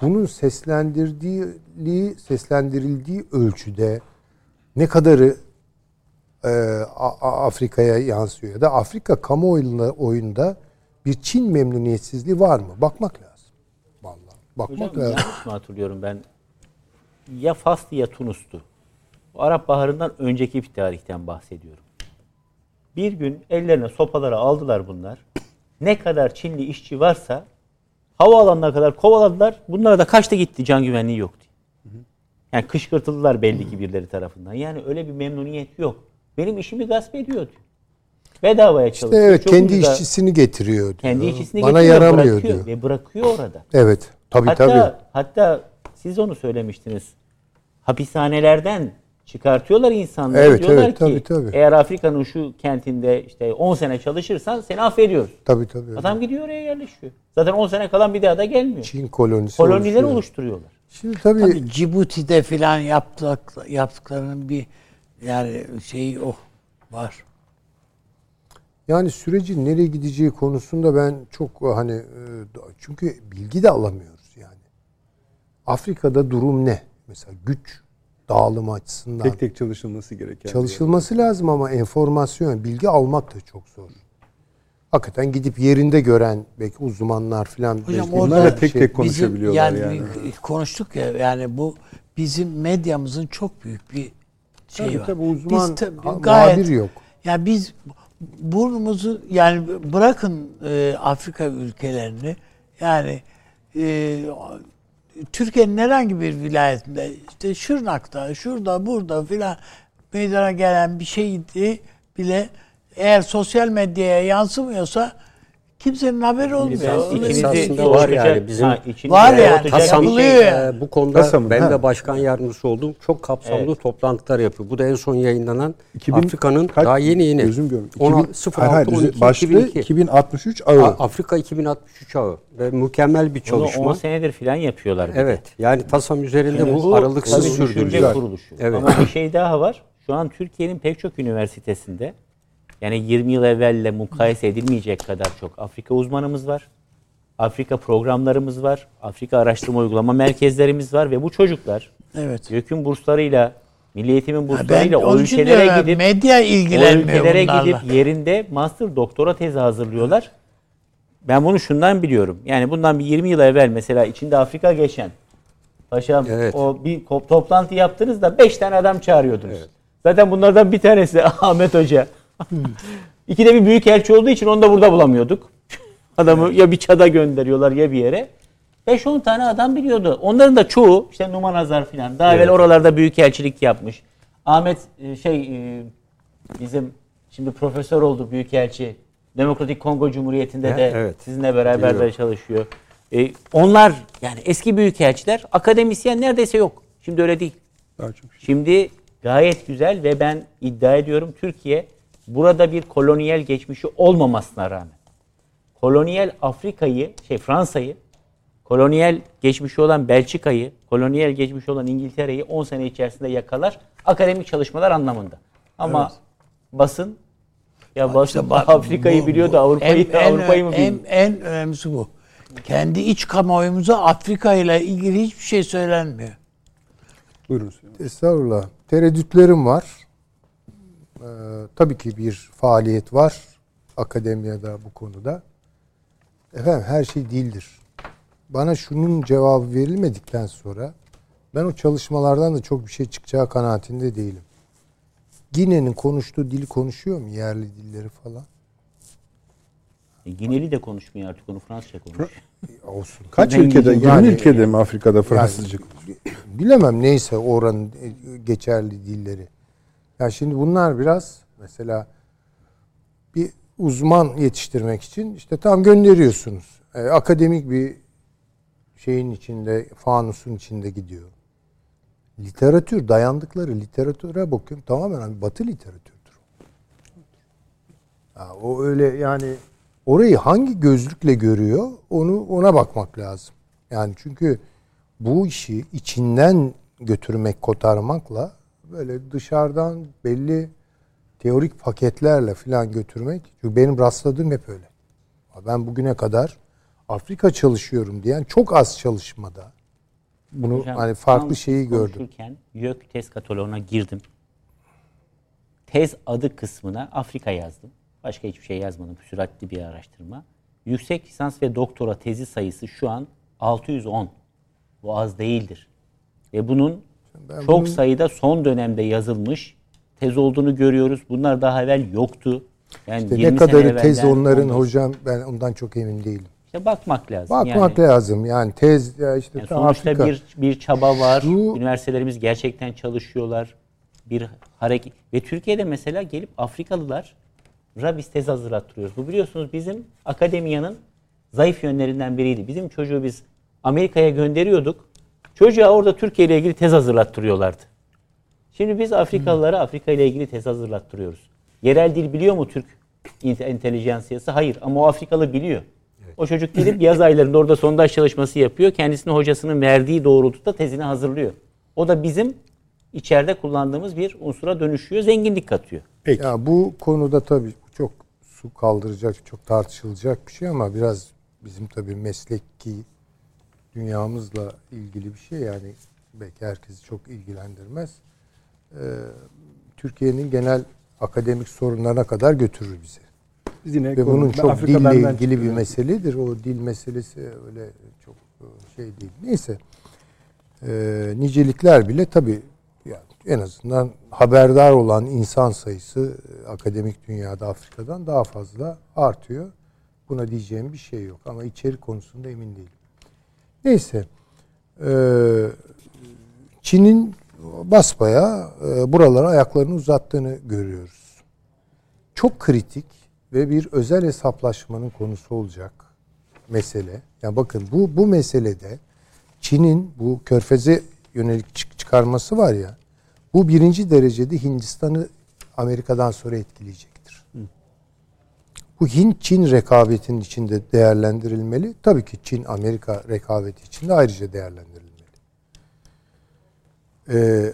bunun seslendirdiği seslendirildiği ölçüde ne kadarı e, Afrika'ya yansıyor ya da Afrika kamuoyunda oyunda bir Çin memnuniyetsizliği var mı? Bakmak lazım. Vallahi bakmak Hocam lazım. yanlış mı hatırlıyorum ben? Ya Fas'tı ya Tunus'tu. Arap Baharı'ndan önceki bir tarihten bahsediyorum. Bir gün ellerine sopaları aldılar bunlar. Ne kadar Çinli işçi varsa havaalanına kadar kovaladılar. Bunlara da kaçta gitti can güvenliği yok diye. Yani kışkırtıldılar belli ki birileri tarafından. Yani öyle bir memnuniyet yok. Benim işimi gasp ediyor diyor. Bedavaya İşte çalışıyor. evet çok kendi ucuza- işçisini getiriyor diyor. kendi işçisini Bana getiriyor, yaramıyor bırakıyor diyor. Ve bırakıyor orada. Evet. Tabii hatta, tabii. Hatta siz onu söylemiştiniz. Hapishanelerden çıkartıyorlar insanları. Evet, Diyorlar evet, ki tabii, tabii. eğer Afrika'nın şu kentinde işte 10 sene çalışırsan seni affediyoruz. Tabii tabii. Adam gidiyor oraya yerleşiyor. Zaten 10 sene kalan bir daha da gelmiyor. Çin kolonisi Kolonileri oluşuyor. oluşturuyorlar. Şimdi tabii, Tabii Cibuti'de filan yaptık, yaptıklarının bir yani şeyi o var. yani sürecin nereye gideceği konusunda ben çok hani e, çünkü bilgi de alamıyoruz yani. Afrika'da durum ne? Mesela güç dağılımı açısından Tek tek çalışılması gereken. çalışılması lazım ama enformasyon, bilgi almak da çok zor. Hakikaten gidip yerinde gören belki uzmanlar falan Hocam orada tek şey- tek konuşabiliyorlar bizim, yani. bir- konuştuk ya yani bu bizim medyamızın çok büyük bir şey Tabii var. tabii uzman Biz tabii gayet muhabir yok. Ya biz burnumuzu yani bırakın e, Afrika ülkelerini yani e, Türkiye'nin herhangi bir vilayetinde işte Şırnak'ta, şurada, burada filan meydana gelen bir şeydi bile eğer sosyal medyaya yansımıyorsa kimsenin haberi olmuyor. İçinizi Esasında var yani bizim- Ha, Var yani, Tasam, yapılıyor şey. yani. e, bu konuda Tasamın, ben ha. de başkan yardımcısı oldum. Çok kapsamlı Evet. toplantılar yapıyor. Bu da en son yayınlanan 2000 Afrika'nın daha yeni yeni. Gözüm görmüyor. 16 2000 06 hayır, hayır, 12 başlığı 2002. 2063 A- ağı. Afrika 2063 ağı ve mükemmel bir Bunu 10 çalışma. senedir falan yapıyorlar. Evet. Yani TASAM üzerinde bu Bu aralıksız kuruluşu. Evet. Ama bir şey daha var. Şu an Türkiye'nin pek çok üniversitesinde yani 20 yıl evvelle mukayese edilmeyecek kadar çok Afrika uzmanımız var. Afrika programlarımız var. Afrika araştırma uygulama merkezlerimiz var ve bu çocuklar Evet. YÖK'ün burslarıyla, Milli Eğitim'in Ben burslarıyla o ülkelere diyorum, gidip medya o ilgilenmiyor ülkelere bunlarla. gidip yerinde master doktora tezi hazırlıyorlar. Ben bunu şundan biliyorum. Yani bundan bir 20 yıl evvel mesela içinde Afrika geçen Paşam Evet. o bir toplantı yaptınız 5 tane adam çağırıyordunuz. Zaten bunlardan bir tanesi Ahmet Hoca. İkide bir büyük elçi olduğu için onu da burada bulamıyorduk. Adamı ya bir çada gönderiyorlar ya bir yere. 5-10 tane adam biliyordu. Onların da çoğu işte Numan Azar filan. Daha evvel oralarda büyük elçilik yapmış. Ahmet e, şey e, bizim şimdi profesör oldu büyükelçi. Demokratik Kongo Cumhuriyeti'nde de evet. sizinle beraber de Biliyorum. çalışıyor. E, onlar yani eski büyükelçiler akademisyen neredeyse yok. Şimdi öyle değil. Daha çok şey. Şimdi gayet güzel ve ben iddia ediyorum Türkiye burada bir kolonyal geçmişi olmamasına rağmen kolonyal Afrika'yı, şey Fransa'yı, kolonyal geçmişi olan Belçika'yı, kolonyal geçmişi olan İngiltere'yi 10 sene içerisinde yakalar akademik çalışmalar anlamında. Ama basın ya basın İşte bak, Afrika'yı bu- biliyor da Avrupa'yı Avrupa'yı mı bilmiyor? en, en önemlisi bu. Kendi iç kamuoyumuza Afrika ile ilgili hiçbir şey söylenmiyor. Buyurun. Estağfurullah. Tereddütlerim var. Ee, tabii ki bir faaliyet var akademiyada bu konuda. Efendim her şey değildir. Bana şunun cevabı verilmedikten sonra ben o çalışmalardan da çok bir şey çıkacağı kanaatinde değilim. Gine'nin konuştuğu dili konuşuyor mu? Yerli dilleri falan. E, Gineli de konuşmuyor artık onu Fransızca konuşuyor. Olsun. Kaç Ben ülkede, İngilizce- 20 Yani- ülkede mi Afrika'da Fransızca? Bilemem neyse oranın e, geçerli dilleri. Ya şimdi bunlar biraz mesela bir uzman yetiştirmek için işte tam gönderiyorsunuz. E, akademik bir şeyin içinde, fanusun içinde gidiyor. Literatür, dayandıkları literatüre bakıyorum tamamen batı literatürdür. Ha, o öyle yani orayı hangi gözlükle görüyor onu ona bakmak lazım. Yani çünkü bu işi içinden götürmek, kotarmakla böyle dışarıdan belli teorik paketlerle falan götürmek. Çünkü benim rastladığım hep öyle. Ben bugüne kadar Afrika çalışıyorum diyen çok az çalışmada bunu Hocam, hani farklı şeyi gördüm. YÖK tez kataloğuna girdim. Tez adı kısmına Afrika yazdım. Başka hiçbir şey yazmadım. Süratli bir araştırma. Yüksek lisans ve doktora tezi sayısı şu an 610. Bu az değildir. Ve bunun çok sayıda son dönemde yazılmış tez olduğunu görüyoruz. Bunlar daha evvel yoktu. Yani İşte 20 ne kadarı tez onların 15 hocam ben ondan çok emin değilim. İşte bakmak lazım. Bakmak yani. lazım. Yani tez ya işte Yani sonuçta Afrika. bir bir çaba var. Şu- Üniversitelerimiz gerçekten çalışıyorlar. Bir hareket ve Türkiye'de mesela gelip Afrikalılar biz tez hazırlattırıyoruz. Bu biliyorsunuz bizim akademiyanın zayıf yönlerinden biriydi. Bizim çocuğu biz Amerika'ya gönderiyorduk. Çocuğa orada Türkiye ile ilgili tez hazırlattırıyorlardı. Şimdi biz Afrikalılara Afrika ile ilgili tez hazırlattırıyoruz. Yerel dil biliyor mu Türk entelijansiyası? Hayır ama o Afrikalı biliyor. O çocuk gelip yaz aylarında orada sondaj çalışması yapıyor. Kendisine hocasının verdiği doğrultuda tezini hazırlıyor. O da bizim içeride kullandığımız bir unsura dönüşüyor, zenginlik katıyor. Peki. Ya bu konuda tabii çok su kaldıracak, çok tartışılacak bir şey ama biraz bizim tabii mesleki dünyamızla ilgili bir şey yani belki herkesi çok ilgilendirmez. Ee, Türkiye'nin genel akademik sorunlarına kadar götürür bizi. Biz yine Ve konu- bunun çok Afrika dille ilgili bir çıktı. meseledir. O dil meselesi öyle çok e, şey değil. Neyse. Ee, nicelikler bile tabii yani en azından haberdar olan insan sayısı e, akademik dünyada Afrika'dan daha fazla artıyor. Buna diyeceğim bir şey yok. Ama içerik konusunda emin değilim. Neyse. Ee, Çin'in basbaya e, buralara ayaklarını uzattığını görüyoruz çok kritik ve bir özel hesaplaşmanın konusu olacak mesele. Yani bakın bu bu meselede Çin'in bu körfeze yönelik çık- çıkarması var ya bu birinci derecede Hindistan'ı Amerika'dan sonra etkileyecektir. Bu Hint-Çin rekabetinin içinde değerlendirilmeli. Tabii ki Çin-Amerika rekabeti içinde ayrıca değerlendirilmeli. Ee,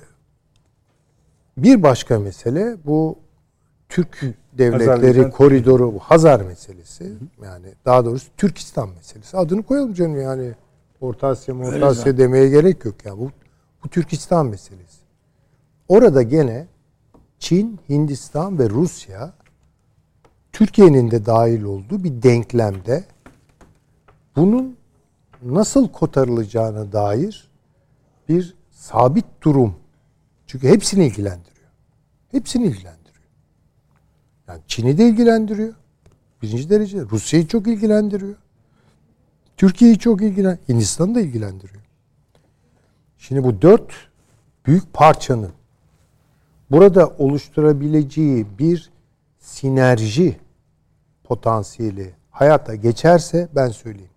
bir başka mesele bu Türk devletleri Azerbaycan- koridoru Hazar meselesi. Yani daha doğrusu Türkistan meselesi. Adını koyalım canım yani. Orta Asya, Orta Asya demeye gerek yok ya. Bu, bu Türkistan meselesi. Orada gene Çin, Hindistan ve Rusya Türkiye'nin de dahil olduğu bir denklemde bunun nasıl kotarılacağına dair bir sabit durum. Çünkü hepsini ilgilendiriyor. Hepsini ilgilendiriyor. Yani Çin'i de ilgilendiriyor. Birinci derece. Rusya'yı çok ilgilendiriyor. Türkiye'yi çok ilgilendiriyor. Hindistan'ı da ilgilendiriyor. Şimdi bu dört büyük parçanın burada oluşturabileceği bir sinerji potansiyeli hayata geçerse ben söyleyeyim.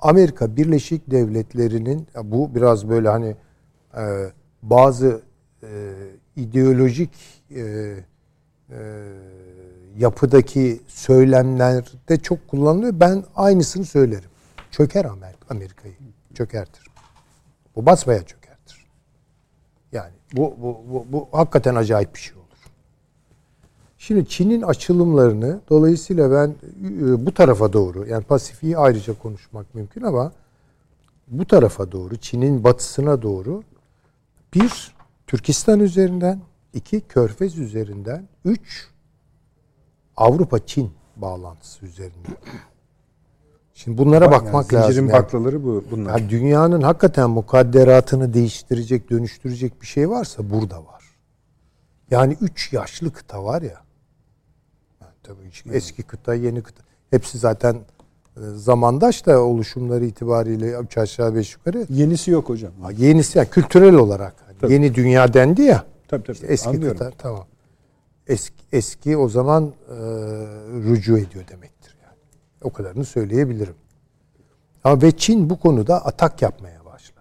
Amerika Birleşik Devletleri'nin bu biraz böyle hani e, bazı e, ideolojik e, e, yapıdaki söylemlerde çok kullanılıyor. Ben aynısını söylerim. Çöker Amerika Amerika'yı. Çökertir. Bu basmaya çökertir. Yani bu, bu, bu, bu hakikaten acayip bir şey. Şimdi Çin'in açılımlarını dolayısıyla ben e, bu tarafa doğru yani Pasifik'i ayrıca konuşmak mümkün ama bu tarafa doğru Çin'in batısına doğru bir Türkistan üzerinden iki Körfez üzerinden üç Avrupa-Çin bağlantısı üzerinden. Şimdi bunlara Yani bakmak lazım. Zincirin yani. baklaları bu bunlar. Ya dünyanın hakikaten mukadderatını değiştirecek, dönüştürecek bir şey varsa burada var. Yani üç yaşlı kıta var ya. Tabii eski kıta, yeni kıta. Hepsi zaten e, zamandaş da oluşumları itibariyle üç aşağı beş yukarı. Yenisi yok hocam. Ha, Yenisi yani kültürel olarak. Hani Tabii. Yeni dünya dendi ya. Tabii tabii. İşte eski Anlıyorum. kıta tamam. Eski, eski o zaman e, rücu ediyor demektir yani. O kadarını söyleyebilirim. Ama ve Çin bu konuda atak yapmaya başladı.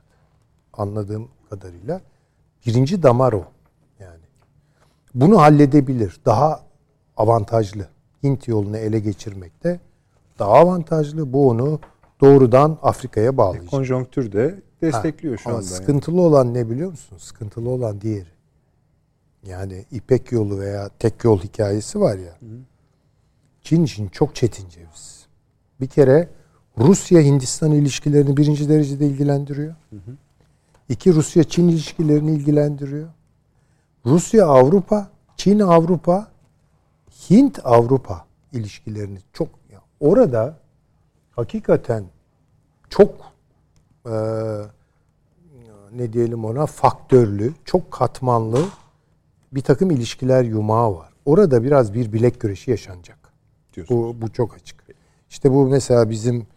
Anladığım kadarıyla. Birinci damar o. Yani. Bunu halledebilir. Daha avantajlı. Hint yolunu ele geçirmekte daha avantajlı. Bu onu doğrudan Afrika'ya bağlayacak. Konjonktür de destekliyor şu Ama anda. yani. sıkıntılı olan ne biliyor musun? Sıkıntılı olan diğeri. Yani İpek yolu veya tek yol hikayesi var ya. Çin için çok çetin ceviz. Bir kere Rusya Hindistan ilişkilerini birinci derecede ilgilendiriyor. İki Rusya Çin ilişkilerini ilgilendiriyor. Rusya Avrupa, Çin Avrupa, Hint Avrupa ilişkilerini çok ya orada hakikaten çok eee ne diyelim ona faktörlü, çok katmanlı bir takım ilişkiler yumağı var. Orada biraz bir bilek güreşi yaşanacak. Bu, bu çok açık. İşte bu mesela bizim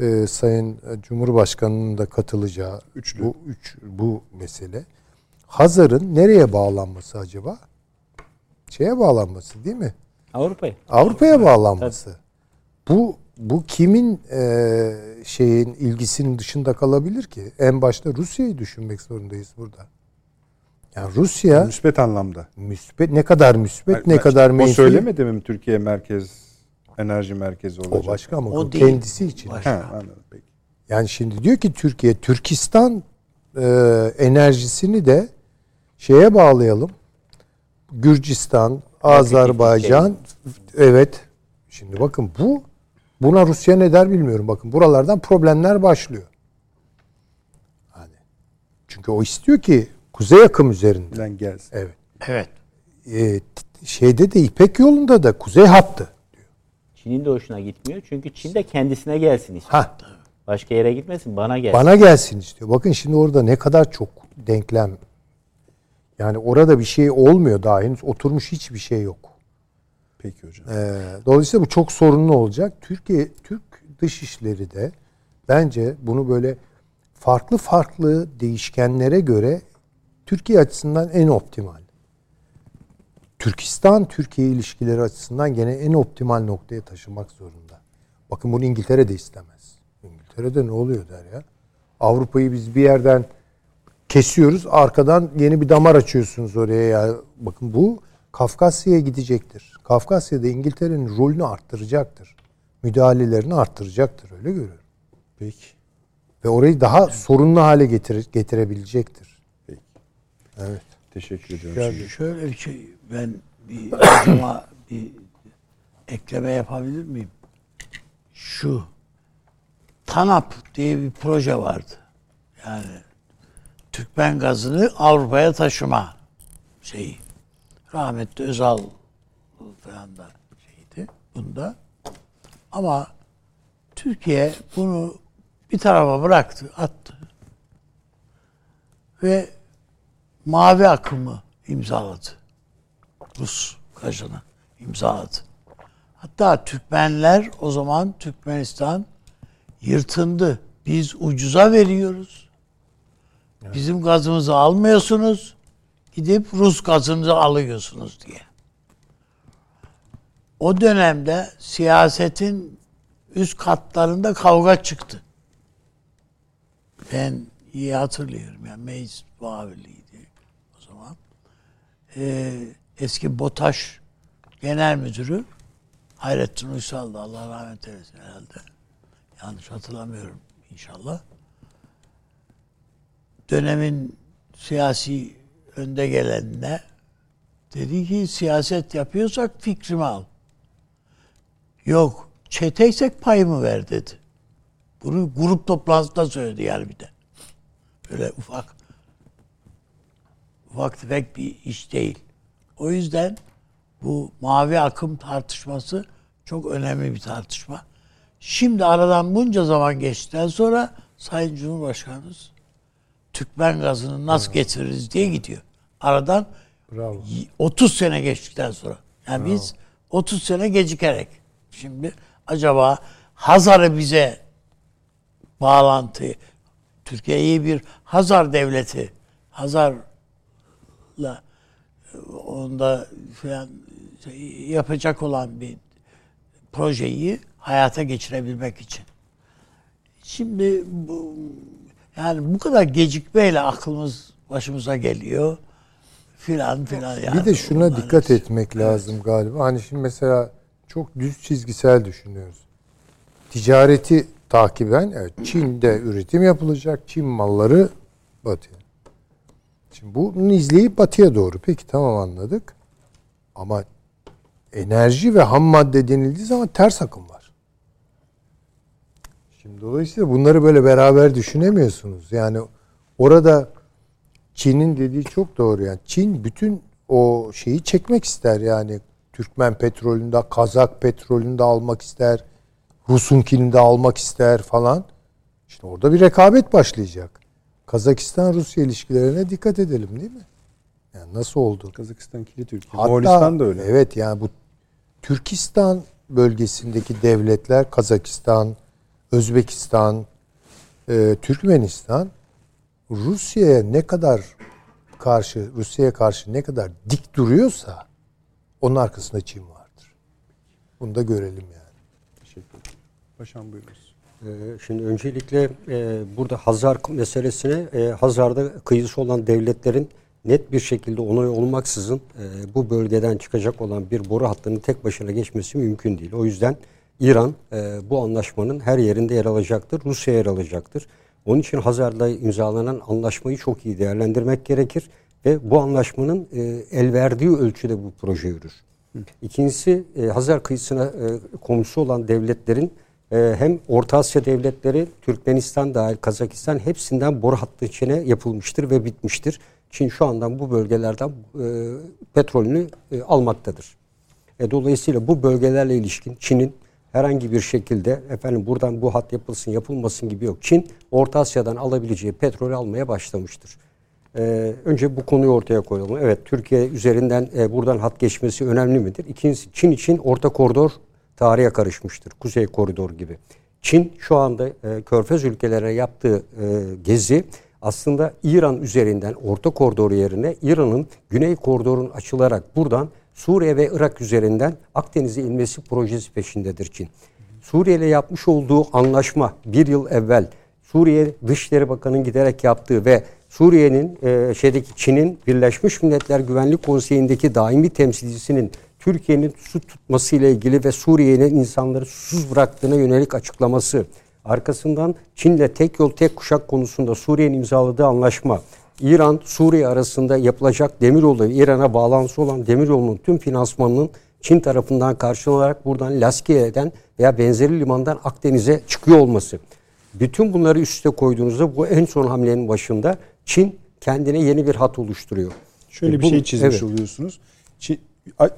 e, Sayın Cumhurbaşkanı'nın da katılacağı Üçlü. bu üç bu mesele. Hazar'ın nereye bağlanması acaba? Şeye bağlanması değil mi? Avrupa'ya. Avrupa'ya bağlanması. Bu bu kimin e, şeyin ilgisinin dışında kalabilir ki? En başta Rusya'yı düşünmek zorundayız burada. Yani Rusya Müspet anlamda. müspet ne kadar müspet ne Hayır, kadar O menfi. söylemedi mi Türkiye merkez enerji merkezi olacak? O başka ama O o değil. kendisi için. Başka. Ha, anladım peki. Yani şimdi diyor ki Türkiye Türkistan e, enerjisini de şeye bağlayalım. Gürcistan, Azerbaycan evet. Şimdi bakın bu buna Rusya ne der bilmiyorum. Bakın buralardan problemler başlıyor. Hani çünkü o istiyor ki kuzey akım üzerinde. Bilen gelsin. Evet. Evet. E, t- şeyde de İpek yolunda da kuzey hattı. Çin'in de hoşuna gitmiyor. Çünkü Çin de kendisine gelsin istiyor. Ha Başka yere gitmesin, bana gelsin. Bana gelsin istiyor. Bakın şimdi orada ne kadar çok denklem. Yani orada bir şey olmuyor daha henüz oturmuş hiçbir şey yok. Peki hocam. Ee, dolayısıyla bu çok sorunlu olacak. Türkiye Türk dışişleri de bence bunu böyle farklı farklı değişkenlere göre Türkiye açısından en optimal. Türkistan Türkiye ilişkileri açısından gene en optimal noktaya taşımak zorunda. Bakın bunu İngiltere de istemez. İngiltere'de ne oluyor der ya. Avrupa'yı biz bir yerden kesiyoruz. Arkadan yeni bir damar açıyorsunuz oraya ya. Bakın bu Kafkasya'ya gidecektir. Kafkasya'da İngiltere'nin rolünü arttıracaktır. Müdahalelerini arttıracaktır. Öyle görüyorum. Peki. Ve orayı daha sorunlu hale getir, getirebilecektir. Peki. Evet. Teşekkür ediyorum. Gel- şimdi. Şöyle bir şey ben bir hocama bir ekleme yapabilir miyim? Şu TANAP diye bir proje vardı. Yani Türkmen gazını Avrupa'ya taşıma şeyi. Rahmetli Özal falan da şeydi bunda. Ama Türkiye bunu bir tarafa bıraktı, attı. Ve mavi akımı imzaladı. Rus gazını imzaladı. Hatta Türkmenler o zaman Türkmenistan yırtındı. Biz ucuza veriyoruz. Bizim gazımızı almıyorsunuz. Gidip Rus gazını alıyorsunuz diye. O dönemde siyasetin üst katlarında kavga çıktı. Ben iyi hatırlıyorum. Yani meclis muavirliğiydi o zaman. Ee, eski BOTAŞ Genel Müdürü Hayrettin Uysal'dı. Allah rahmet eylesin herhalde. Yanlış hatırlamıyorum inşallah. Dönemin siyasi önde gelenine dedi ki siyaset yapıyorsak fikrimi al. Yok çeteysek payımı ver dedi. Bunu grup toplantısında söyledi yani bir de. Böyle ufak ufak tefek bir iş değil. O yüzden bu mavi akım tartışması çok önemli bir tartışma. Şimdi aradan bunca zaman geçtikten sonra Sayın Cumhurbaşkanımız Türkmen gazını nasıl getiririz diye gidiyor. Aradan Bravo. 30 sene geçtikten sonra. Yani biz 30 sene gecikerek. Şimdi acaba Hazar'ı bize bağlantı Türkiye'yi bir Hazar devleti Hazar'la onda falan yapacak olan bir projeyi hayata geçirebilmek için. Şimdi bu yani bu kadar gecikmeyle aklımız başımıza geliyor filan filan yani. bir de şuna dikkat hepsi- etmek lazım galiba. Hani şimdi mesela çok düz çizgisel düşünüyoruz. Ticareti takiben evet, Çin'de üretim yapılacak. Çin malları batıya. Şimdi bunu izleyip batıya doğru. Peki tamam anladık. Ama enerji ve ham madde denildiği zaman ters akım var. Şimdi dolayısıyla bunları böyle beraber düşünemiyorsunuz. Yani orada Çin'in dediği çok doğru yani. Çin bütün o şeyi çekmek ister yani. Türkmen petrolünde, Kazak petrolünde almak ister. Rus'unkini de almak ister falan. İşte orada bir rekabet başlayacak. Kazakistan-Rusya ilişkilerine dikkat edelim değil mi? Yani nasıl oldu? Kazakistan kilit ülke. Hatta- Moğolistan da öyle. Evet yani bu Türkistan bölgesindeki devletler Kazakistan, Özbekistan, e, Türkmenistan Rusya'ya ne kadar karşı Rusya'ya karşı ne kadar dik duruyorsa onun arkasında Çin vardır. Bunu da görelim yani. Teşekkür ederim. Paşam buyurunuz. Ee, Şimdi öncelikle e, burada Hazar meselesine e, Hazar'da kıyısı olan devletlerin net bir şekilde onay olmaksızın e, bu bölgeden çıkacak olan bir boru hattının tek başına geçmesi mümkün değil. O yüzden İran e, bu anlaşmanın her yerinde yer alacaktır. Rusya yer alacaktır. Onun için Hazar'da imzalanan anlaşmayı çok iyi değerlendirmek gerekir ve bu anlaşmanın e, el verdiği ölçüde bu proje yürür. İkincisi e, Hazar kıyısına e, komşu olan devletlerin e, hem Orta Asya devletleri, Türkmenistan dahil Kazakistan hepsinden boru hattı içine yapılmıştır ve bitmiştir. Çin şu andan bu bölgelerden e, petrolünü e, almaktadır. E, dolayısıyla bu bölgelerle ilişkin Çin'in herhangi bir şekilde efendim buradan bu hat yapılsın yapılmasın gibi yok. Çin Orta Asya'dan alabileceği petrolü almaya başlamıştır. Ee, önce bu konuyu ortaya koyalım. Evet Türkiye üzerinden e, buradan hat geçmesi önemli midir? İkincisi Çin için orta koridor tarihe karışmıştır. Kuzey koridor gibi. Çin şu anda e, Körfez ülkelerine yaptığı e, gezi aslında İran üzerinden orta koridoru yerine İran'ın güney koridorun açılarak buradan Suriye ve Irak üzerinden Akdeniz'e inmesi projesi peşindedir Çin. Suriye ile yapmış olduğu anlaşma bir yıl evvel Suriye Dışişleri Bakanı'nın giderek yaptığı ve Suriye'nin e, şeydeki Çin'in Birleşmiş Milletler Güvenlik Konseyi'ndeki daimi temsilcisinin Türkiye'nin su tutması ile ilgili ve Suriye'nin insanları susuz bıraktığına yönelik açıklaması. Arkasından Çin'le tek yol tek kuşak konusunda Suriye'nin imzaladığı anlaşma. İran Suriye arasında yapılacak demiryolu İran'a bağlantısı olan demiryolunun tüm finansmanının Çin tarafından karşılanarak buradan Laskiye'den veya benzeri limandan Akdeniz'e çıkıyor olması. Bütün bunları üste koyduğunuzda bu en son hamlenin başında Çin kendine yeni bir hat oluşturuyor. Şöyle E, bir bu- şey çizmiş evet. oluyorsunuz. Çin,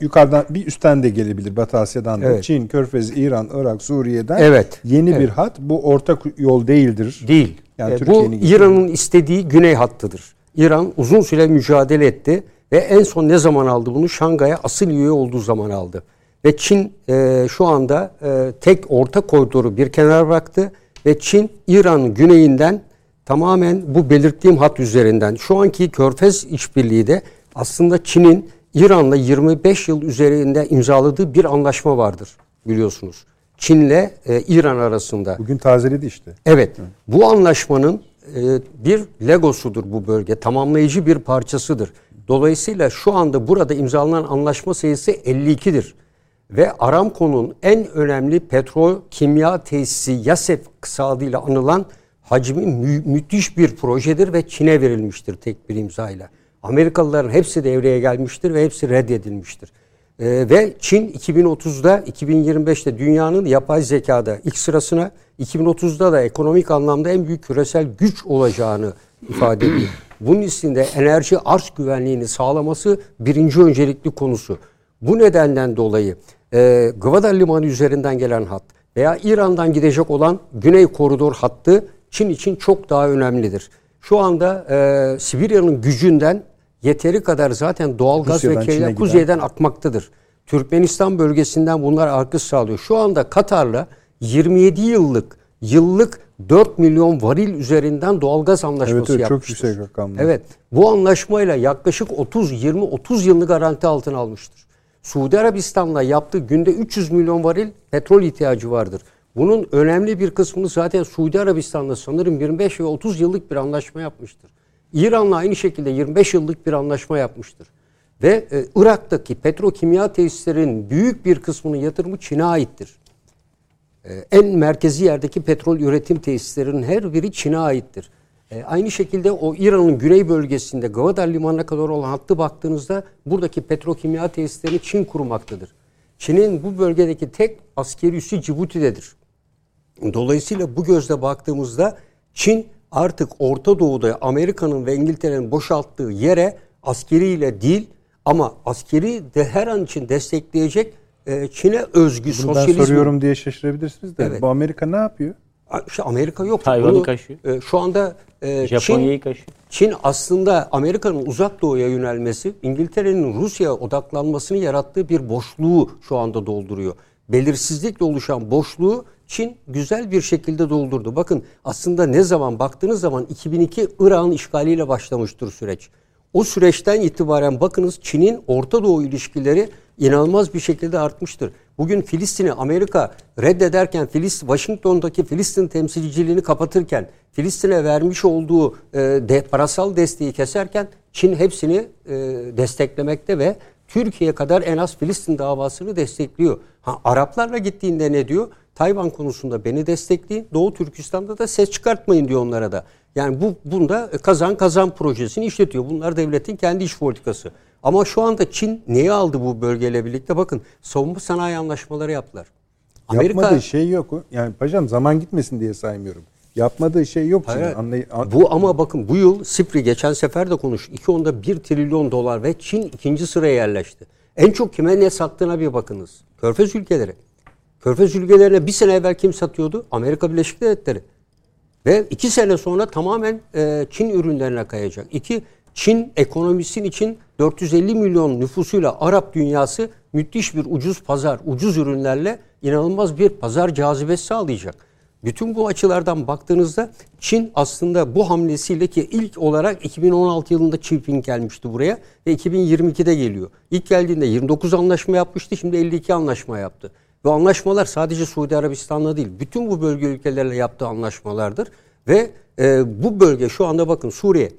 yukarıdan bir üstten de gelebilir Batı Asya'dan da. Evet. Çin, Körfez, İran, Irak, Suriye'den Evet. yeni Evet. bir hat. Bu orta yol değildir. Değil. Yani E, bu İran'ın istediği güney hattıdır. İran uzun süre mücadele etti ve en son ne zaman aldı bunu? Şangay'a asıl üye olduğu zaman aldı. Ve Çin e, şu anda e, tek orta koridoru bir kenara bıraktı ve Çin İran'ın güneyinden tamamen bu belirttiğim hat üzerinden şu anki Körfez işbirliği de aslında Çin'in İran'la 25 yıl üzerinde imzaladığı bir anlaşma vardır biliyorsunuz. Çin'le e, İran arasında. Bugün tazeledi işte. Evet. Bu anlaşmanın e, bir legosudur bu bölge. Tamamlayıcı bir parçasıdır. Dolayısıyla şu anda burada imzalanan anlaşma sayısı 52'dir. Ve Aramco'nun en önemli petrol kimya tesisi YASEF kısa adıyla anılan hacmi mü- müthiş bir projedir ve Çin'e verilmiştir tek bir imzayla. Amerikalıların hepsi devreye gelmiştir ve hepsi reddedilmiştir. Ee, ve Çin 2030'da 2025'te dünyanın yapay zekada ilk sırasına 2030'da da ekonomik anlamda en büyük küresel güç olacağını ifade ediyor. Bunun içinde enerji arz güvenliğini sağlaması birinci öncelikli konusu. Bu nedenden dolayı e, Gvada Limanı üzerinden gelen hat veya İran'dan gidecek olan Güney Koridor hattı Çin için çok daha önemlidir. Şu anda e, Sibirya'nın gücünden yeteri kadar zaten doğalgaz Rusya'dan ve giden. kuzeyden akmaktadır. Türkmenistan bölgesinden bunlar akış sağlıyor. Şu anda Katar'la 27 yıllık yıllık 4 milyon varil üzerinden doğalgaz anlaşması Evet, evet, çok yapmıştır. yüksek rakamlar. Evet. Bu anlaşmayla yaklaşık 30 20 30 yılını garanti altına almıştır. Suudi Arabistan'la yaptığı günde 300 milyon varil petrol ihtiyacı vardır. Bunun önemli bir kısmını zaten Suudi Arabistan'la sanırım 25 ve 30 yıllık bir anlaşma yapmıştır. İran'la aynı şekilde 25 yıllık bir anlaşma yapmıştır. Ve e, Irak'taki petrokimya tesislerinin büyük bir kısmının yatırımı Çin'e aittir. E, en merkezi yerdeki petrol üretim tesislerinin her biri Çin'e aittir. E, aynı şekilde o İran'ın güney bölgesinde Gwadar limanına kadar olan hattı baktığınızda buradaki petrokimya tesislerini Çin kurmaktadır. Çin'in bu bölgedeki tek askeri üssü Cibuti'dedir. Dolayısıyla bu gözle baktığımızda Çin artık Orta Doğu'da Amerika'nın ve İngiltere'nin boşalttığı yere askeriyle değil ama askeri de her an için destekleyecek e, Çin'e özgü Bunu ben sosyalizm soruyorum diye şaşırabilirsiniz de Evet. bu Amerika ne yapıyor? işte Amerika yok. Tayvan'ı kaşıyor. e, şu anda e, Japonya'yı Çin, kaşıyor. Çin aslında Amerika'nın uzak doğuya yönelmesi, İngiltere'nin Rusya'ya odaklanmasını yarattığı bir boşluğu şu anda dolduruyor. Belirsizlikle oluşan boşluğu Çin güzel bir şekilde doldurdu. Bakın aslında ne zaman baktığınız zaman 2002 Irak'ın işgaliyle başlamıştır süreç. O süreçten itibaren bakınız Çin'in Orta Doğu ilişkileri inanılmaz bir şekilde artmıştır. Bugün Filistin'i Amerika reddederken Filistin, Washington'daki Filistin temsilciliğini kapatırken Filistin'e vermiş olduğu e, de, parasal desteği keserken Çin hepsini e, desteklemekte ve Türkiye kadar en az Filistin davasını destekliyor. Ha, Araplarla gittiğinde ne diyor? Tayvan konusunda beni destekleyin. Doğu Türkistan'da da ses çıkartmayın diyor onlara da. Yani bu bunda kazan kazan projesini işletiyor. Bunlar devletin kendi iş politikası. Ama şu anda Çin neyi aldı bu bölgeyle birlikte? Bakın savunma sanayi anlaşmaları yaptılar. Yapmadığı şey yok. Yani paşam zaman gitmesin diye saymıyorum. Yapmadığı şey yok. Hayır, Çin'in. Anlay- an- bu ama bakın bu yıl SIPRI geçen sefer de konuş. 2.10'da 1 trilyon dolar ve Çin ikinci sıraya yerleşti. En çok kime ne sattığına bir bakınız. Körfez ülkeleri. Körfez ülkelerine bir sene evvel kim satıyordu? Amerika Birleşik Devletleri. Ve iki sene sonra tamamen e, Çin ürünlerine kayacak. İki, Çin ekonomisinin için 450 milyon nüfusuyla Arap dünyası müthiş bir ucuz pazar, ucuz ürünlerle inanılmaz bir pazar cazibesi sağlayacak. Bütün bu açılardan baktığınızda Çin aslında bu hamlesiyle ki ilk olarak 2016 yılında Jinping gelmişti buraya ve 2022'de geliyor. İlk geldiğinde 29 anlaşma yapmıştı, şimdi 52 anlaşma yaptı. Ve anlaşmalar sadece Suudi Arabistan'la değil, bütün bu bölge ülkelerle yaptığı anlaşmalardır. Ve e, bu bölge şu anda bakın Suriye,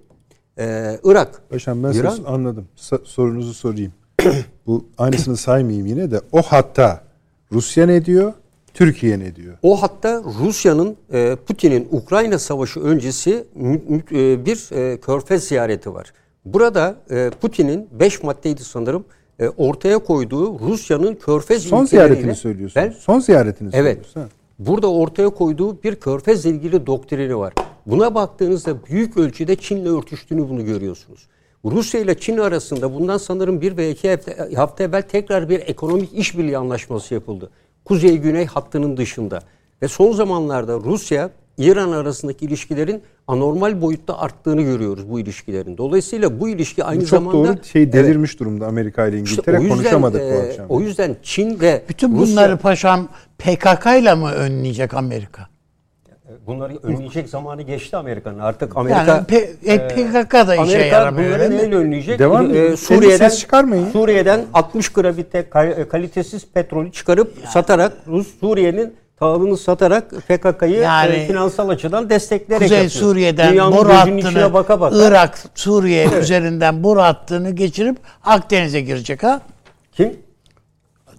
e, Irak, Paşam ben İran, anladım. Sa- sorunuzu sorayım. bu aynısını saymayayım yine de. O hatta Rusya ne diyor? Türkiye ne diyor? O hatta Rusya'nın e, Putin'in Ukrayna Savaşı öncesi e, bir e, körfez ziyareti var. Burada Putin'in 5 maddeydi sanırım ortaya koyduğu Rusya'nın körfez Son ziyaretini söylüyorsun. Ben Son ziyaretini Evet. söylüyorsun. ha. Burada ortaya koyduğu bir körfezle ilgili doktrini var. Buna baktığınızda büyük ölçüde Çin'le örtüştüğünü bunu görüyorsunuz. Rusya ile Çin arasında bundan sanırım bir ve iki hafta, hafta evvel tekrar bir ekonomik işbirliği anlaşması yapıldı. Kuzey-Güney hattının dışında. Ve son zamanlarda Rusya, İran arasındaki ilişkilerin anormal boyutta arttığını görüyoruz bu ilişkilerin. Dolayısıyla bu ilişki aynı Bu çok zamanda... doğru şey Evet. delirmiş durumda Amerika ile İşte İngiltere. o yüzden, Konuşamadık bu e, akşam. O yüzden Çin ve Bütün Rusya- bunları paşam PKK ile mı önleyecek Amerika? Bunları önleyecek zamanı geçti Amerika'nın. Artık Amerika Yani P- e, PKK da işe Amerika yaramıyor. bunları neyle önleyecek? Devam edin. Suriye'den çıkarmayın. Suriye'den 60 gravite kal- kalitesiz petrolü çıkarıp satarak Rus Suriye'nin tahılını satarak PKK'yı Yani e, finansal açıdan destekleyerek Kuzey yapıyor. Suriye'den Dünyanın boru hattını baka baka. Irak, Suriye üzerinden boru hattını geçirip Akdeniz'e girecek ha? Kim?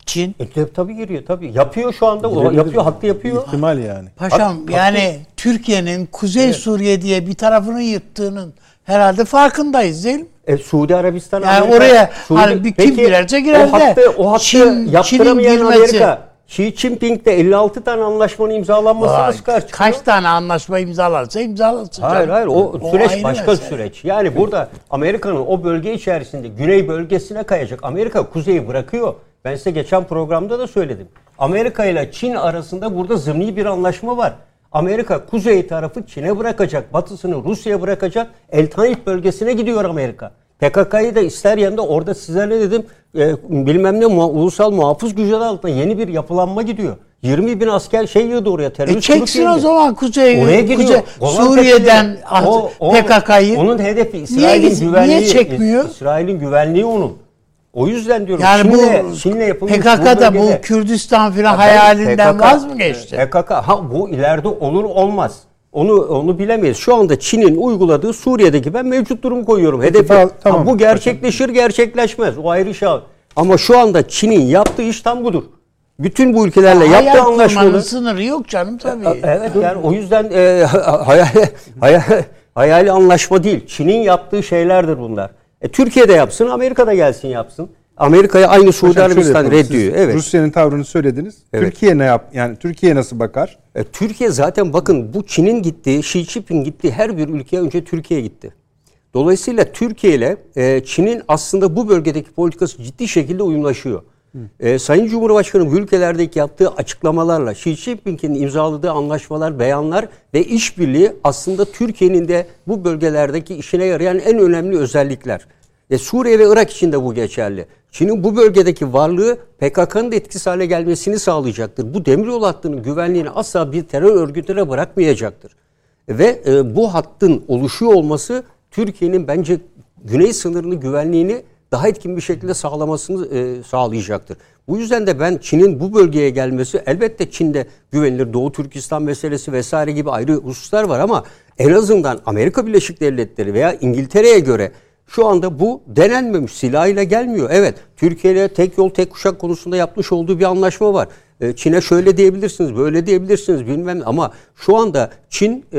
Çin. E, tabii- tabii giriyor tabii. Yapıyor şu anda. O yapıyor, hakkı yapıyor. İhtimal yani. Paşam Hak- yani Türkiye'nin Kuzey Suriye diye bir tarafını yırttığının herhalde farkındayız değil mi? E, Suudi Arabistan Yani Amerika- oraya Suudi- hani bir kim Peki, girerse girer o de hattı, o hattı Çin- yaptıramayan Çin'in girmesi- Amerika Xi Jinping'de 56 tane anlaşmanın imzalanmasına nasıl karşı çıkıyor? kaç tane anlaşma imzalarsa imzalasın. Hayır canım. hayır o süreç ayrı başka mesele. süreç. Yani burada Amerika'nın o bölge içerisinde güney bölgesine kayacak. Amerika kuzeyi bırakıyor. Ben size geçen programda da söyledim. Amerika ile Çin arasında burada zımni bir anlaşma var. Amerika kuzey tarafı Çin'e bırakacak, batısını Rusya'ya bırakacak. El Tanif bölgesine gidiyor Amerika. PKK'yı da ister yanında orada sizlere dedim e, bilmem ne muha- ulusal muhafız güçleri altında yeni bir yapılanma gidiyor. 20 bin asker şey yığdı oraya terörist E çeksin o zaman Kuzey, Oraya gidiyor. Kuzey Suriye'den PKK'yı. Onun hedefi Niye, İsrail'in niye güvenliği. çekmiyor? İsrail'in güvenliği onun. O yüzden diyorum Yani Çin'le, bu Çin'le yapılmış PKK'da bu bölgede- Kürdistan filan Ya hayalinden PKK vaz mı geçti? PKK ha bu ileride olur olmaz. Onu onu bilemeyiz. Şu anda Çin'in uyguladığı Suriye'deki ben mevcut durumu koyuyorum. Hedefi tamam, tamam. ha, bu gerçekleşir gerçekleşmez. O ayrı şey. Ama şu anda Çin'in yaptığı iş tam budur. Bütün bu ülkelerle yaptığı Hayal kurmanın anlaşmalı. sınırı yok canım tabii. Evet yani o yüzden e, hayal, hayal, hayali anlaşma değil. Çin'in yaptığı şeylerdir bunlar. E, Türkiye'de yapsın, Amerika'da gelsin yapsın. Amerika'ya aynı Suudi Arabistan reddiyor. Evet. Rusya'nın tavrını söylediniz. Evet. Türkiye ne yap? Yani Türkiye nasıl bakar? E, Türkiye zaten bakın bu Çin'in gittiği, Xi Jinping gittiği her bir ülkeye önce Türkiye gitti. Dolayısıyla Türkiye ile e, Çin'in aslında bu bölgedeki politikası ciddi şekilde uyumlaşıyor. E, Sayın Cumhurbaşkanı bu ülkelerdeki yaptığı açıklamalarla Xi Jinping'in imzaladığı anlaşmalar, beyanlar ve işbirliği aslında Türkiye'nin de bu bölgelerdeki işine yarayan en önemli özellikler. E, Suriye ve Irak için de bu geçerli. Çin'in bu bölgedeki varlığı PKK'nın da etkisiz hale gelmesini sağlayacaktır. Bu demiryolu hattının güvenliğini asla bir terör örgütüne bırakmayacaktır. Ve e, bu hattın oluşuyor olması Türkiye'nin bence güney sınırını güvenliğini daha etkin bir şekilde sağlamasını e, sağlayacaktır. Bu yüzden de ben Çin'in bu bölgeye gelmesi elbette Çin'de güvenilir Doğu Türkistan meselesi vesaire gibi ayrı hususlar var ama en azından Amerika Birleşik Devletleri veya İngiltere'ye göre şu anda bu denenmemiş silahıyla gelmiyor. Evet Türkiye ile tek yol tek kuşak konusunda yapmış olduğu bir anlaşma var. E, Çin'e şöyle diyebilirsiniz, böyle diyebilirsiniz bilmem ama şu anda Çin e,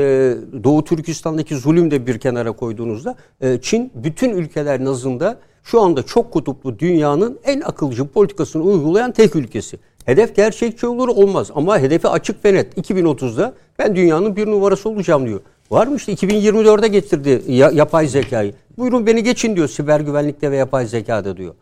Doğu Türkistan'daki zulüm de bir kenara koyduğunuzda e, Çin bütün ülkeler nazında şu anda çok kutuplu dünyanın en akılcı politikasını uygulayan tek ülkesi. Hedef gerçekçi olur olmaz ama hedefi açık ve net. 2030'da ben dünyanın bir numarası olacağım diyor. Var mı işte 2024'e getirdi ya- yapay zekayı. Buyurun beni geçin diyor siber güvenlikte ve yapay zekada diyor.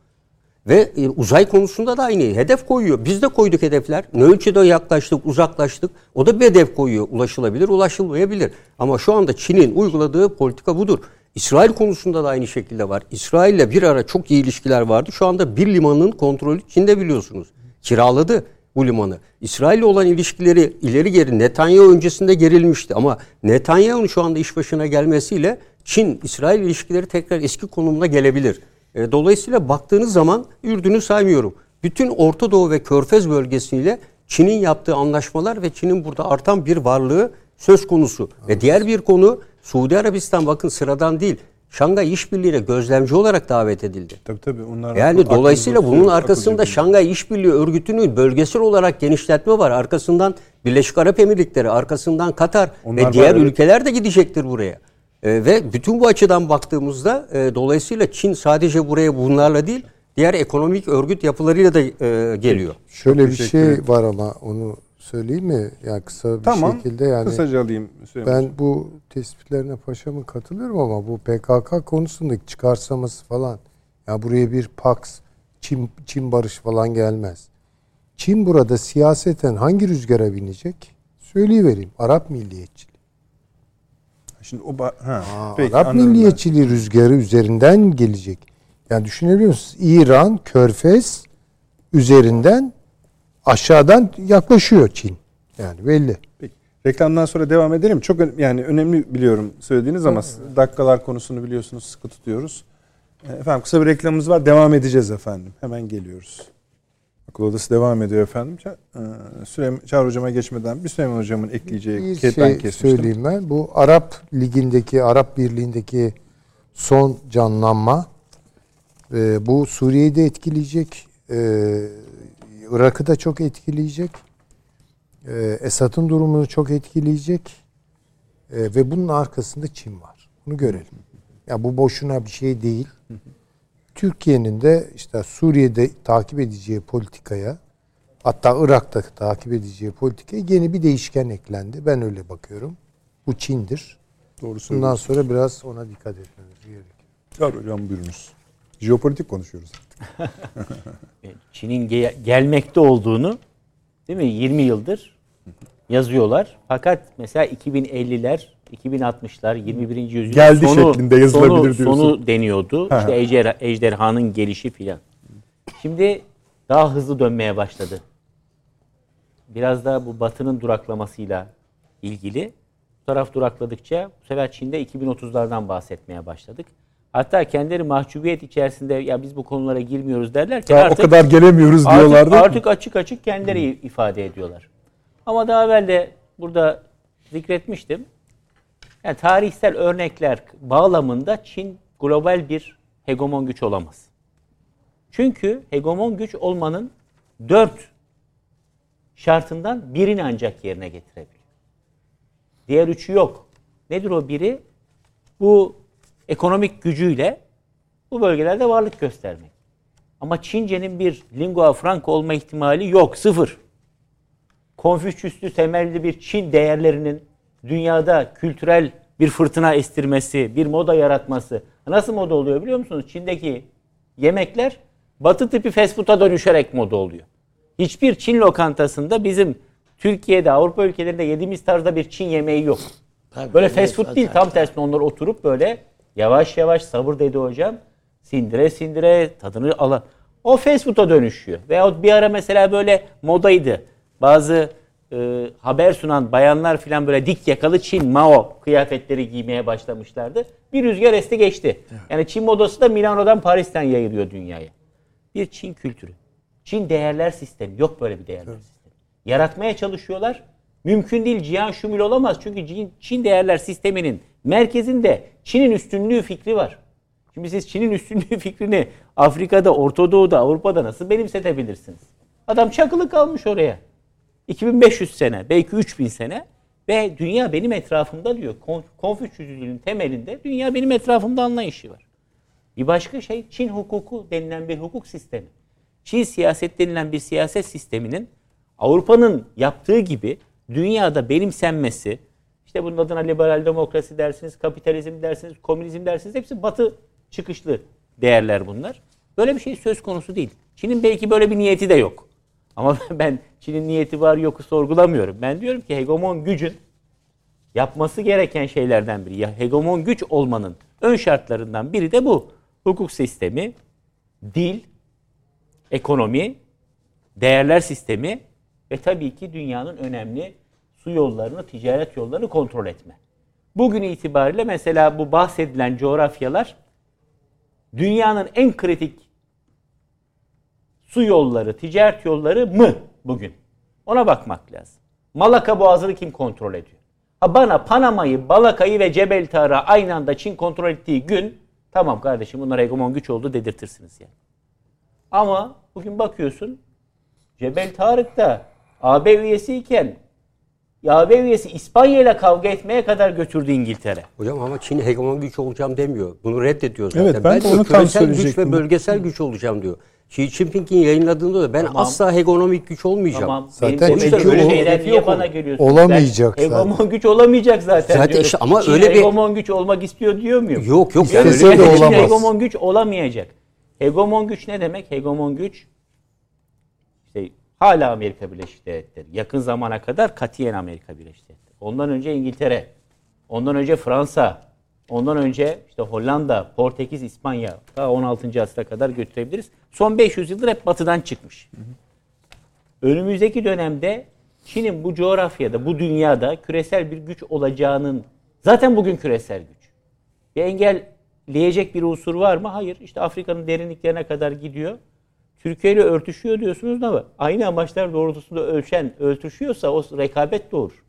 Ve e, uzay konusunda da aynı hedef koyuyor. Biz de koyduk hedefler. Ne ölçüde yaklaştık, uzaklaştık. O da bir hedef koyuyor. Ulaşılabilir, ulaşılmayabilir. Ama şu anda Çin'in uyguladığı politika budur. İsrail konusunda da aynı şekilde var. İsrail'le bir ara çok iyi ilişkiler vardı. Şu anda bir limanın kontrolü Çin'de biliyorsunuz. Kiraladı bu limanı. İsrail'le olan ilişkileri ileri geri Netanyahu öncesinde gerilmişti ama Netanyahu'nun şu anda iş başına gelmesiyle Çin-İsrail ilişkileri tekrar eski konumuna gelebilir. E, Dolayısıyla baktığınız zaman Ürdün'ü saymıyorum. Bütün Orta Doğu ve Körfez bölgesiyle Çin'in yaptığı anlaşmalar ve Çin'in burada artan bir varlığı söz konusu. Ve diğer bir konu Suudi Arabistan bakın sıradan değil. Şangay İşbirliği'ne gözlemci olarak davet edildi. Tabii tabii. Onlar Yani akıl- dolayısıyla akıl- bunun akıl- arkasında akıl- Şangay İşbirliği Örgütü'nün bölgesel olarak genişletme var. Arkasından Birleşik Arap Emirlikleri, arkasından Katar Onlar ve diğer var, ülkeler de gidecektir buraya. E, ve bütün bu açıdan baktığımızda e, dolayısıyla Çin sadece buraya bunlarla değil diğer ekonomik örgüt yapılarıyla da e, geliyor. Şöyle bir şey var ama onu söyleyeyim mi? Yani kısa bir Tamam. şekilde yani Kısaca alayım. Ben bu tespitlerine paşamı katılıyorum ama bu PKK konusundaki çıkarsaması falan ya buraya bir Pax, Çin, Çin barış falan gelmez. Çin burada siyaseten hangi rüzgara binecek? Söyleyivereyim. Arap milliyetçiliği. Şimdi o ba- ha, Aa, peki, Arap anladım ben. milliyetçiliği rüzgarı üzerinden gelecek. Yani düşünebiliyor musunuz? İran, Körfez üzerinden aşağıdan yaklaşıyor Çin. Yani belli. Peki. Reklamdan sonra devam edelim. Çok yani önemli biliyorum söylediğiniz ama dakikalar konusunu biliyorsunuz sıkı tutuyoruz. E, Efendim kısa bir reklamımız var. Devam edeceğiz efendim. Hemen geliyoruz. Akıl Odası devam ediyor efendim. E, Süleyman, Çağrı Hocam'a geçmeden bir Süleyman Hocam'ın ekleyeceği Bir ben şey kesmiştim. söyleyeyim ben. Bu Arap Ligi'ndeki, Arap Birliği'ndeki son canlanma e, bu Suriye'yi de etkileyecek. E, Irak'ı da çok etkileyecek. E, Esad'ın durumunu çok etkileyecek. E, ve bunun arkasında Çin var. Bunu görelim. Ya bu boşuna bir şey değil. Türkiye'nin de işte Suriye'de takip edeceği politikaya hatta Irak'ta takip edeceği politikaya yeni bir değişken eklendi. Ben öyle bakıyorum. Bu Çin'dir. Doğru Bundan sonra biraz ona dikkat etmemiz gerekiyor. Çağrı Hocam buyurunuz. Jeopolitik konuşuyoruz. E, Çin'in ge- gelmekte olduğunu değil mi 20 yıldır yazıyorlar. Fakat mesela 2050'ler 2060'lar 21. yüzyıl Geldi sonu, şeklinde yazılabilir sonu, diyorsun. Sonu deniyordu. İşte ejder, ejderhanın gelişi filan. Şimdi daha hızlı dönmeye başladı. Biraz da bu batının duraklamasıyla ilgili. Bu taraf durakladıkça bu sefer Çin'de 2030'lardan bahsetmeye başladık. Hatta kendileri mahcubiyet içerisinde ya biz bu konulara girmiyoruz derlerken Daha artık o kadar gelemiyoruz diyorlardı. Artık, artık açık açık kendileri ifade ediyorlar. Ama daha evvel de burada zikretmiştim. Yani tarihsel örnekler bağlamında Çin global bir hegemon güç olamaz. Çünkü hegemon güç olmanın dört şartından birini ancak yerine getirebiliyor. Diğer üçü yok. Nedir o biri? Bu ekonomik gücüyle bu bölgelerde varlık göstermek. Ama Çince'nin bir lingua franca olma ihtimali yok. Sıfır. Konfüçyüslü temelli bir Çin değerlerinin dünyada kültürel bir fırtına estirmesi, bir moda yaratması. Nasıl moda oluyor biliyor musunuz? Çin'deki yemekler batı tipi fast food'a dönüşerek moda oluyor. Hiçbir Çin lokantasında bizim Türkiye'de, Avrupa ülkelerinde yediğimiz tarzda bir Çin yemeği yok. Tabii, Böyle fast food değil. Tam tersine onlar oturup böyle yavaş yavaş sabır dedi hocam. Sindire sindire tadını ala. O fast food'a dönüşüyor. Veyahut bir ara mesela böyle modaydı. Bazı e, haber sunan bayanlar filan böyle dik yakalı Çin Mao kıyafetleri giymeye başlamışlardı. Bir rüzgar esti geçti. Yani Çin modası da Milano'dan Paris'ten yayılıyor dünyaya. Bir Çin kültürü. Çin değerler sistemi. Yok böyle bir değerler sistemi. Yaratmaya çalışıyorlar. Mümkün değil cihan şumul olamaz. Çünkü Çin, Çin değerler sisteminin merkezinde Çin'in üstünlüğü fikri var. Şimdi siz Çin'in üstünlüğü fikrini Afrika'da, Orta Doğu'da, Avrupa'da nasıl benimsetebilirsiniz? Adam çakılı kalmış oraya. 2500 sene, belki 3000 sene ve dünya benim etrafımda diyor. Kon- Konfüçyüzlüğün temelinde dünya benim etrafımda anlayışı var. Bir başka şey Çin hukuku denilen bir hukuk sistemi. Çin siyaset denilen bir siyaset sisteminin Avrupa'nın yaptığı gibi dünyada benimsenmesi, işte bunun adına liberal demokrasi dersiniz, kapitalizm dersiniz, komünizm dersiniz hepsi batı çıkışlı değerler bunlar. Böyle bir şey söz konusu değil. Çin'in belki böyle bir niyeti de yok. Ama ben Çin'in niyeti var yoku sorgulamıyorum. Ben diyorum ki hegemon gücün yapması gereken şeylerden biri. Ya hegemon güç olmanın ön şartlarından biri de bu. Hukuk sistemi, dil, ekonomi, değerler sistemi ve tabii ki dünyanın önemli su yollarını, ticaret yollarını kontrol etme. Bugün itibariyle mesela bu bahsedilen coğrafyalar dünyanın en kritik su yolları, ticaret yolları mı bugün? Ona bakmak lazım. Malaka Boğazı'nı kim kontrol ediyor? Ha bana Panama'yı, Balaka'yı ve Cebel Tarık'ı aynı anda Çin kontrol ettiği gün tamam kardeşim bunlar hegemon güç oldu dedirtirsiniz yani. Ama bugün bakıyorsun Cebel Tarık da AB üyesiyken AB üyesi İspanya ile kavga etmeye kadar götürdü İngiltere. Hocam ama Çin hegemon güç olacağım demiyor. Bunu reddediyor zaten. Evet, ben de diyor, onu tam küresel güç ve bölgesel güç olacağım diyor. Xi Jinping'in yayınladığında da ben Tamam. asla hegemonik güç olmayacağım. Tamam. Zaten benim çünkü öyle şeyler niye yok bana onun. geliyorsunuz? Olamayacak Ben, Hegemon zaten. güç olamayacak zaten. Zaten diyorum. işte ama Çin öyle bir- hegemon güç olmak istiyor diyor muyum? Yok yok. Yani öyle de bir- Çin olamaz. hegemon güç olamayacak. Hegemon güç ne demek? Hegemon güç hala Amerika Birleşik Devletleri. Yakın zamana kadar katiyen Amerika Birleşik Devletleri. Ondan önce İngiltere. Ondan önce Fransa. Ondan önce işte Hollanda, Portekiz, İspanya. Daha 16. asra kadar götürebiliriz. Son 500 yıldır hep batıdan çıkmış. Önümüzdeki dönemde Çin'in bu coğrafyada, bu dünyada küresel bir güç olacağının zaten bugün küresel güç. Bir engelleyecek bir unsur var mı? Hayır. İşte Afrika'nın derinliklerine kadar gidiyor. Türkiye ile örtüşüyor diyorsunuz ama aynı amaçlar doğrultusunda ölçen, örtüşüyorsa o rekabet doğurur.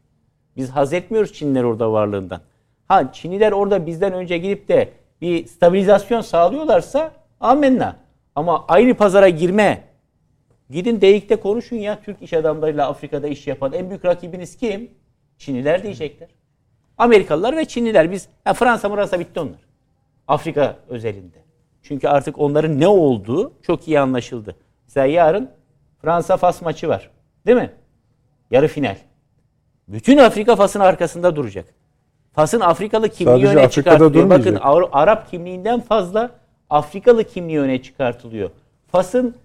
Biz haz etmiyoruz Çinliler orada varlığından. Ha Çinliler orada bizden önce gidip de bir stabilizasyon sağlıyorlarsa amenna. Ama aynı pazara girme, gidin DEİK'te konuşun ya Türk iş adamlarıyla Afrika'da iş yapan en büyük rakibiniz kim? Çinliler diyecekler. Amerikalılar ve Çinliler. Biz ha, Fransa Fransa bitti onlar. Afrika özelinde. Çünkü artık onların ne olduğu çok iyi anlaşıldı. Mesela yarın Fransa Fas maçı var. Değil mi? Yarı final. Bütün Afrika Fas'ın arkasında duracak. Fas'ın Afrikalı kimliği Sadece öne Afrika'da çıkartılıyor. Bakın Arap kimliğinden fazla Afrikalı kimliği öne çıkartılıyor. Fas'ın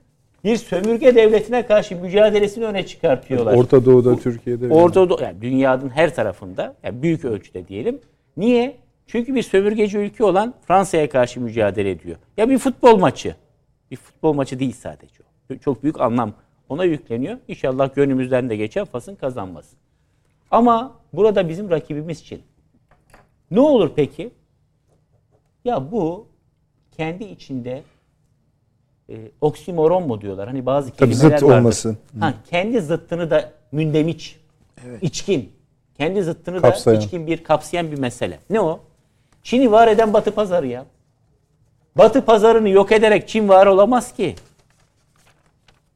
bir sömürge devletine karşı mücadelesini öne çıkartıyorlar. Orta Doğu'da, Türkiye'de. Orta Doğu, yani dünyanın her tarafında, yani büyük ölçüde diyelim. Niye? Çünkü bir sömürgeci ülke olan Fransa'ya karşı mücadele ediyor. Ya bir futbol maçı. Bir futbol maçı değil sadece o. Çok büyük anlam ona yükleniyor. İnşallah gönlümüzden de geçen Fas'ın kazanması. Ama burada bizim rakibimiz Çin. Ne olur peki? Ya bu kendi içinde e, oksimoron mu diyorlar? Hani bazı Tabii kelimeler zıt vardır. olmasın. Ha, kendi zıttını da mündemiç, içkin, kendi zıttını Kapsayan. da içkin bir kapsayan bir mesele. Ne o? Çin'i var eden Batı pazarı ya. Batı pazarını yok ederek Çin var olamaz ki.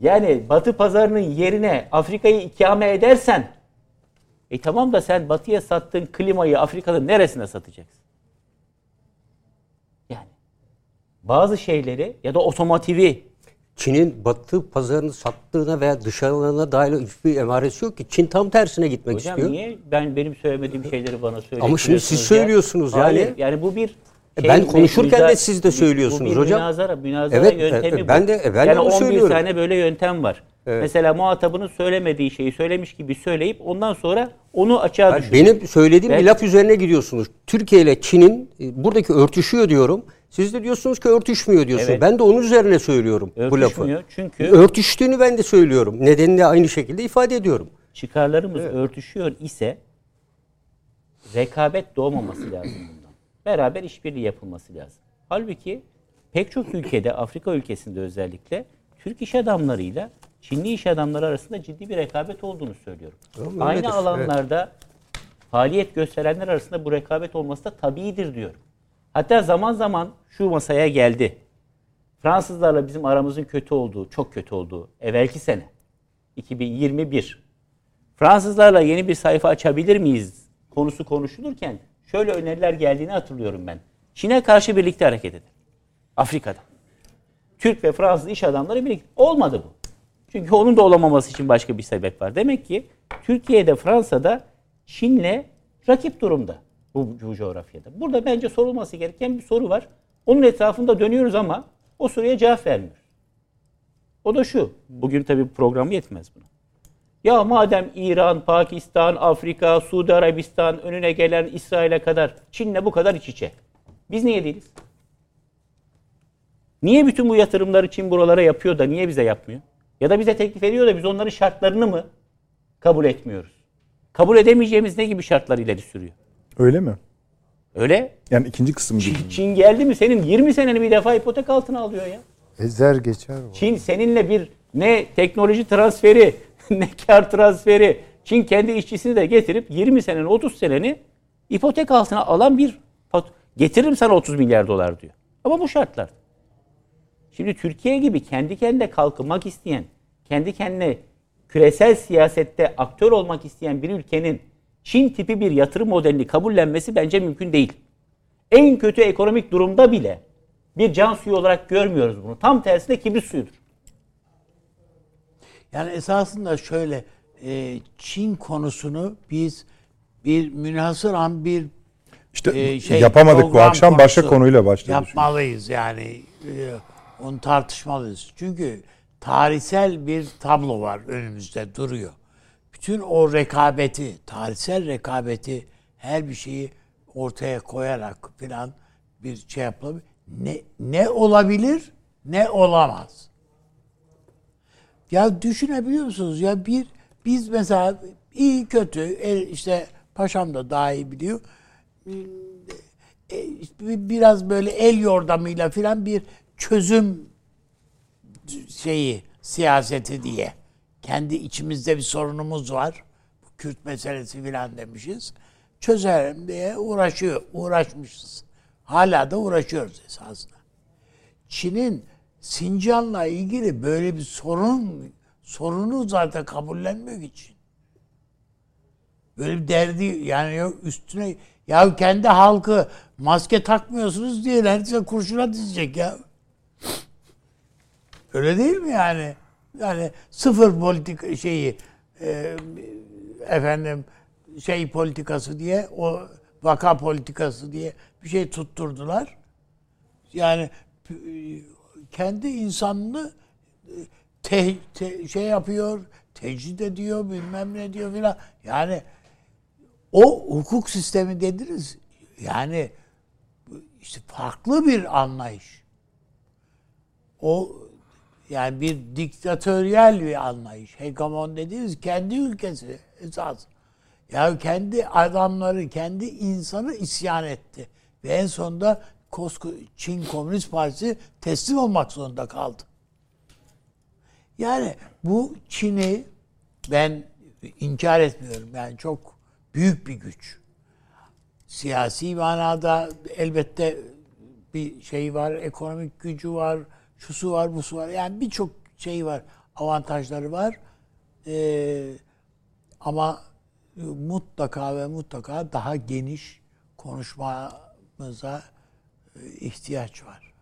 Yani Batı pazarının yerine Afrika'yı ikame edersen e tamam da sen Batı'ya sattığın klimayı Afrika'nın neresine satacaksın? Yani bazı şeyleri ya da otomotivi Çin'in batı pazarını sattığına veya dışarılarına dair hiçbir emaresi yok ki. Çin tam tersine gitmek Hocam istiyor. niye ben benim söylemediğim şeyleri bana söylüyorsunuz? Ama şimdi siz söylüyorsunuz yani. Hayır, yani bu bir E ben konuşurken de siz de bu- söylüyorsunuz bu bir hocam. Münazara, münazara Evet, yöntemi e, ben bu. de- e, ben de yani onu 11 söylüyorum. tane böyle yöntem var. Evet. Mesela muhatabının söylemediği şeyi söylemiş gibi söyleyip ondan sonra onu açığa Hayır, düşürüyor. benim söylediğim Ben- bir laf üzerine gidiyorsunuz. Türkiye ile Çin'in e, buradaki örtüşüyor diyorum. Siz de diyorsunuz ki örtüşmüyor diyorsunuz. Evet. Ben de onun üzerine söylüyorum bu lafı. Örtüşmüyor çünkü- Örtüştüğünü ben de söylüyorum. Nedenini de aynı şekilde ifade ediyorum. çıkarlarımız örtüşüyor ise rekabet doğmaması lazım. Beraber işbirliği yapılması lazım. Halbuki pek çok ülkede, Afrika ülkesinde özellikle Türk iş adamlarıyla Çinli iş adamları arasında ciddi bir rekabet olduğunu söylüyorum. Tamam, Aynı öyledir, alanlarda faaliyet gösterenler arasında bu rekabet olması da tabiidir diyorum. Hatta zaman zaman şu masaya geldi. Fransızlarla bizim aramızın kötü olduğu, çok kötü olduğu evvelki sene 2021 Fransızlarla yeni bir sayfa açabilir miyiz konusu konuşulurken şöyle öneriler geldiğini hatırlıyorum ben. Çin'e karşı birlikte hareket edin. Afrika'da. Türk ve Fransız iş adamları birlikte. Olmadı bu. Çünkü onun da olamaması için başka bir sebep var. Demek ki Türkiye'de, Fransa'da Çin'le rakip durumda bu, bu coğrafyada. Burada bence sorulması gereken bir soru var. Onun etrafında dönüyoruz ama o soruya cevap vermiyoruz. O da şu. Bugün tabii program yetmez buna. Ya madem İran, Pakistan, Afrika, Suudi Arabistan önüne gelen İsrail'e kadar Çin'le bu kadar iç içe. Biz niye değiliz? Niye bütün bu yatırımları Çin buralara yapıyor da niye bize yapmıyor? Ya da bize teklif ediyor da biz onların şartlarını mı kabul etmiyoruz? Kabul edemeyeceğimiz ne gibi şartlar ileri sürüyor? Öyle mi? Öyle. Yani ikinci kısım gibi. Çin, Çin geldi mi senin 20 seneni bir defa ipotek altına alıyor ya. Ezer geçer bu. Çin seninle bir ne teknoloji transferi ne kar transferi. Çin kendi işçisini de getirip 20 senenin 30 seneni ipotek altına alan bir getiririm sana 30 milyar dolar diyor. Ama bu şartlar. Şimdi Türkiye gibi kendi kendine kalkınmak isteyen, kendi kendine küresel siyasette aktör olmak isteyen bir ülkenin Çin tipi bir yatırım modelini kabullenmesi bence mümkün değil. En kötü ekonomik durumda bile bir can suyu olarak görmüyoruz bunu. Tam tersine kibrit suyudur. Yani esasında şöyle e, Çin konusunu biz bir münhasıran bir İşte e, şey, yapamadık bu akşam başka konuyla başladı. Yapmalıyız yani. E, onu tartışmalıyız. Çünkü tarihsel bir tablo var önümüzde duruyor. Bütün o rekabeti, tarihsel rekabeti her bir şeyi ortaya koyarak falan bir şey yapılabilir. Ne, ne olabilir ne olamaz. Ya düşünebiliyor musunuz? Ya bir biz mesela iyi kötü el, işte paşam da daha iyi biliyor. E, biraz böyle el yordamıyla filan bir çözüm şeyi siyaseti diye. Kendi içimizde bir sorunumuz var. Kürt meselesi filan demişiz. Çözelim diye uğraşıyor, uğraşmışız. Hala da uğraşıyoruz esasında. Çin'in Sincan'la ilgili böyle bir sorun sorunu zaten kabullenmiyor ki Çin. Böyle bir derdi yani yok üstüne ya kendi halkı maske takmıyorsunuz diye neredeyse kurşuna dizecek ya. Öyle değil mi yani? Yani sıfır politik şeyi e, efendim şey politikası diye o vaka politikası diye bir şey tutturdular. Yani kendi insanını e, te, te- şey yapıyor, tecrid ediyor, bilmem ne diyor filan. Yani o hukuk sistemi dediniz. Yani işte farklı bir anlayış. O yani bir diktatöryel bir anlayış. Hegemon dediğimiz kendi ülkesi esas. Ya kendi adamları, kendi insanı isyan etti. Ve en sonunda kosko Çin Komünist Partisi teslim olmak zorunda kaldı. Yani bu Çin'i ben inkar etmiyorum. Yani çok büyük bir güç. Siyasi manada elbette bir şey var, ekonomik gücü var, şusu var, busu var. Yani birçok şey var, avantajları var. Ee, ama mutlaka ve mutlaka daha geniş konuşmamıza ihtiyaç var.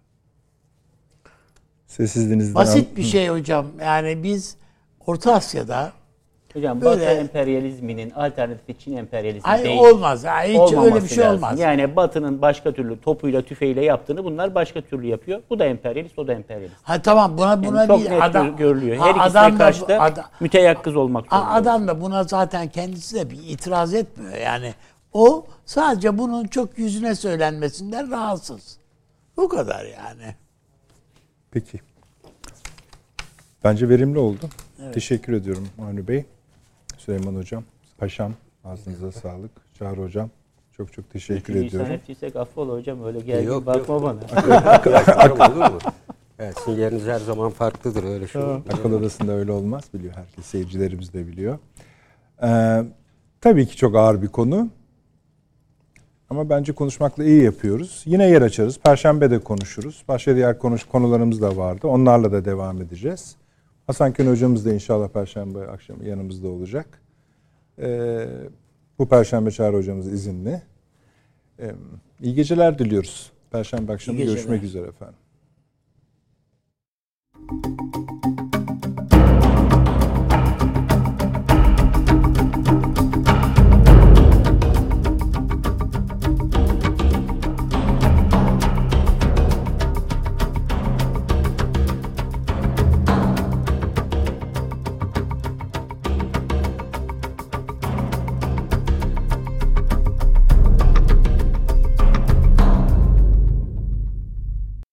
Sessizliğinizden Basit bir şey hocam. Yani biz Orta Asya'da Hocam Böyle- Batı emperyalizminin alternatifi Çin emperyalizmi ay değil. olmaz. Ay hiç Olmaması öyle bir şey lazım. olmaz. Yani Batı'nın başka türlü topuyla tüfeğiyle yaptığını bunlar başka türlü yapıyor. Bu da emperyalist, o da emperyalist. Ha tamam buna buna Yani çok bir net adam görülüyor. Her ikisine adam da- karşı da ada- müteyakkız olmak zorunda. Adam da buna zaten kendisi de bir itiraz etmiyor. Yani o sadece bunun çok yüzüne söylenmesinden rahatsız. Bu kadar yani. Peki. Bence verimli oldu. Teşekkür ediyorum Avni Bey. Süleyman Hocam, Paşam ağzınıza sağlık. Çağrı Hocam çok çok teşekkür Üçüncü ediyorum. sanatçıysak affola hocam öyle gergin Yok, bakma yok. bana. Arkadaşlarım olur mu? Evet, sizin yeriniz her zaman farklıdır öyle şey. Akıl odasında öyle olmaz biliyor herkes. Seyircilerimiz de biliyor. Ee, tabii ki çok ağır bir konu. Ama bence konuşmakla iyi yapıyoruz. Yine yer açarız. Perşembe de konuşuruz. Başka diğer konuş konularımız da vardı. Onlarla da devam edeceğiz. Hasan Kön hocamız da inşallah perşembe akşamı yanımızda olacak. Ee, bu perşembe Çağrı hocamız izinli. Ee, iyi geceler diliyoruz. Perşembe akşamı görüşmek üzere efendim.